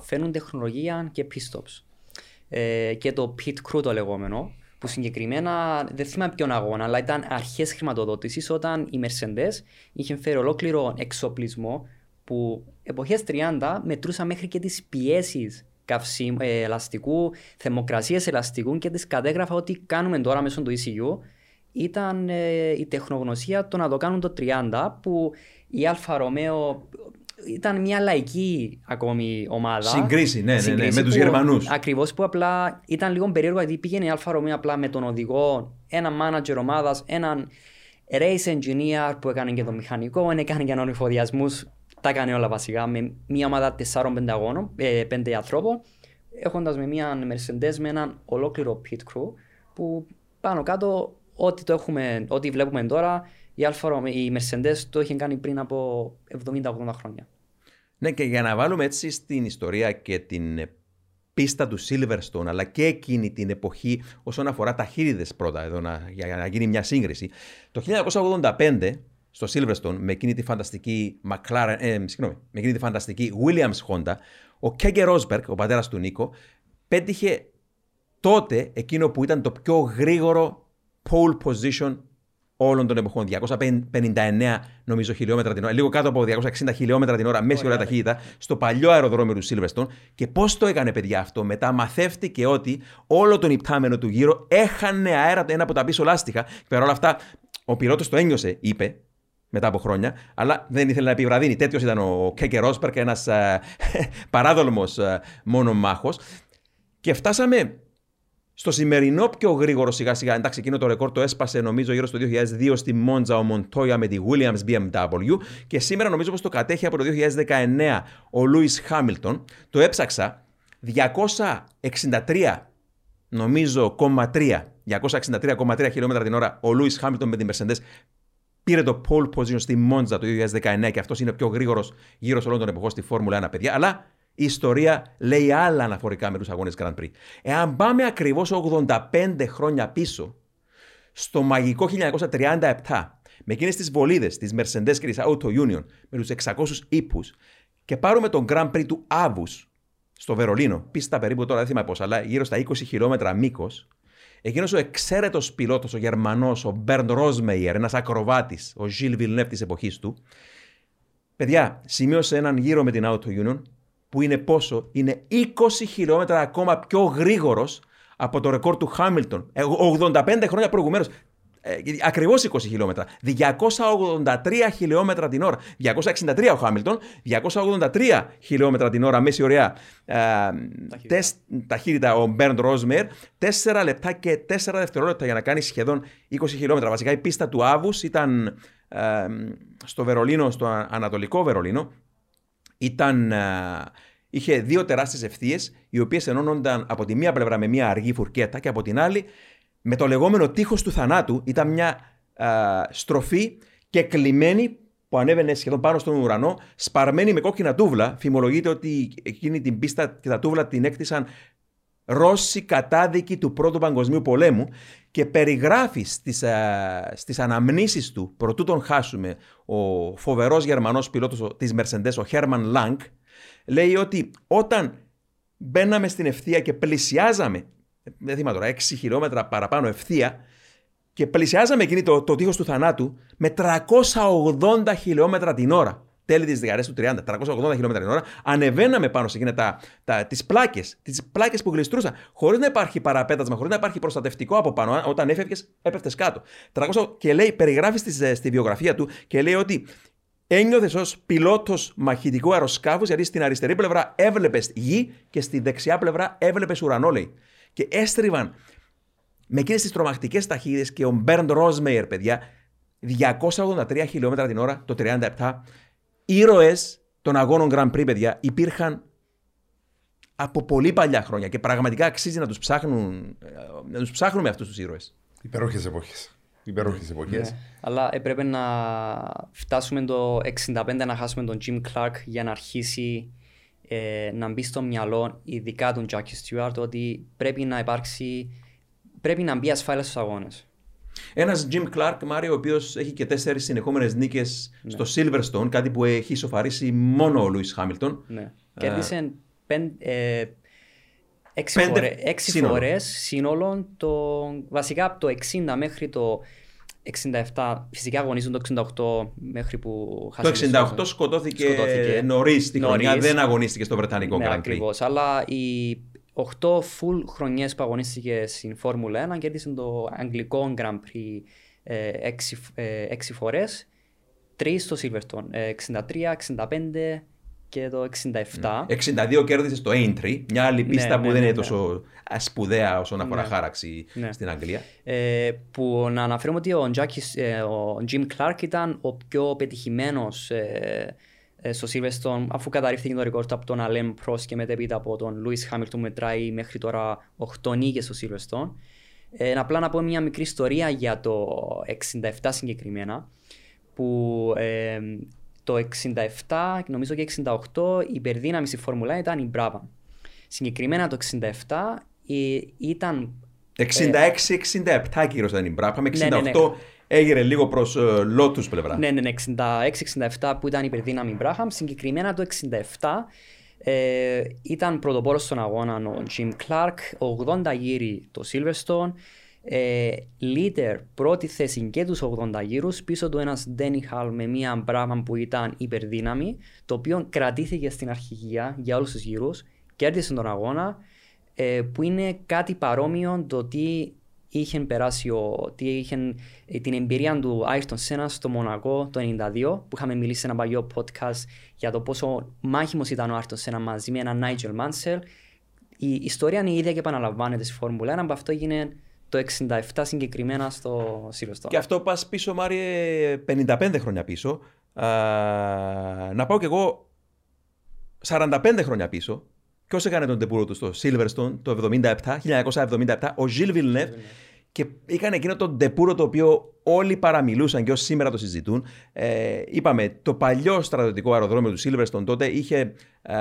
φέρνουν τεχνολογία και pit stops. Ε, και το pit crew το λεγόμενο, που συγκεκριμένα δεν θυμάμαι ποιον αγώνα, αλλά ήταν αρχές χρηματοδότησης όταν η Mercedes είχε φέρει ολόκληρο εξοπλισμό που εποχές 30 μετρούσαν μέχρι και τις πιέσεις καυσί, ε, ελαστικού, θερμοκρασίες ελαστικού και τις κατέγραφαν ό,τι κάνουμε τώρα μέσω του ECU ήταν ε, η τεχνογνωσία το να το κάνουν το 30 που η Alfa Romeo ήταν μια λαϊκή ακόμη ομάδα. Σύγκριση, ναι, ναι, ναι, με τους Γερμανούς. Ακριβώς που απλά ήταν λίγο περίεργο γιατί πήγαινε η Alfa Romeo απλά με τον οδηγό, έναν manager ομάδας, έναν race engineer που έκανε και το μηχανικό, έκανε και ανορυφοδιασμούς, τα έκανε όλα βασικά με μια ομάδα 4-5 αγώνων, ε, 5 ανθρώπων, έχοντας με μια Mercedes με έναν ολόκληρο pit crew που πάνω κάτω ό,τι, το έχουμε, ό,τι βλέπουμε τώρα η, Alfa Romeo, η Mercedes το είχε κάνει πριν από 70-80 χρόνια. Ναι, και για να βάλουμε έτσι στην ιστορία και την πίστα του Silverstone, αλλά και εκείνη την εποχή όσον αφορά ταχύτητες πρώτα, εδώ να, για να γίνει μια σύγκριση. Το 1985 στο Silverstone με εκείνη τη φανταστική McLaren, ε, συγγνώμη, με εκείνη τη φανταστική Williams Honda, ο Κέγκε Ρόσμπεργκ, ο πατέρας του Νίκο, πέτυχε τότε εκείνο που ήταν το πιο γρήγορο pole position όλων των εποχών. 259 νομίζω χιλιόμετρα την ώρα, λίγο κάτω από 260 χιλιόμετρα την ώρα, μέση ώρα ταχύτητα, στο παλιό αεροδρόμιο του Silverstone. Και πώς το έκανε, παιδιά, αυτό; Μετά μαθεύτηκε ότι όλο τον υπτάμενο του γύρω έχανε αέρα ένα από τα πίσω λάστιχα. Και παρόλα αυτά, ο πιλότος το ένιωσε, είπε, μετά από χρόνια, αλλά δεν ήθελε να επιβραδύνει. Τέτοιος ήταν ο Κέκε Ρόσπερκ, ένας παράδολμος μόνο μάχος. Και φτάσαμε Στο σημερινό πιο γρήγορο σιγά σιγά, εντάξει, εκείνο το ρεκόρ το έσπασε νομίζω γύρω στο 2002 στη Μόντζα ο Μοντόια με τη Williams BMW και σήμερα νομίζω πως το κατέχει από το 2019 ο Λούις Χάμιλτον. Το έψαξα 263 νομίζω 263,3 χιλιόμετρα την ώρα ο Λούις Χάμιλτον με την Mercedes πήρε το pole position στη Μόντζα το 2019 και αυτός είναι ο πιο γρήγορος γύρω σε όλων των εποχών στη Φόρμουλα 1, παιδιά. Αλλά η ιστορία λέει άλλα αναφορικά με τους αγώνες Grand Prix. Εάν πάμε ακριβώς 85 χρόνια πίσω, στο μαγικό 1937, με εκείνες τις βολίδες τη Mercedes και τη Auto Union, με τους 600 ύπους, και πάρουμε τον Grand Prix του Άβου στο Βερολίνο, πίστα περίπου τώρα δεν θυμάμαι πώ, αλλά γύρω στα 20 χιλιόμετρα μήκος, Εκείνος ο εξαίρετος πιλότος, ο Γερμανός, ο Μπέρντ Ρόσμεϊερ, ένας ακροβάτης, ο Ζιλ Βιλνεύ της εποχής του, παιδιά, σημείωσε έναν γύρο με την Auto Union που είναι πόσο, είναι 20 χιλιόμετρα ακόμα πιο γρήγορος από το ρεκόρ του Χάμιλτον. 85 ε, χρόνια προηγουμένως. Ε, Ακριβώς 20 χιλιόμετρα. 283 χιλιόμετρα την ώρα. 263 ο Χάμιλτον, 283 χιλιόμετρα την ώρα μέση ωραία ε, ταχύτητα. ταχύτητα ο Μπέρντ Ρόσμερ. 4 λεπτά και 4 δευτερόλεπτα για να κάνει σχεδόν 20 χιλιόμετρα. Βασικά η πίστα του Άβους ήταν ε, στο Βερολίνο, στο Ανατολικό Βερολίνο. Ήταν, ε, είχε δύο τεράστιες ευθείες, οι οποίες ενώνονταν από τη μία πλευρά με μία αργή φουρκέτα και από την άλλη με το λεγόμενο τείχος του θανάτου ήταν μια α, στροφή και κλειμένη που ανέβαινε σχεδόν πάνω στον ουρανό, σπαρμένη με κόκκινα τούβλα. Φημολογείται ότι εκείνη την πίστα και τα τούβλα την έκτισαν Ρώσοι κατάδικοι του Πρώτου Παγκοσμίου Πολέμου και περιγράφει στις, α, στις αναμνήσεις του, προτού τον χάσουμε, ο φοβερός Γερμανός πιλότος της Mercedes, ο Χέρμαν Λάγκ, λέει ότι όταν μπαίναμε στην ευθεία και πλησιάζαμε δεν θυμάμαι τώρα, 6 χιλιόμετρα παραπάνω ευθεία και πλησιάζαμε εκείνη το, το τείχος του θανάτου με 380 χιλιόμετρα την ώρα. Τέλη της δεκαετίας του 30, 380 χιλιόμετρα την ώρα, ανεβαίναμε πάνω σε εκείνα τα, τα, τις πλάκες, τις πλάκες που γλιστρούσαν, χωρίς να υπάρχει παραπέτασμα, χωρίς να υπάρχει προστατευτικό από πάνω, όταν έφευγες έπεφτες κάτω. 300, και λέει, περιγράφεις στη, στη βιογραφία του και λέει ότι ένιωθες ως πιλότος μαχητικού αεροσκάφους, γιατί στην αριστερή πλευρά έβλεπες γη και στη δεξιά πλευρά έβλεπες ουρανό, λέει και έστριβαν με εκείνες τις τρομακτικές ταχύτητες και ο Μπέρντ Ρόσμεϊερ, παιδιά, 283 χιλιόμετρα την ώρα το 37. Ήρωες των αγώνων Grand Prix, παιδιά, υπήρχαν από πολύ παλιά χρόνια και πραγματικά αξίζει να τους ψάχνουν, να τους ψάχνουμε αυτούς τους ήρωες. Υπέροχες εποχές. Υπέροχες εποχές. Ναι. Αλλά έπρεπε να φτάσουμε το 65 να χάσουμε τον Jim Clark για να αρχίσει ε, να μπει στο μυαλό, ειδικά τον Jackie Stewart, ότι πρέπει να υπάρξει, πρέπει να μπει ασφάλεια στους αγώνες. Ένας Jim Clark, Μάριο, ο οποίος έχει και τέσσερις συνεχόμενες νίκες ναι. στο Silverstone, κάτι που έχει ισοφαρίσει μόνο ο Λούι Χάμιλτον. Ναι. Κέρδισε πεν, ε, έξι, φορές, έξι φορές σύνολο, το, βασικά από το 60 μέχρι το 67, φυσικά αγωνίζουν το 68 μέχρι που χάσανε. Το 68 σκοτώθηκε, σκοτώθηκε. νωρίς τη χρονιά, δεν αγωνίστηκε στο Βρετανικό ναι, Grand Prix. Ακριβώς, αλλά οι 8 full χρονιές που αγωνίστηκε στην Φόρμουλα 1 κέρδισε το Αγγλικό Grand Prix 6, ε, 6 φορές. 3 στο Silverstone, 63, 65, και το 67. 62 κέρδισες στο Aintree, μια άλλη πίστα ναι, που ναι, δεν είναι ναι, τόσο σπουδαία όσον αφορά χάραξη στην Αγγλία. Ε, που να αναφέρουμε ότι ο, Jackie, ε, ο Jim Clark ήταν ο πιο πετυχημένος ε, ε, στο Silverstone αφού καταρρίφθηκε το ρεκόρ από τον Αλέμ Prost και μετέπειτα από τον Lewis Hamilton μετράει μέχρι τώρα 8 νίκες στο Silverstone. Ε, απλά να πω μια μικρή ιστορία για το 67 συγκεκριμένα που ε, το 67 νομίζω και 68 η υπερδύναμη στη Φόρμουλα ήταν η Μπράβα. Συγκεκριμένα το 67 ήταν... 66-67 κύριο ήταν η Μπράβα, με 68 ναι, ναι, ναι. Έγειρε λίγο προς uh, Λότους πλευρά. Ναι, ναι, ναι, 66-67 που ήταν η υπερδύναμη Μπράχαμ. Συγκεκριμένα το 67 ε, ήταν πρωτοπόρος στον αγώνα ο Jim Clark, 80 γύρι το Silverstone, ε, Λίτερ πρώτη θέση και τους 80 γύρους πίσω του ένας Ντένι Χαλ με μια μπράβα που ήταν υπερδύναμη το οποίο κρατήθηκε στην αρχηγία για όλους τους γύρους κέρδισε τον αγώνα ε, που είναι κάτι παρόμοιο το τι είχε περάσει ο, τι είχε, ε, την εμπειρία του Άιστον Σένας στο Μονακό το 1992 που είχαμε μιλήσει σε ένα παλιό podcast για το πόσο μάχημος ήταν ο Άιστον Σένα μαζί με έναν Νάιτζελ Μάνσελ η ιστορία είναι η ίδια και επαναλαμβάνεται στη Φόρμουλα 1, από αυτό έγινε το 67 συγκεκριμένα στο Silverstone. Και αυτό πας πίσω, Μάριε, 55 χρόνια πίσω. Α, να πάω κι εγώ 45 χρόνια πίσω. Ποιος έκανε τον τεπούρο του στο Silverstone το 77, 1977, ο Gilles Villeneuve. Και είχαν εκείνο τον τεπούρο το οποίο όλοι παραμιλούσαν και όσοι σήμερα το συζητούν. Ε, είπαμε, το παλιό στρατιωτικό αεροδρόμιο του Silverstone τότε είχε ε,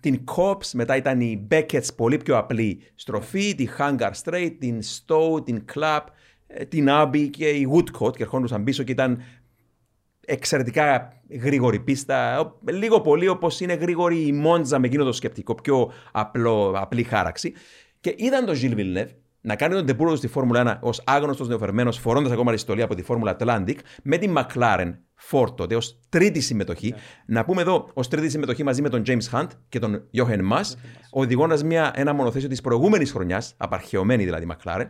την Cops, μετά ήταν η Beckett's, πολύ πιο απλή στροφή, τη Hangar Straight, την Stowe, την Clap, ε, την Abbey και η Woodcote και ερχόντουσαν πίσω και ήταν εξαιρετικά γρήγορη πίστα, λίγο πολύ όπως είναι γρήγορη η Μόντζα με εκείνο το σκεπτικό, πιο απλό, απλή χάραξη. Και είδαν τον Gilles Villeneuve να κάνει τον τεπούρο του στη Φόρμουλα 1 ως άγνωστος νεοφερμένος, φορώντας ακόμα ριστολή από τη Φόρμουλα Atlantic, με την McLaren Ford τότε ως τρίτη συμμετοχή. Yeah. Να πούμε εδώ, ως τρίτη συμμετοχή μαζί με τον James Hunt και τον Jochen Mass, οδηγώντα ένα μονοθέσιο της προηγούμενης χρονιάς, απαρχαιωμένη δηλαδή McLaren,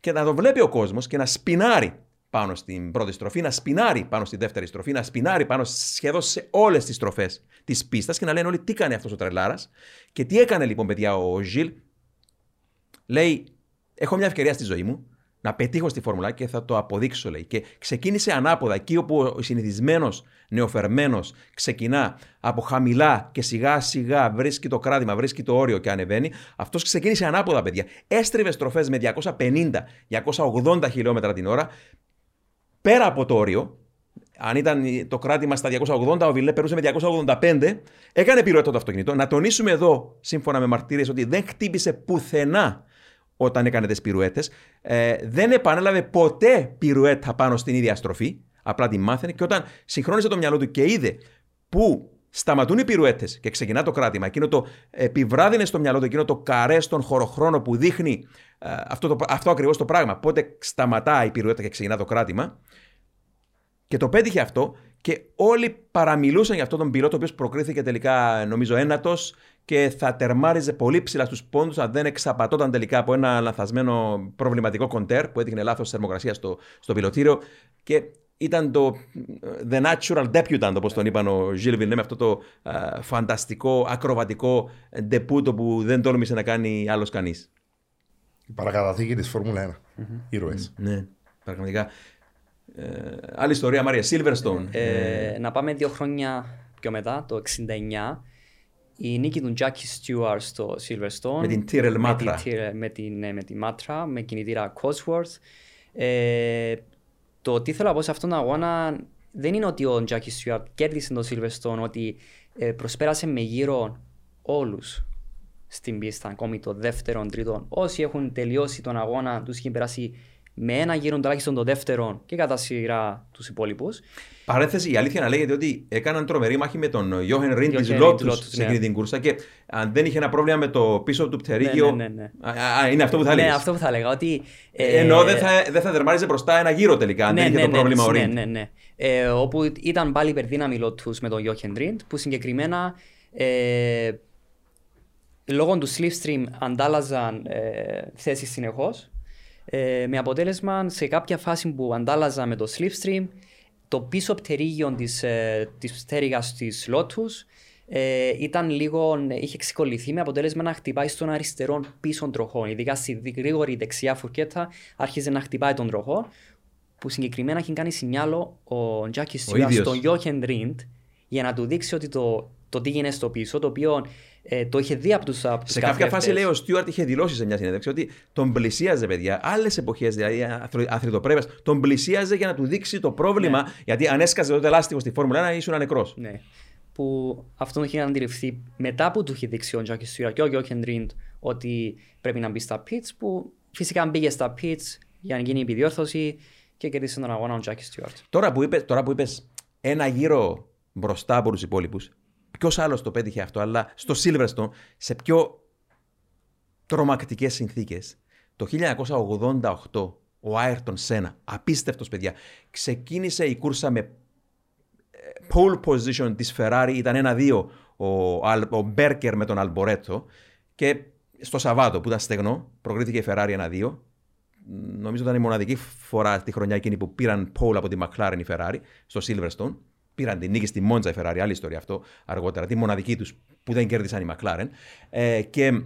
και να το βλέπει ο κόσμος και να σπινάρει πάνω στην πρώτη στροφή, να σπινάρει πάνω στη δεύτερη στροφή, να σπινάρει πάνω σχεδόν σε όλες τις στροφές της πίστας και να λένε όλοι τι κάνει αυτός ο τρελάρας. Και τι έκανε λοιπόν, παιδιά, ο Ζιλ. Λέει, έχω μια ευκαιρία στη ζωή μου να πετύχω στη φόρμουλα και θα το αποδείξω, λέει. Και ξεκίνησε ανάποδα, εκεί όπου ο συνηθισμένος νεοφερμένος ξεκινά από χαμηλά και σιγά σιγά βρίσκει το κράτημα, βρίσκει το όριο και ανεβαίνει. Αυτός ξεκίνησε ανάποδα, παιδιά. Έστριβε στροφές με 250-280 χιλιόμετρα την ώρα, πέρα από το όριο. Αν ήταν το κράτημα στα 280, ο Βιλέ περούσε με 285. Έκανε πυρότα το αυτοκίνητο. Να τονίσουμε εδώ, σύμφωνα με μαρτύρε, ότι δεν χτύπησε πουθενά όταν έκανε τις πυρουέτες. Ε, δεν επανέλαβε ποτέ πυρουέτα πάνω στην ίδια στροφή. Απλά τη μάθαινε και όταν συγχρόνισε το μυαλό του και είδε που σταματούν οι πυρουέτες και ξεκινά το κράτημα, εκείνο το επιβράδυνε στο μυαλό του, εκείνο το καρέ στον χωροχρόνο που δείχνει ε, αυτό, αυτό ακριβώς το πράγμα. Πότε σταματάει η πυρουέτα και ξεκινά το κράτημα. Και το πέτυχε αυτό και όλοι παραμιλούσαν για αυτόν τον πιλότο, ο οποίο προκρίθηκε τελικά, νομίζω, ένατος και θα τερμάριζε πολύ ψηλά στους πόντους αν δεν εξαπατώταν τελικά από ένα λανθασμένο προβληματικό κοντέρ που έδειχνε λάθος θερμοκρασία στο, στο πιλωτήριο. Και ήταν το The Natural Debutant, όπως τον είπαν ο Γιλ με αυτό το φανταστικό, ακροβατικό ντεπούτο που δεν τόλμησε να κάνει άλλος κανείς. Η παρακαταθήκη της Φόρμουλα 1. Mm-hmm. Ήρωες. Ναι, πραγματικά. Ε, άλλη ιστορία, Μαρία. Silverstone. Ε, ε, να πάμε δύο χρόνια πιο μετά, το 69 η νίκη του Jackie Stewart στο Silverstone. Με την Tyrrell Matra. Με την, με την Matra, με κινητήρα Cosworth. Ε, το τι θέλω να πω σε αυτόν τον αγώνα δεν είναι ότι ο Jackie Stewart κέρδισε το Silverstone, ότι ε, προσπέρασε με γύρω όλους στην πίστα, ακόμη το δεύτερο, τρίτο. Όσοι έχουν τελειώσει τον αγώνα, τους έχει περάσει με ένα γύρο τουλάχιστον το δεύτερο και κατά σειρά τους υπόλοιπους. Παρέθεση, η αλήθεια να λέγεται ότι έκαναν τρομερή μάχη με τον Γιώχεν Ρίν τη Λότου σε εκείνη την κούρσα και αν δεν είχε ένα πρόβλημα με το πίσω του πτερίγιο. Ναι, ναι, ναι. Α, είναι αυτό που θα λέγε. Ναι, αυτό που θα λέγα. Ότι, ε, Ενώ δεν θα, δεν θα δερμάριζε μπροστά ένα γύρο τελικά, αν ναι, δεν είχε ναι, το πρόβλημα ο ναι, Ρίν. Ναι, ναι, ε, όπου ήταν πάλι υπερδύναμη Λότου με τον Γιώχεν Ρίν, που συγκεκριμένα ε, λόγω του slipstream αντάλλαζαν ε, θέσεις συνεχώς. Ε, με αποτέλεσμα σε κάποια φάση που αντάλλαζα με το slipstream το πίσω πτερίγιο της, ε, της πτέρυγας της Lotus ε, ήταν λίγο, είχε ξεκολληθεί με αποτέλεσμα να χτυπάει στον αριστερό πίσω τροχό. Ειδικά στη γρήγορη δεξιά φουρκέτα άρχιζε να χτυπάει τον τροχό που συγκεκριμένα έχει κάνει σινιάλο ο Τζάκι Στιούαρτ στον Γιώχεν Ριντ για να του δείξει ότι το, το τι γίνεται στο πίσω, το οποίο ε, το είχε δει από τους Σε κάποια φάση λέει ο Στιούαρτ είχε δηλώσει σε μια συνέντευξη ότι τον πλησίαζε, παιδιά, άλλες εποχές, δηλαδή αθλητοπρέπεια, τον πλησίαζε για να του δείξει το πρόβλημα. Ναι. Γιατί αν έσκαζε τότε λάστιχο στη Φόρμουλα 1, ήσουν νεκρός. Ναι. Που αυτό είχε αντιληφθεί μετά που του είχε δείξει ο Τζάκι Στιούαρτ και ο Γιώκεν Ριντ ότι πρέπει να μπει στα pits, που φυσικά μπήκε στα pits για να γίνει η επιδιόρθωση και κερδίσει τον αγώνα ο Τζάκι Στιούαρτ. Τώρα που είπες ένα γύρο μπροστά από τους υπόλοιπους, Ποιος άλλος το πέτυχε αυτό, αλλά στο Silverstone σε πιο τρομακτικές συνθήκες. Το 1988 ο Άιρτον Σένα, απίστευτος παιδιά, ξεκίνησε η κούρσα με ε, pole position της Ferrari, ήταν ένα-δύο ο, ο Μπέρκερ με τον Αλμπορέτο και στο Σαββάτο που ήταν στεγνό, προκρίθηκε η Ferrari ένα-δύο. Νομίζω ήταν η μοναδική φορά τη χρονιά εκείνη που πήραν pole από τη McLaren η Ferrari στο Silverstone. Πήραν την νίκη στη Μόντζα η Ferrari, άλλη ιστορία αυτό αργότερα, τη μοναδική τους που δεν κέρδισαν οι McLaren. Ε, και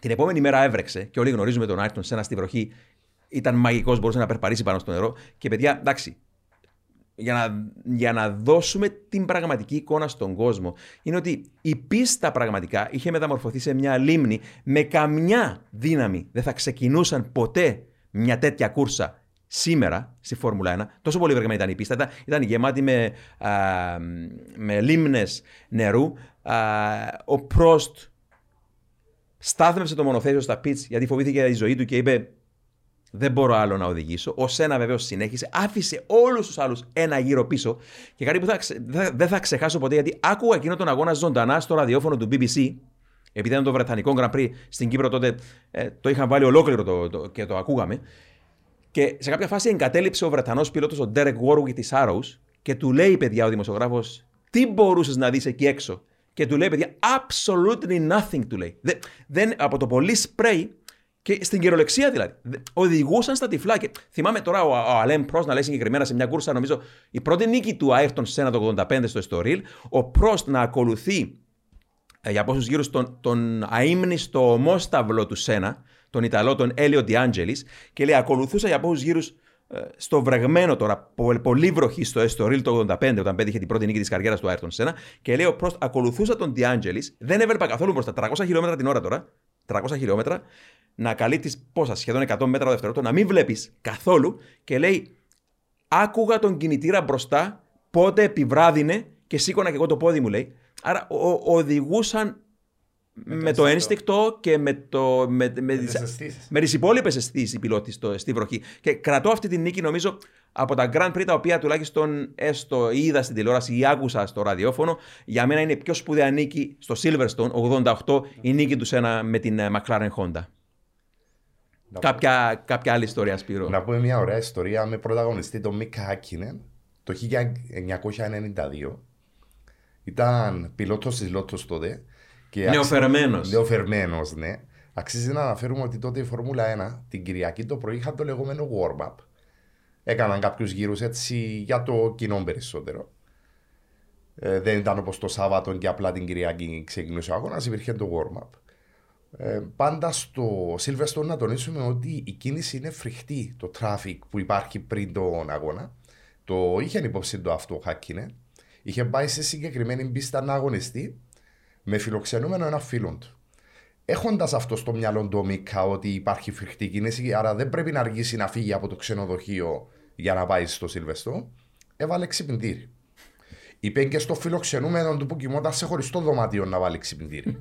Την επόμενη μέρα έβρεξε και όλοι γνωρίζουμε τον Άιρτον Σένα στη βροχή. Ήταν μαγικός, μπορούσε να περπαρήσει πάνω στο νερό. Και παιδιά, εντάξει, για να, για να δώσουμε την πραγματική εικόνα στον κόσμο, είναι ότι η πίστα πραγματικά είχε μεταμορφωθεί σε μια λίμνη με καμιά δύναμη. Δεν θα ξεκινούσαν ποτέ μια τέτοια κούρσα σήμερα στη Φόρμουλα 1. Τόσο πολύ βρεγμένη ήταν η πίστα. Ήταν, ήταν γεμάτη με, α, με λίμνες νερού. Α, ο Πρόστ στάθμευσε το μονοθέσιο στα πιτς γιατί φοβήθηκε για τη ζωή του και είπε δεν μπορώ άλλο να οδηγήσω. Ο Σένα βεβαίω συνέχισε, άφησε όλους τους άλλους ένα γύρο πίσω. Και κάτι που θα, ξε- δεν δεν θα ξεχάσω ποτέ, γιατί άκουγα εκείνο τον αγώνα ζωντανά στο ραδιόφωνο του BBC. Επειδή ήταν το Βρετανικό Grand Prix στην Κύπρο τότε, ε, το είχαν βάλει ολόκληρο το, το- και το ακούγαμε. Και σε κάποια φάση εγκατέλειψε ο Βρετανός πιλότος, ο Derek Warwick της Arrows, και του λέει, παιδιά, ο δημοσιογράφος, τι μπορούσες να δεις εκεί έξω; Και του λέει, παιδιά, absolutely nothing, του λέει. Δεν, δεν, από το πολύ spray και στην κυριολεξία δηλαδή. Δε- Οδηγούσαν στα τυφλά. Και θυμάμαι τώρα ο, ο Αλέμ Πρόστ να λέει συγκεκριμένα σε μια κούρσα, νομίζω η πρώτη νίκη του Άιρτον Σένα το 85 στο Estoril, ο Πρόστ να ακολουθεί ε, για πόσους γύρους τον, τον αείμνηστο ομόσταυλο του Σένα, τον Ιταλό, τον Έλιο Ντιάντζελης, και λέει: Ακολουθούσα για πόσους γύρους στο βρεγμένο τώρα, πο- πολύ βροχή στο Estoril το 85, όταν πέτυχε την πρώτη νίκη της καριέρας του Άιρτον Σένα, και λέει: ο Πρόστ, ακολουθούσα τον Ντιάντζελης, δεν έβλεπα καθόλου μπροστά, 300 χιλιόμετρα την ώρα τώρα, 300 χιλιόμετρα, να καλύπτεις πόσα, σχεδόν 100 μέτρα το δευτερόλεπτο, να μην βλέπεις καθόλου και λέει: Άκουγα τον κινητήρα μπροστά, πότε επιβράδυνε και σήκωνα και εγώ το πόδι μου, λέει. Άρα ο, ο- οδηγούσαν με, το ένστικτο και με, το, με, με, τις τις, αισθήσεις. με τις υπόλοιπες αισθήσεις οι πιλότοι στο, στη βροχή. Και κρατώ αυτή την νίκη νομίζω από τα Grand Prix τα οποία τουλάχιστον έστω είδα στην τηλεόραση ή άκουσα στο ραδιόφωνο. Για μένα είναι η πιο σπουδαία νίκη στο Silverstone 88 η νίκη τους σε ένα με την ε, McLaren Honda. Κάποια, κάποια άλλη ιστορία, Σπύρο. Να πούμε μια ωραία ιστορία με πρωταγωνιστή τον Μίκα Χάκινεν το 1992. Ήταν πιλότος της Λότος τότε. Και Νεοφερμένος. Νεοφερμένος, ναι. Αξίζει να αναφέρουμε ότι τότε η Φόρμουλα 1 την Κυριακή το πρωί είχαν το λεγόμενο warm-up. Έκαναν κάποιους γύρους έτσι για το κοινό περισσότερο. Ε, δεν ήταν όπως το Σάββατο και απλά την Κυριακή ξεκινούσε ο αγώνας, υπήρχε το warm-up. Ε, πάντα στο Silverstone να τονίσουμε ότι η κίνηση είναι φρικτή. Το traffic που υπάρχει πριν τον αγώνα. Το είχε υπόψη το αυτό ο Χάκινε. Είχε πάει σε συγκεκριμένη πίστα να αγωνιστεί με φιλοξενούμενο ένα φίλο του. Έχοντας αυτό στο μυαλό του ο Μίκα ότι υπάρχει φρικτή κίνηση, άρα δεν πρέπει να αργήσει να φύγει από το ξενοδοχείο για να πάει στο Silverstone, έβαλε ξυπνητήρι. Είπε και στο φιλοξενούμενο του που κοιμόταν σε χωριστό δωμάτιο να βάλει ξυπνητήρι.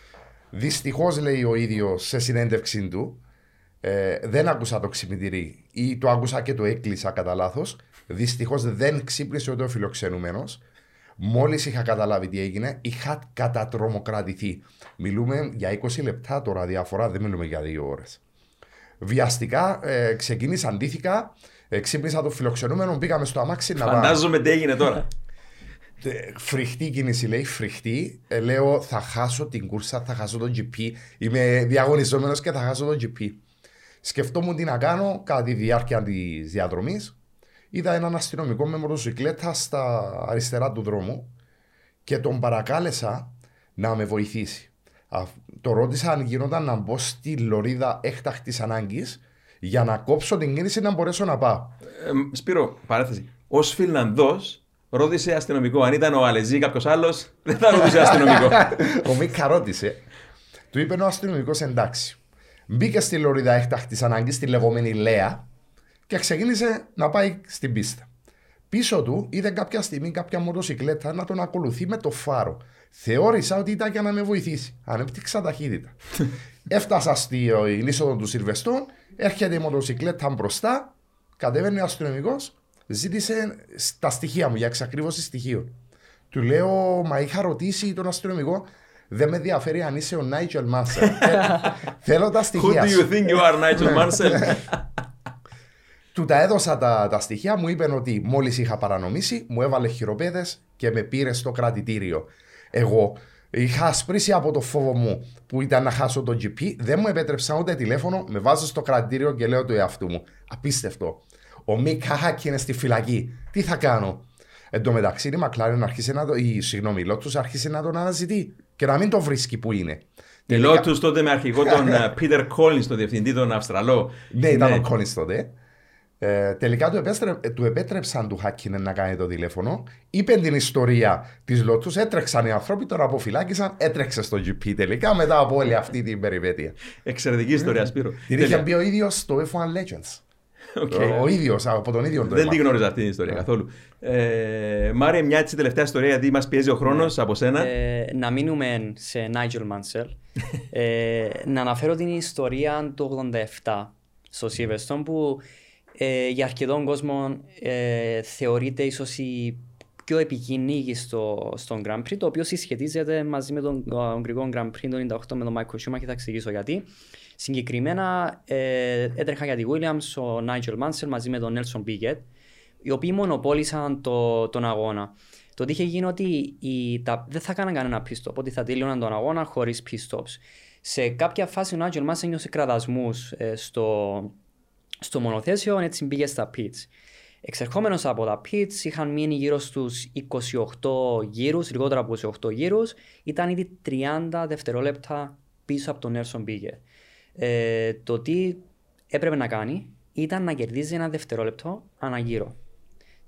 Δυστυχώς, λέει ο ίδιος σε συνέντευξή του, ε, δεν άκουσα το ξυπνητήρι ή το άκουσα και το έκλεισα κατά λάθος. Δυστυχώς δεν ξύπνησε ούτε ο φιλοξενούμενος. Μόλις είχα καταλάβει τι έγινε, είχα κατατρομοκρατηθεί. Μιλούμε για 20 λεπτά τώρα διαφορά, δεν μιλούμε για δύο ώρες. Βιαστικά ε, ξεκίνησα, αντίθηκα, ε, ξύπνησα το φιλοξενούμενο, πήγαμε στο αμάξι να πάμε. Φαντάζομαι τι έγινε τώρα. Ε, Φρικτή κίνηση λέει, φρικτή. Ε, λέω θα χάσω την κούρσα, θα χάσω τον GP. Είμαι διαγωνιζόμενος και θα χάσω τον GP. Σκεφτόμουν τι να κάνω κατά τη διάρκεια της διαδρομής. Είδα έναν αστυνομικό με μοτοσυκλέτα στα αριστερά του δρόμου και τον παρακάλεσα να με βοηθήσει. Α, το ρώτησα αν γινόταν να μπω στη λωρίδα έκτακτης ανάγκης για να κόψω την κίνηση να μπορέσω να πάω. Ε, Σπύρο, παρέθεση. Ω Φιλανδός, ρώτησε αστυνομικό. Αν ήταν ο Αλεζή ή κάποιος άλλος, δεν θα ρωτούσε αστυνομικό. ο Μίκα ρώτησε. Του είπε ο αστυνομικός εντάξει. Μπήκε στη λωρίδα έκτακτης ανάγκης, στη λεγόμενη Λέα, και ξεκίνησε να πάει στην πίστα. Πίσω του είδε κάποια στιγμή κάποια μοτοσυκλέτα να τον ακολουθεί με το φάρο. Θεώρησα ότι ήταν για να με βοηθήσει. Ανέπτυξα ταχύτητα. Έφτασα στην είσοδο του Σιλβεστών, έρχεται η μοτοσυκλέτα μπροστά, κατέβαινε ο αστυνομικός, ζήτησε τα στοιχεία μου για εξακρίβωση στοιχείων. Του λέω, μα είχα ρωτήσει τον αστυνομικό, δεν με ενδιαφέρει αν είσαι ο Νάιτζελ Μάρσελ. Θέλω τα Who στοιχεία do σου. you think you are, Nigel Marcel? Του τα έδωσα τα, τα στοιχεία, μου είπαν ότι μόλις είχα παρανομήσει, μου έβαλε χειροπέδες και με πήρε στο κρατητήριο. Εγώ είχα ασπρίσει από το φόβο μου που ήταν να χάσω το GP, δεν μου επέτρεψαν ούτε τηλέφωνο, με βάζω στο κρατητήριο και λέω του εαυτού μου. Απίστευτο. Ο Μικ Χάχ είναι στη φυλακή. Τι θα κάνω; Εν τω μεταξύ η Μακλάρεν άρχισε να το. Η, συγγνώμη, η Lotus άρχισε να τον αναζητεί και να μην το βρίσκει που είναι. Τη Lotus τότε με αρχηγό τον ε, Peter Collins, τον διευθυντή τον Αυστραλό. Ναι, ήταν ο Κόνης τότε. Ε, τελικά του, επέστρε, ε, του επέτρεψαν του Χάκινεν να κάνει το τηλέφωνο. Είπε την ιστορία της Lotus, έτρεξαν οι άνθρωποι, τώρα αποφυλάκησαν, έτρεξε στο GP τελικά μετά από όλη αυτή την περιπέτεια. Εξαιρετική ιστορία, Σπύρο. Την είχε πει ο ίδιος στο F1 Legends. Ok. Ο, ο ίδιος, από τον ίδιο το Δεν την έμαθα. γνώριζα αυτή την ιστορία καθόλου. Ε, Μάρια, μια έτσι τελευταία ιστορία γιατί μας πιέζει ο χρόνος από σένα. Ε, να μείνουμε σε Nigel Mansell. ε, να αναφέρω την ιστορία του 87 στο Silverstone που ε, για αρκετόν κόσμο ε, θεωρείται ίσως η πιο επικίνδυνη στο, στον Grand Prix, το οποίο συσχετίζεται μαζί με τον ε, Ουγγρικό Grand Prix το 98 με τον Michael Schumacher και θα εξηγήσω γιατί. Συγκεκριμένα ε, έτρεχα για τη Williams ο Nigel Mansell μαζί με τον Nelson Piquet, οι οποίοι μονοπόλησαν το, τον αγώνα. Το τι είχε γίνει ότι οι, τα, δεν θα κάναν κανένα pit stop, ότι θα τελείωναν τον αγώνα χωρίς pit stops. Σε κάποια φάση ο Nigel Mansell ένιωσε κραδασμούς ε, στο, στο μονοθέσιο, έτσι μπήκε στα pits. Εξερχόμενος από τα pits, είχαν μείνει γύρω στους 28 γύρους, λιγότερο από 28 γύρους. Ήταν ήδη 30 δευτερόλεπτα πίσω από τον Nelson Piquet. Ε, το τι έπρεπε να κάνει ήταν να κερδίζει ένα δευτερόλεπτο ανά γύρο.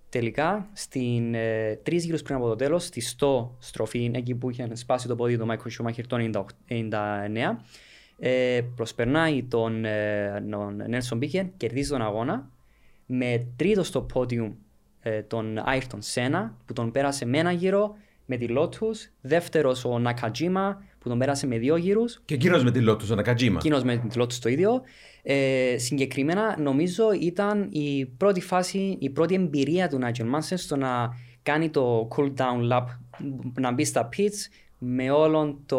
Τελικά, στην, ε, τρεις γύρους πριν από το τέλος, στη στο στροφή, εκεί που είχε σπάσει το πόδι του Michael Schumacher το 99, ε, προσπερνάει τον, ε, τον Nelson Piquet, κερδίζει τον αγώνα με τρίτο στο podium ε, τον Ayrton Senna που τον πέρασε με ένα γύρο με τη Lotus, δεύτερος ο Nakajima που τον πέρασε με δύο γύρους Και εκείνος με τη Lotus, ο Νακατζίμα. Εκείνος με την Lotus το ίδιο. Ε, συγκεκριμένα νομίζω ήταν η πρώτη φάση, η πρώτη εμπειρία του Nigel Mansell στο να κάνει το cool down lap, να μπει στα pits με όλων το,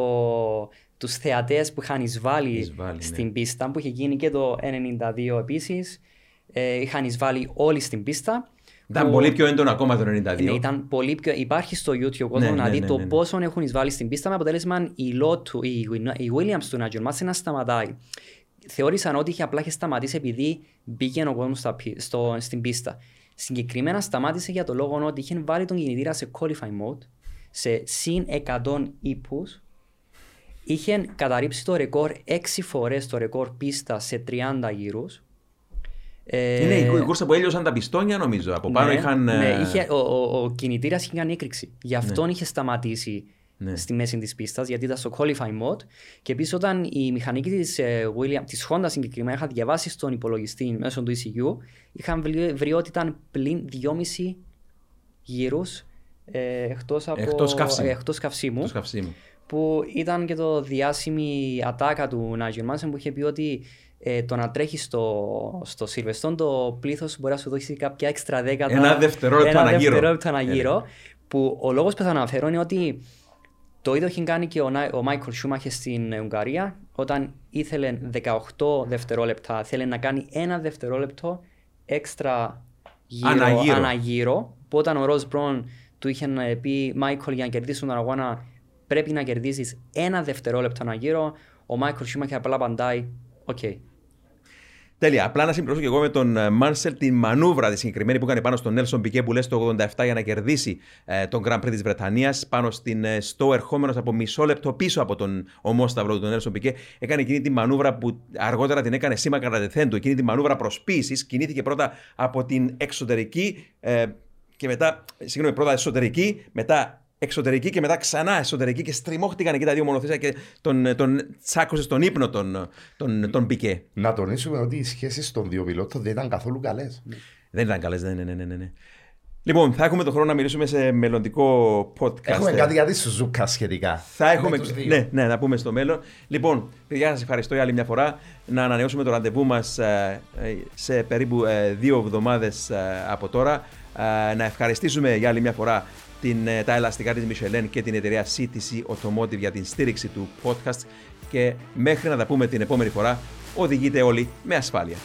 τους θεατές που είχαν εισβάλει, Εισβάλει, ναι. στην πίστα που είχε γίνει και το 92 επίσης. Ε, είχαν εισβάλει όλοι στην πίστα. Ήταν που- πολύ πιο έντονο ακόμα το 92. ναι, ήταν πολύ πιο... Υπάρχει στο YouTube ο κόσμος Ναι, να ναι, δει ναι, το ναι, ναι. πόσο έχουν εισβάλει στην πίστα με αποτέλεσμα η, Lotu, η, η Williams του Nigel Mansell να σταματάει. Θεώρησαν ότι είχε απλά είχε σταματήσει επειδή μπήκε ο κόσμος στα, πι- στο, στην πίστα. Συγκεκριμένα σταμάτησε για το λόγο ότι είχε βάλει τον κινητήρα σε qualify mode σε συν 100 ύπους είχε καταρρύψει το ρεκόρ 6 φορές το ρεκόρ πίστα σε 30 γύρους. Ε, Είναι η, η κούρσα που έλειωσαν τα πιστόνια νομίζω. Από πάνω ναι, είχαν. ναι, ε, είχε, ο, ο, ο κινητήρας είχε κάνει έκρηξη. Γι' αυτόν είχε σταματήσει Ναι. στη μέση της πίστας, γιατί ήταν στο qualify mode. Και επίσης, όταν η μηχανική της ε, William, της Honda συγκεκριμένα, είχα διαβάσει στον υπολογιστή μέσω του ECU, είχαν βρει, βρει ότι ήταν πλην 2,5 γύρους ε, εκτός από, Εκτός καυσίμου. ε, εκτός καυσίμου Το σκαυσίμου. Που ήταν και το διάσημη ατάκα του Nigel Mansell που είχε πει ότι ε, το να τρέχεις στο, στο Silverstone το πλήθος μπορεί να σου δώσει κάποια έξτρα δέκατα. Ένα δευτερόλεπτο ένα ανά γύρο. δευτερόλεπτο ανά Ε, γύρο, Που ο λόγος που θα αναφέρω είναι ότι το ίδιο είχε κάνει και ο, Νάι- ο Μάικλ Σούμαχε στην ε, Ουγγαρία όταν ήθελε 18 δευτερόλεπτα, θέλει να κάνει ένα δευτερόλεπτο έξτρα γύρο, Ανά γύρο. ανά γύρο, που όταν ο Ross Brawn του είχε ε, πει Μάικλ για να κερδίσουν τον αγώνα πρέπει να κερδίσεις ένα δευτερόλεπτο ανά γύρο, ο Μάικλ Σούμαχερ απλά απαντάει «Ok». Τέλεια. Απλά να συμπληρώσω και εγώ με τον ε, Μάνσελ την μανούβρα τη συγκεκριμένη που έκανε πάνω στον Νέλσον Πικέ που λες το 87 για να κερδίσει ε, τον Grand Prix της Βρετανίας. Πάνω στην ε, στο ερχόμενος από μισό λεπτό πίσω από τον ομόσταυλό του τον Νέλσον Πικέ. Έκανε εκείνη τη μανούβρα που αργότερα την έκανε σήμα κατά τεθέντου. Εκείνη τη μανούβρα προσποίησης. Κινήθηκε πρώτα από την εξωτερική ε, και μετά, συγγνώμη, πρώτα εσωτερική, μετά εξωτερική και μετά ξανά εσωτερική και στριμώχτηκαν εκεί τα δύο μονοθέσια και τον, τον τσάκωσε στον ύπνο τον, τον, τον Πικέ. Να τονίσουμε ότι οι σχέσεις των δύο πιλότων δεν ήταν καθόλου καλές. Δεν ήταν καλές, ναι, ναι, ναι, ναι, ναι. Λοιπόν, θα έχουμε τον χρόνο να μιλήσουμε σε μελλοντικό podcast. Έχουμε κάτι για τη Σουζούκα σχετικά. Θα έχουμε. Με τους δύο. Ναι, ναι, να πούμε στο μέλλον. Λοιπόν, παιδιά, σας ευχαριστώ για άλλη μια φορά. Να ανανεώσουμε το ραντεβού μας σε περίπου ε, δύο εβδομάδες από τώρα. Ε, Να ευχαριστήσουμε για άλλη μια φορά την, ε, τα ελαστικά της Michelin και την εταιρεία CTC Automotive για την στήριξη του podcast και μέχρι να τα πούμε την επόμενη φορά οδηγείτε όλοι με ασφάλεια.